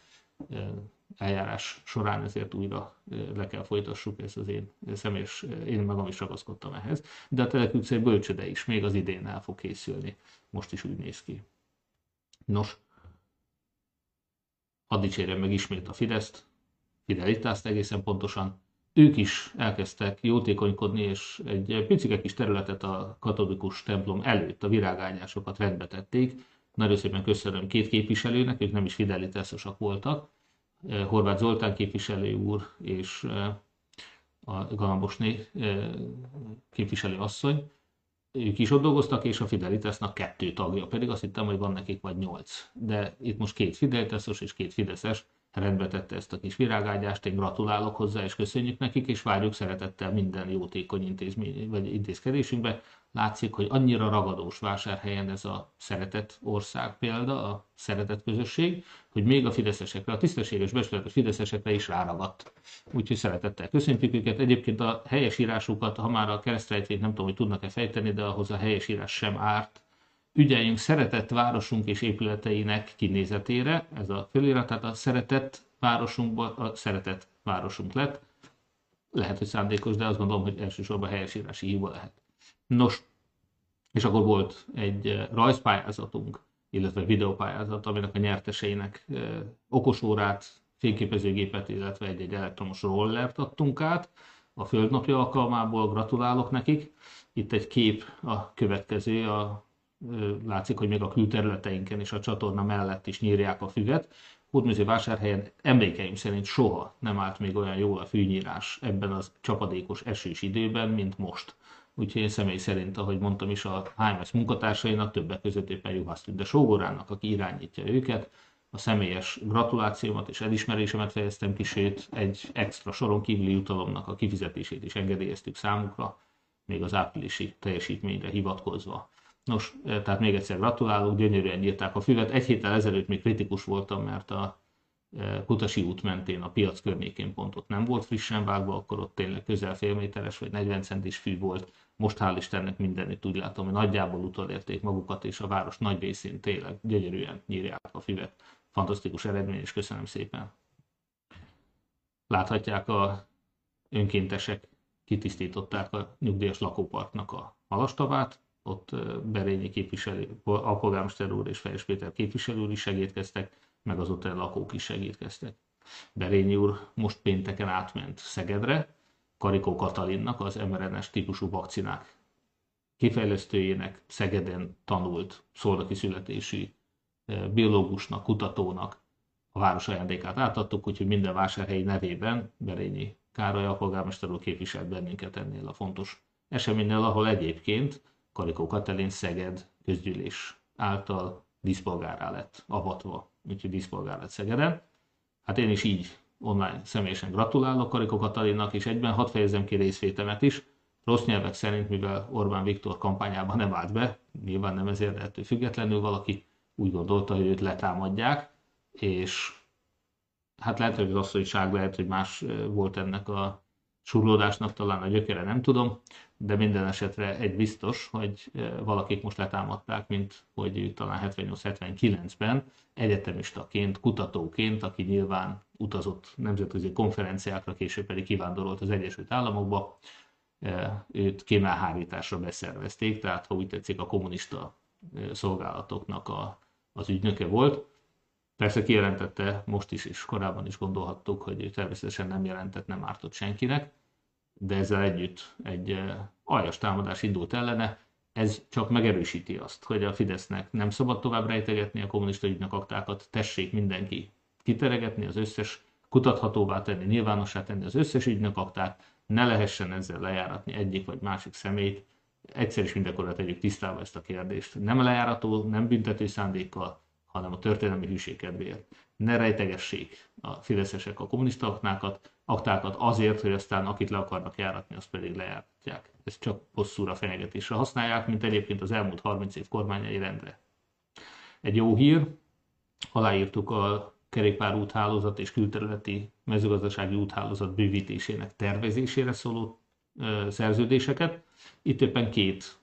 eljárás során, ezért újra le kell folytassuk, ez az én személyes, én magam is ragaszkodtam ehhez. De a Telek utcai bölcsöde is még az idén el fog készülni, most is úgy néz ki. Nos, hadd dicsérjem meg ismét a Fideszt, Fidelitást egészen pontosan, ők is elkezdtek jótékonykodni, és egy picike kis területet a katolikus templom előtt, a virágányásokat rendbe tették. Nagyon szépen köszönöm két képviselőnek, ők nem is fidelitásosak voltak, eh, Horváth Zoltán képviselő úr és eh, a Galambosné eh, képviselő asszony. Ők is ott dolgoztak, és a Fidelitasnak kettő tagja, pedig azt hittem, hogy van nekik vagy nyolc. De itt most két Fidelitasos és két Fideszes rendbe tette ezt a kis virágágyást, én gratulálok hozzá, és köszönjük nekik, és várjuk szeretettel minden jótékony intézmény, vagy intézkedésünkbe. Látszik, hogy annyira ragadós vásárhelyen ez a szeretett ország példa, a szeretett közösség, hogy még a fideszesekre, a tisztességes, becsületes fideszesekre is ráragadt. Úgyhogy szeretettel köszöntjük őket. Egyébként a helyes írásukat, ha már a keresztrejtvét nem tudom, hogy tudnak-e fejteni, de ahhoz a helyes írás sem árt, ügyeljünk szeretett városunk és épületeinek kinézetére, ez a felirat, tehát a szeretett városunkból a szeretett városunk lett. Lehet, hogy szándékos, de azt gondolom, hogy elsősorban helyesírási hiba lehet. Nos, és akkor volt egy eh, rajzpályázatunk, illetve videópályázat, aminek a nyerteseinek eh, okosórát, fényképezőgépet, illetve egy-egy elektromos rollert adtunk át a földnapja alkalmából, gratulálok nekik. Itt egy kép a következő, a látszik, hogy még a külterületeinken és a csatorna mellett is nyírják a füvet. vásárhelyen emlékeim szerint soha nem állt még olyan jól a fűnyírás ebben az csapadékos esős időben, mint most. Úgyhogy én személy szerint, ahogy mondtam is, a HMS munkatársainak többek között éppen Juhász Tünde Sógorának, aki irányítja őket, a személyes gratulációmat és elismerésemet fejeztem ki, sőt egy extra soron kívüli jutalomnak a kifizetését is engedélyeztük számukra, még az áprilisi teljesítményre hivatkozva. Nos, tehát még egyszer gratulálok, gyönyörűen írták a füvet. Egy héttel ezelőtt még kritikus voltam, mert a Kutasi út mentén a piac környékén pont ott nem volt frissen vágva, akkor ott tényleg közel fél méteres vagy 40 centis fű volt. Most hál' Istennek mindenütt úgy látom, hogy nagyjából utolérték magukat, és a város nagy részén tényleg gyönyörűen nyírják a füvet. Fantasztikus eredmény, és köszönöm szépen. Láthatják a önkéntesek kitisztították a nyugdíjas lakóparknak a halastavát, ott Berényi képviselő, a polgármester úr és Fejes Péter képviselő úr is segítkeztek, meg az ottani lakók is segítkeztek. Berényi úr most pénteken átment Szegedre, Karikó Katalinnak, az mRNS típusú vakcinák kifejlesztőjének Szegeden tanult szolnoki születésű biológusnak, kutatónak a város ajándékát átadtuk, úgyhogy minden vásárhelyi nevében Berényi Károly a polgármester úr képviselt bennünket ennél a fontos eseménynél, ahol egyébként Karikó Katalin Szeged közgyűlés által díszpolgárá lett avatva, úgyhogy díszpolgár lett Szegeden. Hát én is így online személyesen gratulálok Karikó Katalinnak, és egyben hadd fejezem ki részvétemet is. Rossz nyelvek szerint, mivel Orbán Viktor kampányában nem állt be, nyilván nem ezért ettől függetlenül valaki úgy gondolta, hogy őt letámadják, és hát lehet, hogy az asszonyság, lehet, hogy más volt ennek a surlódásnak talán a gyökere, nem tudom, de minden esetre egy biztos, hogy valakik most letámadták, mint hogy talán 78-79-ben egyetemistaként, kutatóként, aki nyilván utazott nemzetközi konferenciákra, később pedig kivándorolt az Egyesült Államokba, őt kémelhárításra beszervezték, tehát ha úgy tetszik a kommunista szolgálatoknak a, az ügynöke volt. Persze kijelentette most is, és korábban is gondolhattuk, hogy ő természetesen nem jelentett, nem ártott senkinek, de ezzel együtt egy aljas támadás indult ellene, ez csak megerősíti azt, hogy a Fidesznek nem szabad tovább rejtegetni a kommunista ügynek aktákat, tessék mindenki kiteregetni az összes, kutathatóvá tenni, nyilvánossá tenni az összes ügynek aktát, ne lehessen ezzel lejáratni egyik vagy másik szemét, egyszer is mindenkorra tegyük tisztába ezt a kérdést. Nem lejárató, nem büntető szándékkal, hanem a történelmi hűség kedvéért. Ne rejtegessék a fideszesek a kommunista aknákat, aktákat azért, hogy aztán akit le akarnak járatni, azt pedig lejáratják. Ezt csak bosszúra, fenyegetésre használják, mint egyébként az elmúlt 30 év kormányai rendre. Egy jó hír, aláírtuk a kerékpár úthálózat és külterületi mezőgazdasági úthálózat bővítésének tervezésére szóló szerződéseket. Itt éppen két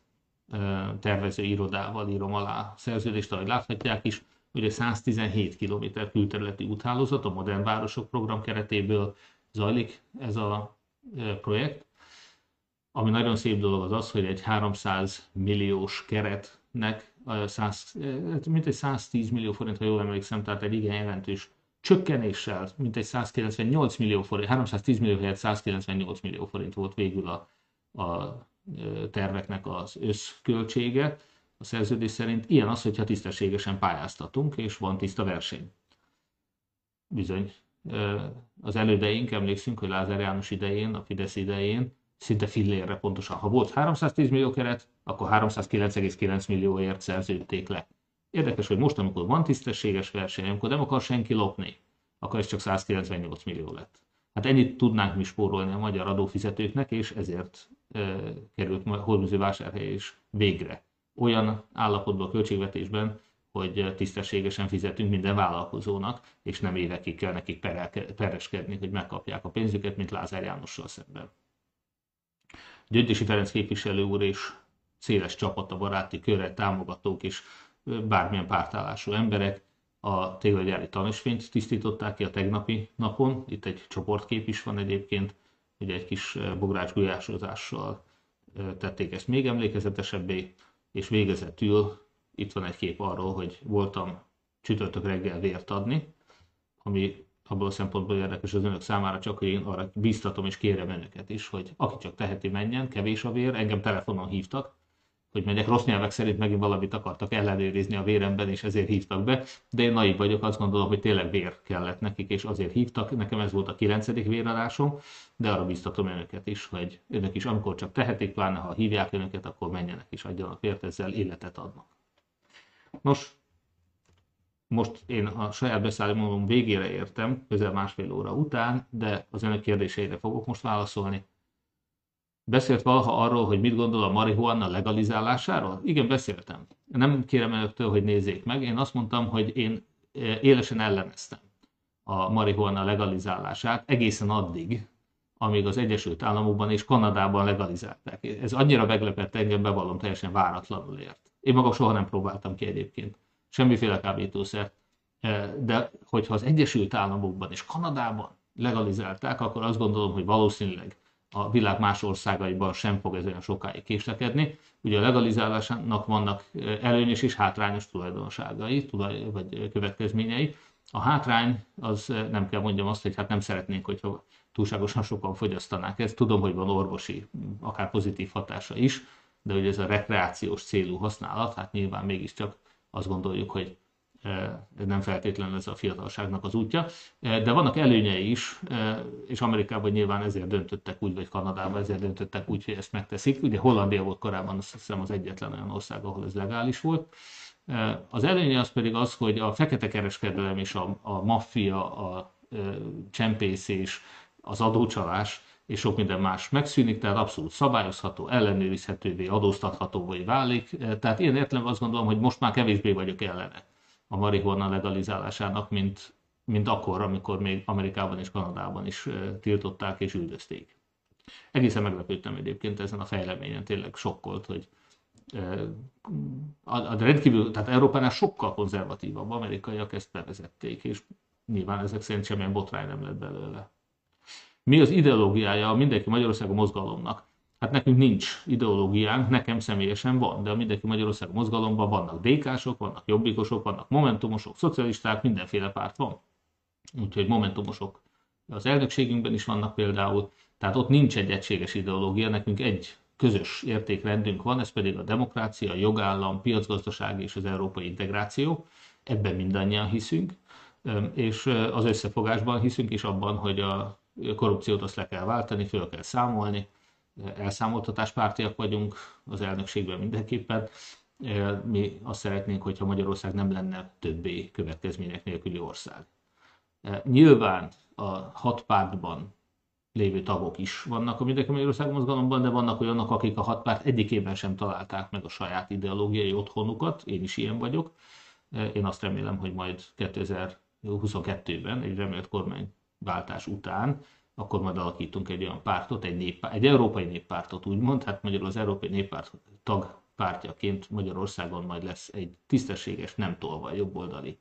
tervező irodával írom alá szerződést, ahogy láthatják is. Ugye 117 km külterületi úthálózat a Modern Városok program keretéből zajlik ez a projekt. Ami nagyon szép dolog az az, hogy egy 300 milliós keretnek 100, mint egy 110 millió forint, ha jól emlékszem, tehát egy igen jelentős csökkenéssel, mint egy 198 millió forint, 310 millió helyett 198 millió forint volt végül a, a terveknek az összköltsége a szerződés szerint. Ilyen az, hogyha tisztességesen pályáztatunk, és van tiszta verseny. Bizony. Az elődeink, emlékszünk, hogy Lázár János idején, a Fidesz idején szinte fillérre pontosan. Ha volt 310 millió keret, akkor 309,9 millióért szerződték le. Érdekes, hogy most, amikor van tisztességes verseny, amikor nem akar senki lopni, akkor ez csak 198 millió lett. Hát ennyit tudnánk mi spórolni a magyar adófizetőknek, és ezért e, került Hormüző vásárhely is végre olyan állapotban a költségvetésben, hogy tisztességesen fizetünk minden vállalkozónak, és nem évekig kell nekik pereskedni, hogy megkapják a pénzüket, mint Lázár Jánossal szemben. Gyöngyösi Ferenc képviselő úr és széles csapata, baráti köre, támogatók és bármilyen pártállású emberek a téglagyári tanúsvényt tisztították ki a tegnapi napon. Itt egy csoportkép is van egyébként, hogy egy kis bogrács gulyásozással tették ezt még emlékezetesebbé, és végezetül itt van egy kép arról, hogy voltam csütörtök reggel vért adni, ami abból a szempontból érdekes az önök számára, csak hogy én arra bíztatom és kérem önöket is, hogy aki csak teheti, menjen, kevés a vér, engem telefonon hívtak, hogy megyek rossz nyelvek szerint megint valamit akartak ellenőrizni a véremben, és ezért hívtak be, de én naiv vagyok, azt gondolom, hogy tényleg vér kellett nekik, és azért hívtak. Nekem ez volt a kilencedik véradásom, de arra biztatom önöket is, hogy önök is, amikor csak tehetik, pláne ha hívják önöket, akkor menjenek és adjanak vért, ezzel életet adnak. Nos, most én a saját beszállomóm végére értem, közel másfél óra után, de az önök kérdéseire fogok most válaszolni. Beszélt valaha arról, hogy mit gondol a marihuana legalizálásáról? Igen, beszéltem. Nem kérem önöktől, hogy nézzék meg. Én azt mondtam, hogy én e, élesen elleneztem a marihuana legalizálását egészen addig, amíg az Egyesült Államokban és Kanadában legalizálták. Ez annyira meglepett engem, bevallom, teljesen váratlanul ért. Én magam soha nem próbáltam ki egyébként semmiféle kábítószert, e, de hogyha az Egyesült Államokban és Kanadában legalizálták, akkor azt gondolom, hogy valószínűleg a világ más országaiban sem fog ez olyan sokáig késlekedni. Ugye a legalizálásának vannak előnyös és hátrányos tulajdonságai, tulaj, vagy következményei. A hátrány az nem kell mondjam azt, hogy hát nem szeretnénk, hogyha túlságosan sokan fogyasztanák ezt. Tudom, hogy van orvosi, akár pozitív hatása is, de hogy ez a rekreációs célú használat, hát nyilván mégiscsak azt gondoljuk, hogy nem feltétlenül ez a fiatalságnak az útja, de vannak előnyei is, és Amerikában nyilván ezért döntöttek úgy, vagy Kanadában ezért döntöttek úgy, hogy ezt megteszik. Ugye Hollandia volt korábban azt hiszem az egyetlen olyan ország, ahol ez legális volt. Az előnye az pedig az, hogy a fekete kereskedelem és a, a maffia, a csempészés, az adócsalás és sok minden más megszűnik, tehát abszolút szabályozható, ellenőrizhetővé, adóztathatóvé válik. Tehát én értelemben azt gondolom, hogy most már kevésbé vagyok ellene a marihuana legalizálásának, mint, mint akkor, amikor még Amerikában és Kanadában is tiltották és üldözték. Egészen meglepődtem egyébként ezen a fejleményen, tényleg sokkolt, hogy a, a rendkívül, tehát Európánál sokkal konzervatívabb amerikaiak ezt bevezették, és nyilván ezek szerint semmilyen botrány nem lett belőle. Mi az ideológiája a Mindenki Magyarországon mozgalomnak? Hát nekünk nincs ideológiánk, nekem személyesen van, de a Mindenki Magyarország mozgalomban vannak DK-sok, vannak jobbikosok, vannak momentumosok, szocialisták, mindenféle párt van. Úgyhogy momentumosok az elnökségünkben is vannak például, tehát ott nincs egy egységes ideológia, nekünk egy közös értékrendünk van, ez pedig a demokrácia, a jogállam, piacgazdaság és az európai integráció. Ebben mindannyian hiszünk, és az összefogásban hiszünk is abban, hogy a korrupciót azt le kell váltani, föl kell számolni, elszámoltatáspártiak vagyunk az elnökségben mindenképpen. Mi azt szeretnénk, hogyha Magyarország nem lenne többé következmények nélküli ország. Nyilván a hat pártban lévő tagok is vannak a Mindenki Magyarország mozgalomban, de vannak olyanok, akik a hat párt egyikében sem találták meg a saját ideológiai otthonukat, én is ilyen vagyok. Én azt remélem, hogy majd 2022-ben egy remélt kormányváltás után akkor majd alakítunk egy olyan pártot, egy, néppárt, egy európai néppártot úgymond, hát magyarul az európai néppárt tagpártjaként Magyarországon majd lesz egy tisztességes, nem tolva jobboldali,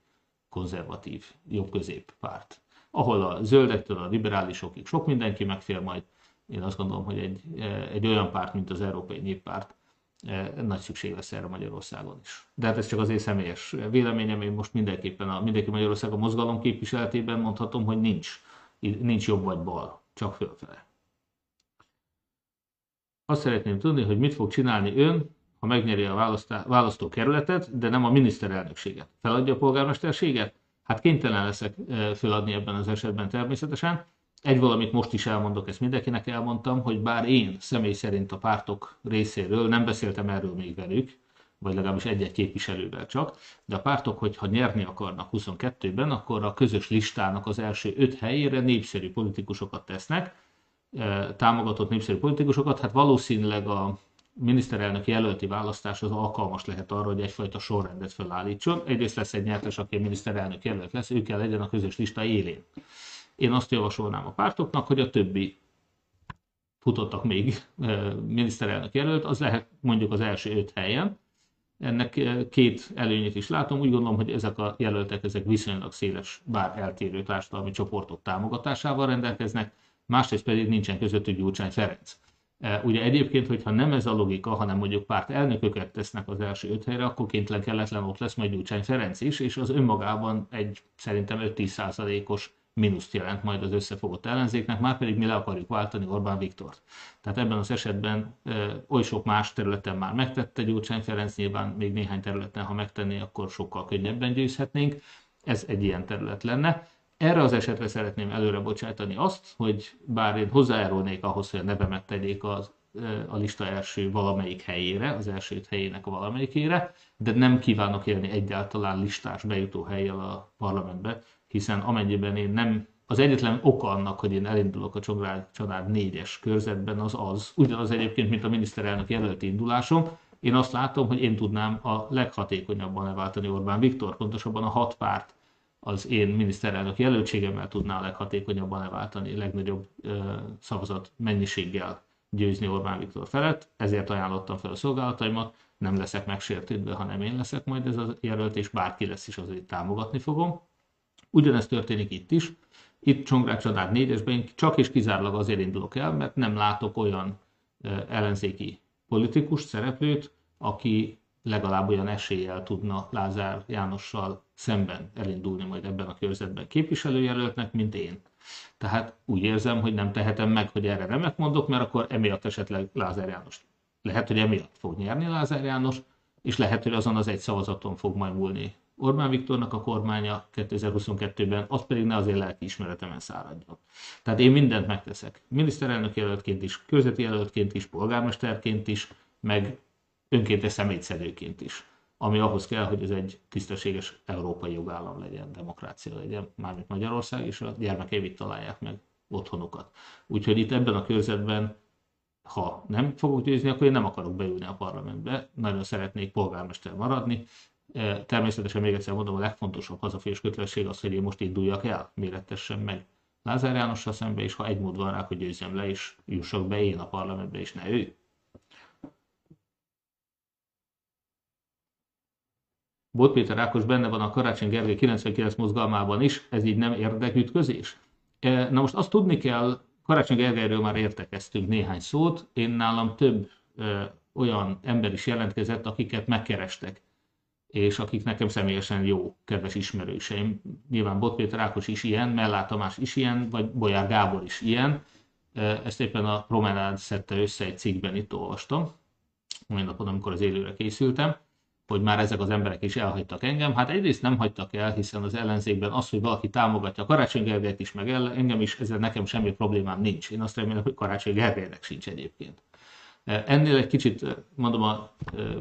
konzervatív, jobb-közép párt. Ahol a zöldektől a liberálisokig sok mindenki megfér majd, én azt gondolom, hogy egy, egy olyan párt, mint az Európai Néppárt, nagy szükség lesz erre Magyarországon is. De hát ez csak az én személyes véleményem, én most mindenképpen a Mindenki Magyarország a mozgalom képviseletében mondhatom, hogy nincs nincs jobb vagy bal, csak fölfele. Azt szeretném tudni, hogy mit fog csinálni ön, ha megnyeri a választókerületet, de nem a miniszterelnökséget. Feladja a polgármesterséget? Hát kénytelen leszek feladni ebben az esetben természetesen. Egy valamit most is elmondok, ezt mindenkinek elmondtam, hogy bár én személy szerint a pártok részéről nem beszéltem erről még velük, vagy legalábbis egy-egy képviselővel csak, de a pártok, hogyha nyerni akarnak 22-ben, akkor a közös listának az első öt helyére népszerű politikusokat tesznek, e, támogatott népszerű politikusokat, hát valószínűleg a miniszterelnök jelölti választás az alkalmas lehet arra, hogy egyfajta sorrendet felállítson. Egyrészt lesz egy nyertes, aki a miniszterelnök jelölt lesz, ő kell legyen a közös lista élén. Én azt javasolnám a pártoknak, hogy a többi futottak még e, miniszterelnök jelölt, az lehet mondjuk az első öt helyen, ennek eh, két előnyét is látom. Úgy gondolom, hogy ezek a jelöltek ezek viszonylag széles, bár eltérő társadalmi csoportok támogatásával rendelkeznek, másrészt pedig nincsen közöttük Gyurcsány Ferenc. Eh, ugye egyébként, hogyha nem ez a logika, hanem mondjuk párt elnököket tesznek az első öt helyre, akkor kénytelen kelletlen ott lesz majd Gyurcsány Ferenc is, és az önmagában egy szerintem 5-10 százalékos mínuszt jelent majd az összefogott ellenzéknek, már pedig mi le akarjuk váltani Orbán Viktort. Tehát ebben az esetben e, oly sok más területen már megtette Gyurcsány Ferenc, nyilván még néhány területen, ha megtenné, akkor sokkal könnyebben győzhetnénk. Ez egy ilyen terület lenne. Erre az esetre szeretném előre bocsátani azt, hogy bár én hozzájárulnék ahhoz, hogy a nevemet tegyék az, a lista első valamelyik helyére, az első helyének a valamelyikére, de nem kívánok élni egyáltalán listás bejutó helyjel a parlamentbe, hiszen amennyiben én nem, az egyetlen oka annak, hogy én elindulok a család négyes körzetben, az az, ugyanaz egyébként, mint a miniszterelnök jelölti indulásom, én azt látom, hogy én tudnám a leghatékonyabban leváltani Orbán Viktor, pontosabban a hat párt az én miniszterelnök jelöltségemmel tudná a leghatékonyabban leváltani, legnagyobb ö, szavazat mennyiséggel győzni Orbán Viktor felett, ezért ajánlottam fel a szolgálataimat, nem leszek megsértődve, hanem én leszek majd ez a jelölt, és bárki lesz is, azért támogatni fogom. Ugyanezt történik itt is. Itt Csongrád Csadád négyesben csak és kizárólag azért indulok el, mert nem látok olyan ellenzéki politikus szereplőt, aki legalább olyan eséllyel tudna Lázár Jánossal szemben elindulni majd ebben a körzetben képviselőjelöltnek, mint én. Tehát úgy érzem, hogy nem tehetem meg, hogy erre remek mondok, mert akkor emiatt esetleg Lázár János. Lehet, hogy emiatt fog nyerni Lázár János, és lehet, hogy azon az egy szavazaton fog majd múlni Orbán Viktornak a kormánya 2022-ben, az pedig ne azért lelki ismeretemen száradjon. Tehát én mindent megteszek. Miniszterelnök jelöltként is, közveti jelöltként is, polgármesterként is, meg önkéntes személyszedőként is ami ahhoz kell, hogy ez egy tisztességes európai jogállam legyen, demokrácia legyen, mármint Magyarország, és a gyermekeim itt találják meg otthonukat. Úgyhogy itt ebben a körzetben, ha nem fogok győzni, akkor én nem akarok beülni a parlamentbe, nagyon szeretnék polgármester maradni. Természetesen még egyszer mondom, a legfontosabb hazafés kötelesség az, hogy én most induljak el, mérettessem meg Lázár Jánossal szembe, és ha egy mód van rá, hogy győzzem le, és jussak be én a parlamentbe, és ne ő. Bot Péter Ákos benne van a Karácsony Gergely 99 mozgalmában is, ez így nem érdekütközés? Na most azt tudni kell, Karácsony Gergelyről már értekeztünk néhány szót, én nálam több ö, olyan ember is jelentkezett, akiket megkerestek, és akik nekem személyesen jó, kedves ismerőseim. Nyilván Bot Péter Ákos is ilyen, Mellá Tamás is ilyen, vagy Bolyár Gábor is ilyen. Ezt éppen a Promenade szedte össze egy cikkben, itt olvastam, olyan napon, amikor az élőre készültem hogy már ezek az emberek is elhagytak engem. Hát egyrészt nem hagytak el, hiszen az ellenzékben az, hogy valaki támogatja Karácsony Gergelyt is, meg engem is, ezzel nekem semmi problémám nincs. Én azt remélem, hogy Karácsony Gergelynek sincs egyébként. Ennél egy kicsit, mondom, a,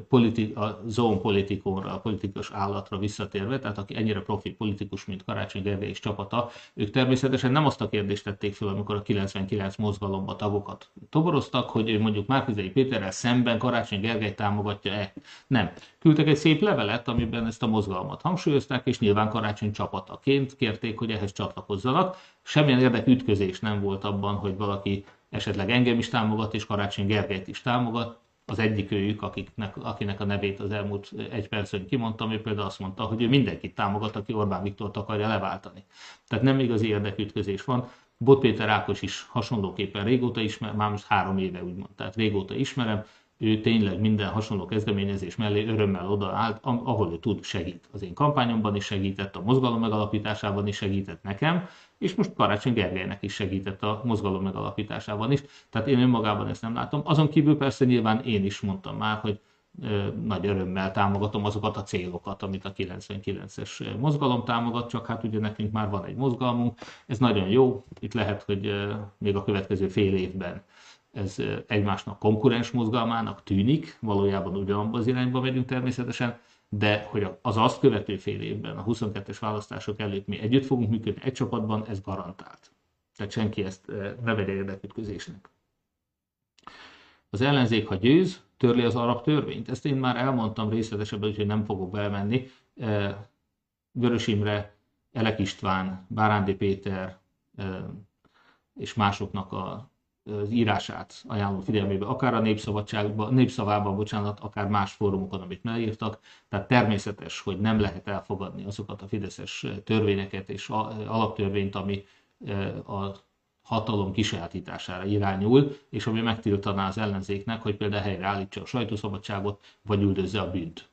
politi- a zone politikonra, a politikus állatra visszatérve, tehát aki ennyire profi politikus, mint Karácsony Gergely és csapata, ők természetesen nem azt a kérdést tették fel, amikor a 99 mozgalomba tagokat toboroztak, hogy ő mondjuk Márkizai Péterrel szemben Karácsony Gergely támogatja-e. Nem. Küldtek egy szép levelet, amiben ezt a mozgalmat hangsúlyozták, és nyilván Karácsony csapataként kérték, hogy ehhez csatlakozzanak. Semmilyen érdekütközés nem volt abban, hogy valaki esetleg engem is támogat, és Karácsony Gergelyt is támogat. Az egyik őjük, akiknek, akinek a nevét az elmúlt egy percben kimondtam, ő például azt mondta, hogy ő mindenkit támogat, aki Orbán Viktort akarja leváltani. Tehát nem igazi érdekütközés van. Bot Péter Ákos is hasonlóképpen régóta ismer, már most három éve úgymond, tehát régóta ismerem, ő tényleg minden hasonló kezdeményezés mellé örömmel odaállt, ahol ő tud, segít. Az én kampányomban is segített, a mozgalom megalapításában is segített nekem, és most Karácsony Gergelynek is segített a mozgalom megalapításában is. Tehát én önmagában ezt nem látom. Azon kívül persze nyilván én is mondtam már, hogy nagy örömmel támogatom azokat a célokat, amit a 99-es mozgalom támogat, csak hát ugye nekünk már van egy mozgalmunk, ez nagyon jó, itt lehet, hogy még a következő fél évben ez egymásnak konkurens mozgalmának tűnik, valójában ugyanabban az irányba megyünk természetesen, de hogy az azt követő fél évben, a 22-es választások előtt mi együtt fogunk működni egy csapatban, ez garantált. Tehát senki ezt ne vegye érdekütközésnek. Az ellenzék, ha győz, törli az arab törvényt. Ezt én már elmondtam részletesebben, úgyhogy nem fogok belmenni. Vörös Imre, Elek István, Bárándi Péter és másoknak a az írását ajánlom figyelmébe, akár a népszabadságban, népszavában, bocsánat, akár más fórumokon, amit megírtak. Tehát természetes, hogy nem lehet elfogadni azokat a fideszes törvényeket és alaptörvényt, ami a hatalom kisajátítására irányul, és ami megtiltaná az ellenzéknek, hogy például helyreállítsa a sajtószabadságot, vagy üldözze a bűnt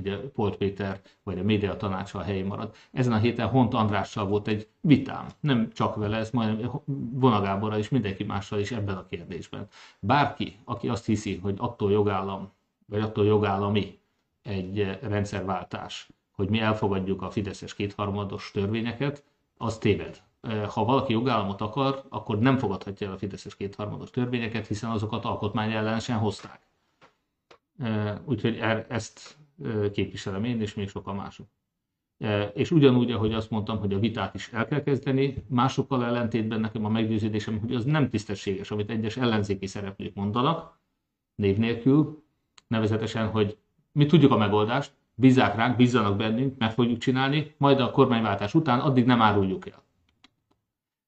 ugye Polt Péter vagy a média tanácsa a helyén marad. Ezen a héten Hont Andrással volt egy vitám, nem csak vele, ez majd Vonagáborra és mindenki mással is ebben a kérdésben. Bárki, aki azt hiszi, hogy attól jogállam, vagy attól jogállami egy rendszerváltás, hogy mi elfogadjuk a Fideszes kétharmados törvényeket, az téved. Ha valaki jogállamot akar, akkor nem fogadhatja el a Fideszes kétharmados törvényeket, hiszen azokat alkotmány ellenesen hozták. Úgyhogy er, ezt képviselem én, és még sokan mások. És ugyanúgy, ahogy azt mondtam, hogy a vitát is el kell kezdeni, másokkal ellentétben nekem a meggyőződésem, hogy az nem tisztességes, amit egyes ellenzéki szereplők mondanak, név nélkül, nevezetesen, hogy mi tudjuk a megoldást, bízzák ránk, bízzanak bennünk, meg fogjuk csinálni, majd a kormányváltás után addig nem áruljuk el.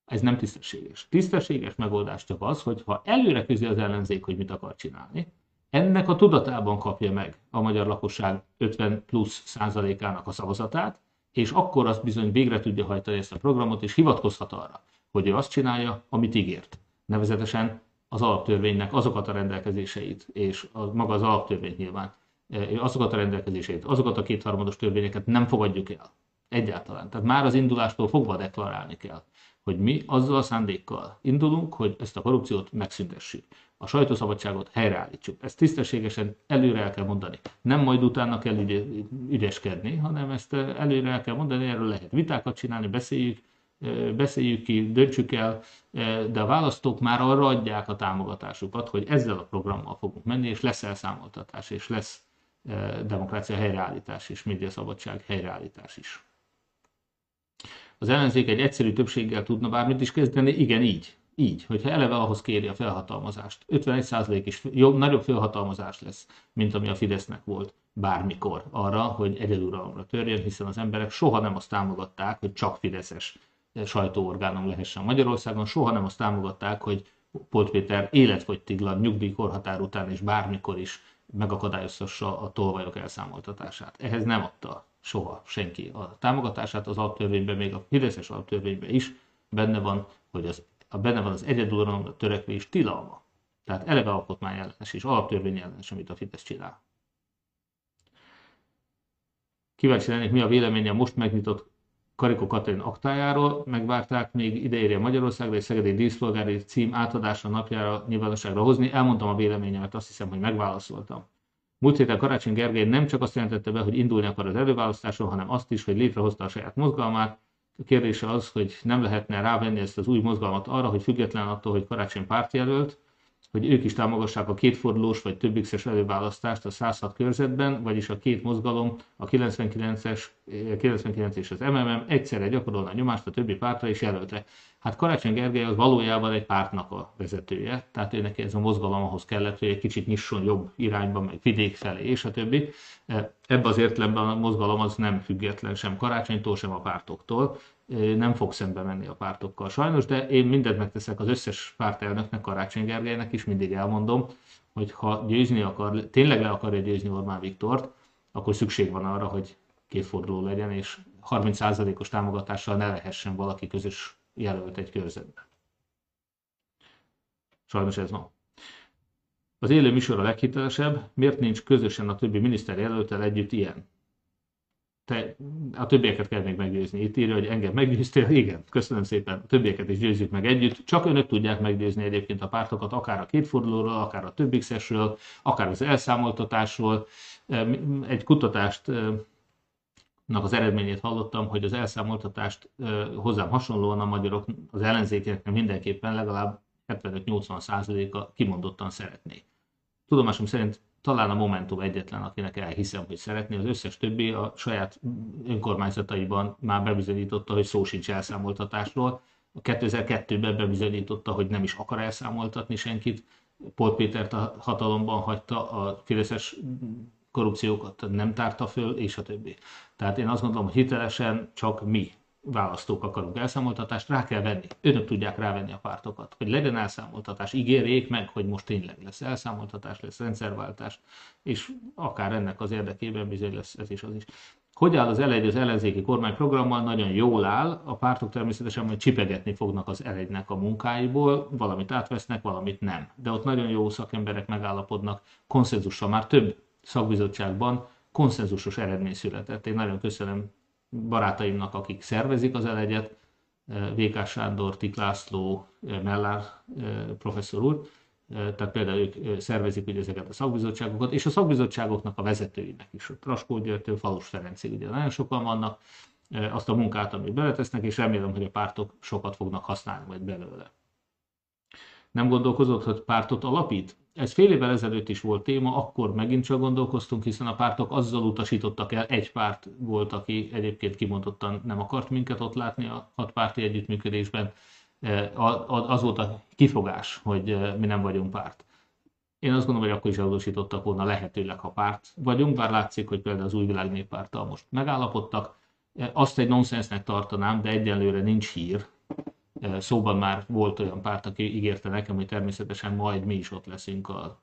Ez nem tisztességes. Tisztességes megoldás csak az, hogy ha előre közli az ellenzék, hogy mit akar csinálni, ennek a tudatában kapja meg a magyar lakosság 50 plusz százalékának a szavazatát, és akkor azt bizony végre tudja hajtani ezt a programot, és hivatkozhat arra, hogy ő azt csinálja, amit ígért. Nevezetesen az alaptörvénynek azokat a rendelkezéseit, és a, maga az alaptörvény nyilván, e, azokat a rendelkezéseit, azokat a kétharmados törvényeket nem fogadjuk el. Egyáltalán. Tehát már az indulástól fogva deklarálni kell, hogy mi azzal a szándékkal indulunk, hogy ezt a korrupciót megszüntessük a sajtószabadságot helyreállítsuk. Ezt tisztességesen előre el kell mondani. Nem majd utána kell ügy, ügyeskedni, hanem ezt előre el kell mondani, erről lehet vitákat csinálni, beszéljük, beszéljük ki, döntsük el, de a választók már arra adják a támogatásukat, hogy ezzel a programmal fogunk menni, és lesz elszámoltatás, és lesz demokrácia helyreállítás és médiaszabadság helyreállítás is. Az ellenzék egy egyszerű többséggel tudna bármit is kezdeni, igen, így. Így, hogyha eleve ahhoz kéri a felhatalmazást. 51% is jobb, nagyobb felhatalmazás lesz, mint ami a Fidesznek volt bármikor arra, hogy egyeduralomra törjön, hiszen az emberek soha nem azt támogatták, hogy csak Fideszes sajtóorgánum lehessen Magyarországon, soha nem azt támogatták, hogy Polt Péter életfogytiglan nyugdíjkorhatár után és bármikor is megakadályozhassa a tolvajok elszámoltatását. Ehhez nem adta soha senki a támogatását, az alaptörvényben, még a Fideszes alaptörvényben is benne van, hogy az, a benne van az egyeduralomra törekvés tilalma. Tehát eleve alkotmány ellenes és alaptörvény ellenes, amit a Fidesz csinál. Kíváncsi lennék, mi a véleménye a most megnyitott Karikó Katalin aktájáról, megvárták még ideérje Magyarországra egy szegedi díszpolgári cím átadása napjára nyilvánosságra hozni. Elmondtam a véleményemet, azt hiszem, hogy megválaszoltam. Múlt héten Karácsony Gergely nem csak azt jelentette be, hogy indulni akar az előválasztáson, hanem azt is, hogy létrehozta a saját mozgalmát. A kérdése az, hogy nem lehetne rávenni ezt az új mozgalmat arra, hogy független attól, hogy Karácsony pártjelölt, hogy ők is támogassák a kétfordulós vagy több x előválasztást a 106 körzetben, vagyis a két mozgalom, a 99-es, 99 és az MMM egyszerre gyakorolna nyomást a többi pártra is jelölte. Hát Karácsony Gergely az valójában egy pártnak a vezetője, tehát ő neki ez a mozgalom ahhoz kellett, hogy egy kicsit nyisson jobb irányba, meg vidék felé, és a többi. Ebben az értelemben a mozgalom az nem független sem Karácsonytól, sem a pártoktól nem fog szembe menni a pártokkal sajnos, de én mindent megteszek az összes pártelnöknek, Karácsony Gergelynek is, mindig elmondom, hogy ha győzni akar, tényleg le akarja győzni Orbán Viktort, akkor szükség van arra, hogy kétforduló legyen, és 30%-os támogatással ne lehessen valaki közös jelölt egy körzetben. Sajnos ez van. Az élő műsor a leghitelesebb, miért nincs közösen a többi miniszter jelöltel együtt ilyen? te, a többieket kell még meggyőzni. Itt írja, hogy engem meggyőztél. Igen, köszönöm szépen. A többieket is győzzük meg együtt. Csak önök tudják meggyőzni egyébként a pártokat, akár a kétfordulóról, akár a több akár az elszámoltatásról. Egy kutatást az eredményét hallottam, hogy az elszámoltatást hozzám hasonlóan a magyarok, az ellenzékeknek mindenképpen legalább 75-80 százaléka kimondottan szeretné. Tudomásom szerint talán a Momentum egyetlen, akinek elhiszem, hogy szeretné, az összes többi a saját önkormányzataiban már bebizonyította, hogy szó sincs elszámoltatásról. A 2002-ben bebizonyította, hogy nem is akar elszámoltatni senkit. Pol Pétert a hatalomban hagyta, a Fideszes korrupciókat nem tárta föl, és a többi. Tehát én azt gondolom, hogy hitelesen csak mi választók akarunk elszámoltatást, rá kell venni. Önök tudják rávenni a pártokat, hogy legyen elszámoltatás, ígérjék meg, hogy most tényleg lesz elszámoltatás, lesz rendszerváltás, és akár ennek az érdekében bizony lesz ez is az is. Hogy áll az elegy az ellenzéki kormányprogrammal? Nagyon jól áll. A pártok természetesen majd csipegetni fognak az elegynek a munkáiból, valamit átvesznek, valamit nem. De ott nagyon jó szakemberek megállapodnak konszenzussal. Már több szakbizottságban konszenzusos eredmény született. Én nagyon köszönöm barátaimnak, akik szervezik az elegyet, eh, VK Sándor, Tiklászló, eh, Mellár eh, professzor úr, tehát például ők szervezik ugye ezeket a szakbizottságokat, és a szakbizottságoknak a vezetőinek is, Traskó Györgytől Falus Ferencig, ugye nagyon sokan vannak, azt a munkát, amit beletesznek, és remélem, hogy a pártok sokat fognak használni majd belőle. Nem gondolkozott, hogy pártot alapít? Ez fél évvel ezelőtt is volt téma, akkor megint csak gondolkoztunk, hiszen a pártok azzal utasítottak el, egy párt volt, aki egyébként kimondottan nem akart minket ott látni a hatpárti együttműködésben. E, az volt a kifogás, hogy e, mi nem vagyunk párt. Én azt gondolom, hogy akkor is elutasítottak volna lehetőleg, ha párt vagyunk, bár látszik, hogy például az új világ néppárttal most megállapodtak. E, azt egy nonsensnek tartanám, de egyelőre nincs hír, Szóban már volt olyan párt, aki ígérte nekem, hogy természetesen majd mi is ott leszünk a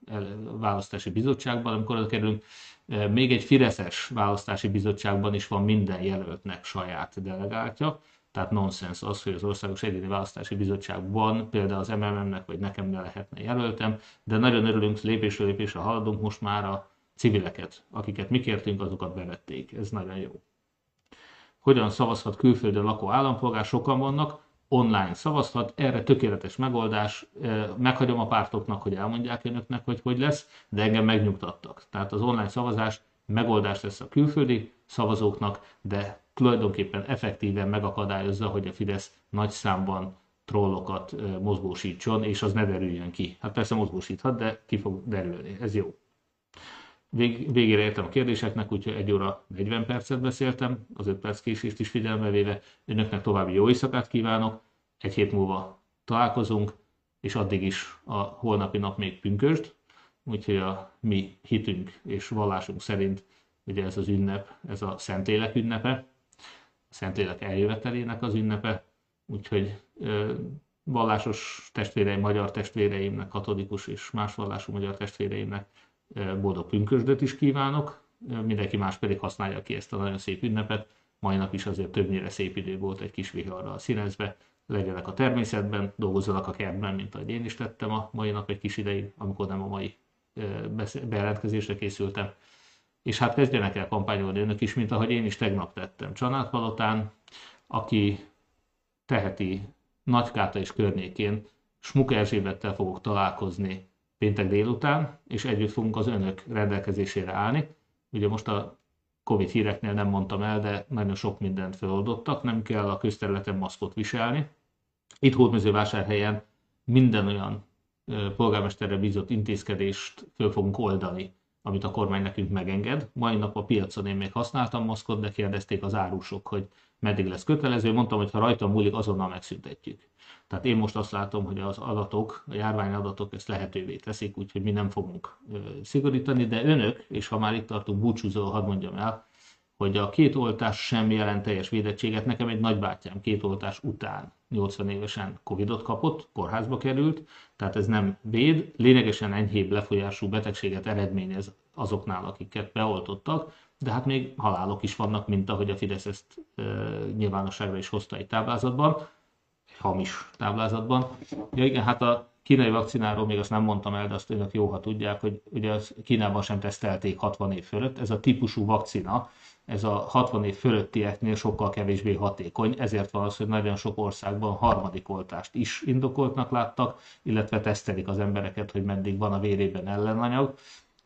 választási bizottságban, amikor oda kerülünk. Még egy Fideszes választási bizottságban is van minden jelöltnek saját delegáltja, tehát nonsens az, hogy az Országos Egyéni Választási Bizottságban például az MMM-nek vagy nekem ne lehetne jelöltem, de nagyon örülünk, lépésről lépésre haladunk, most már a civileket, akiket mi kértünk, azokat bevették. Ez nagyon jó. Hogyan szavazhat külföldön lakó állampolgár? Sokan vannak online szavazhat, erre tökéletes megoldás, meghagyom a pártoknak, hogy elmondják önöknek, hogy hogy lesz, de engem megnyugtattak. Tehát az online szavazás megoldás lesz a külföldi szavazóknak, de tulajdonképpen effektíven megakadályozza, hogy a Fidesz nagy számban trollokat mozgósítson, és az ne derüljön ki. Hát persze mozgósíthat, de ki fog derülni. Ez jó. Vég, végére értem a kérdéseknek, úgyhogy egy óra 40 percet beszéltem, az 5 perc késést is figyelme véve. Önöknek további jó éjszakát kívánok, egy hét múlva találkozunk, és addig is a holnapi nap még pünkösd, úgyhogy a mi hitünk és vallásunk szerint ugye ez az ünnep, ez a Szentlélek ünnepe, a Szentlélek eljövetelének az ünnepe, úgyhogy vallásos testvéreim, magyar testvéreimnek, katolikus és más vallású magyar testvéreimnek boldog pünkösdöt is kívánok, mindenki más pedig használja ki ezt a nagyon szép ünnepet. Mai nap is azért többnyire szép idő volt egy kis viharral színezve, legyenek a természetben, dolgozzanak a kertben, mint ahogy én is tettem a mai nap egy kis ideig, amikor nem a mai bejelentkezésre készültem. És hát kezdjenek el kampányolni önök is, mint ahogy én is tegnap tettem Csanádpalotán, aki teheti Nagykáta és környékén Smuk Erzsébettel fogok találkozni péntek délután, és együtt fogunk az önök rendelkezésére állni. Ugye most a Covid híreknél nem mondtam el, de nagyon sok mindent feloldottak, nem kell a közterületen maszkot viselni. Itt Hódmezővásárhelyen minden olyan polgármesterre bízott intézkedést föl fogunk oldani, amit a kormány nekünk megenged. Mai nap a piacon én még használtam maszkot, de kérdezték az árusok, hogy meddig lesz kötelező. Mondtam, hogy ha rajta múlik, azonnal megszüntetjük. Tehát én most azt látom, hogy az adatok, a járványadatok ezt lehetővé teszik, úgyhogy mi nem fogunk szigorítani, de önök, és ha már itt tartunk búcsúzó, hadd mondjam el, hogy a két oltás sem jelent teljes védettséget. Nekem egy nagybátyám két oltás után 80 évesen Covidot kapott, kórházba került, tehát ez nem véd, lényegesen enyhébb lefolyású betegséget eredményez azoknál, akiket beoltottak, de hát még halálok is vannak, mint ahogy a Fidesz ezt e, nyilvánosságra is hozta egy táblázatban, egy hamis táblázatban. Ja igen, hát a kínai vakcináról még azt nem mondtam el, de azt önök jó, ha tudják, hogy ugye az Kínában sem tesztelték 60 év fölött. Ez a típusú vakcina, ez a 60 év fölöttieknél sokkal kevésbé hatékony, ezért van az, hogy nagyon sok országban harmadik oltást is indokoltnak láttak, illetve tesztelik az embereket, hogy meddig van a vérében ellenanyag.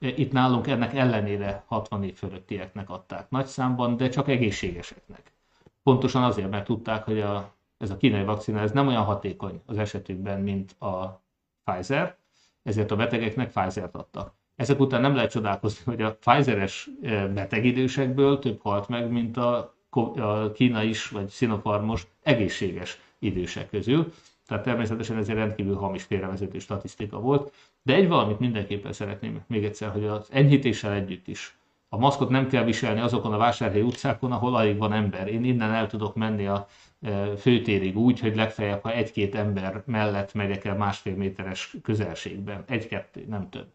Itt nálunk ennek ellenére 60 év fölöttieknek adták nagy számban, de csak egészségeseknek. Pontosan azért, mert tudták, hogy a, ez a kínai vakcina ez nem olyan hatékony az esetükben, mint a Pfizer, ezért a betegeknek Pfizer-t adtak. Ezek után nem lehet csodálkozni, hogy a Pfizeres eh, betegidősekből több halt meg, mint a, a Kína is, vagy Sinopharmos egészséges idősek közül. Tehát természetesen ez egy rendkívül hamis félrevezető statisztika volt. De egy valamit mindenképpen szeretném még egyszer, hogy az enyhítéssel együtt is. A maszkot nem kell viselni azokon a vásárhelyi utcákon, ahol alig van ember. Én innen el tudok menni a eh, főtérig úgy, hogy legfeljebb, ha egy-két ember mellett megyek el másfél méteres közelségben. Egy-kettő, nem több.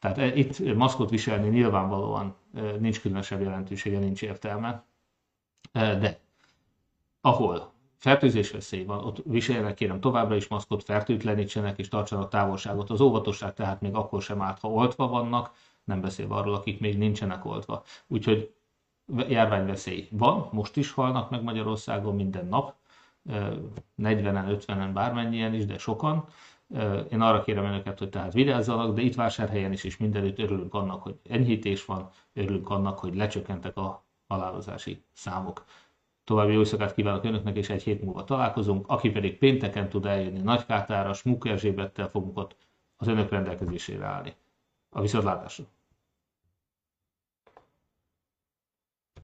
Tehát e, itt maszkot viselni nyilvánvalóan e, nincs különösebb jelentősége, nincs értelme. E, de ahol fertőzés veszély van, ott viseljenek kérem továbbra is maszkot, fertőtlenítsenek és tartsanak távolságot. Az óvatosság tehát még akkor sem árt, ha oltva vannak, nem beszélve arról, akik még nincsenek oltva. Úgyhogy járványveszély van, most is halnak meg Magyarországon minden nap, 40-en, 50-en, bármennyien is, de sokan. Én arra kérem önöket, hogy tehát vigyázzanak, de itt vásárhelyen is és mindenütt örülünk annak, hogy enyhítés van, örülünk annak, hogy lecsökkentek a halálozási számok. További jó éjszakát kívánok önöknek, és egy hét múlva találkozunk. Aki pedig pénteken tud eljönni Nagykátára, Smuk Erzsébettel fogunk ott az önök rendelkezésére állni. A viszontlátásra!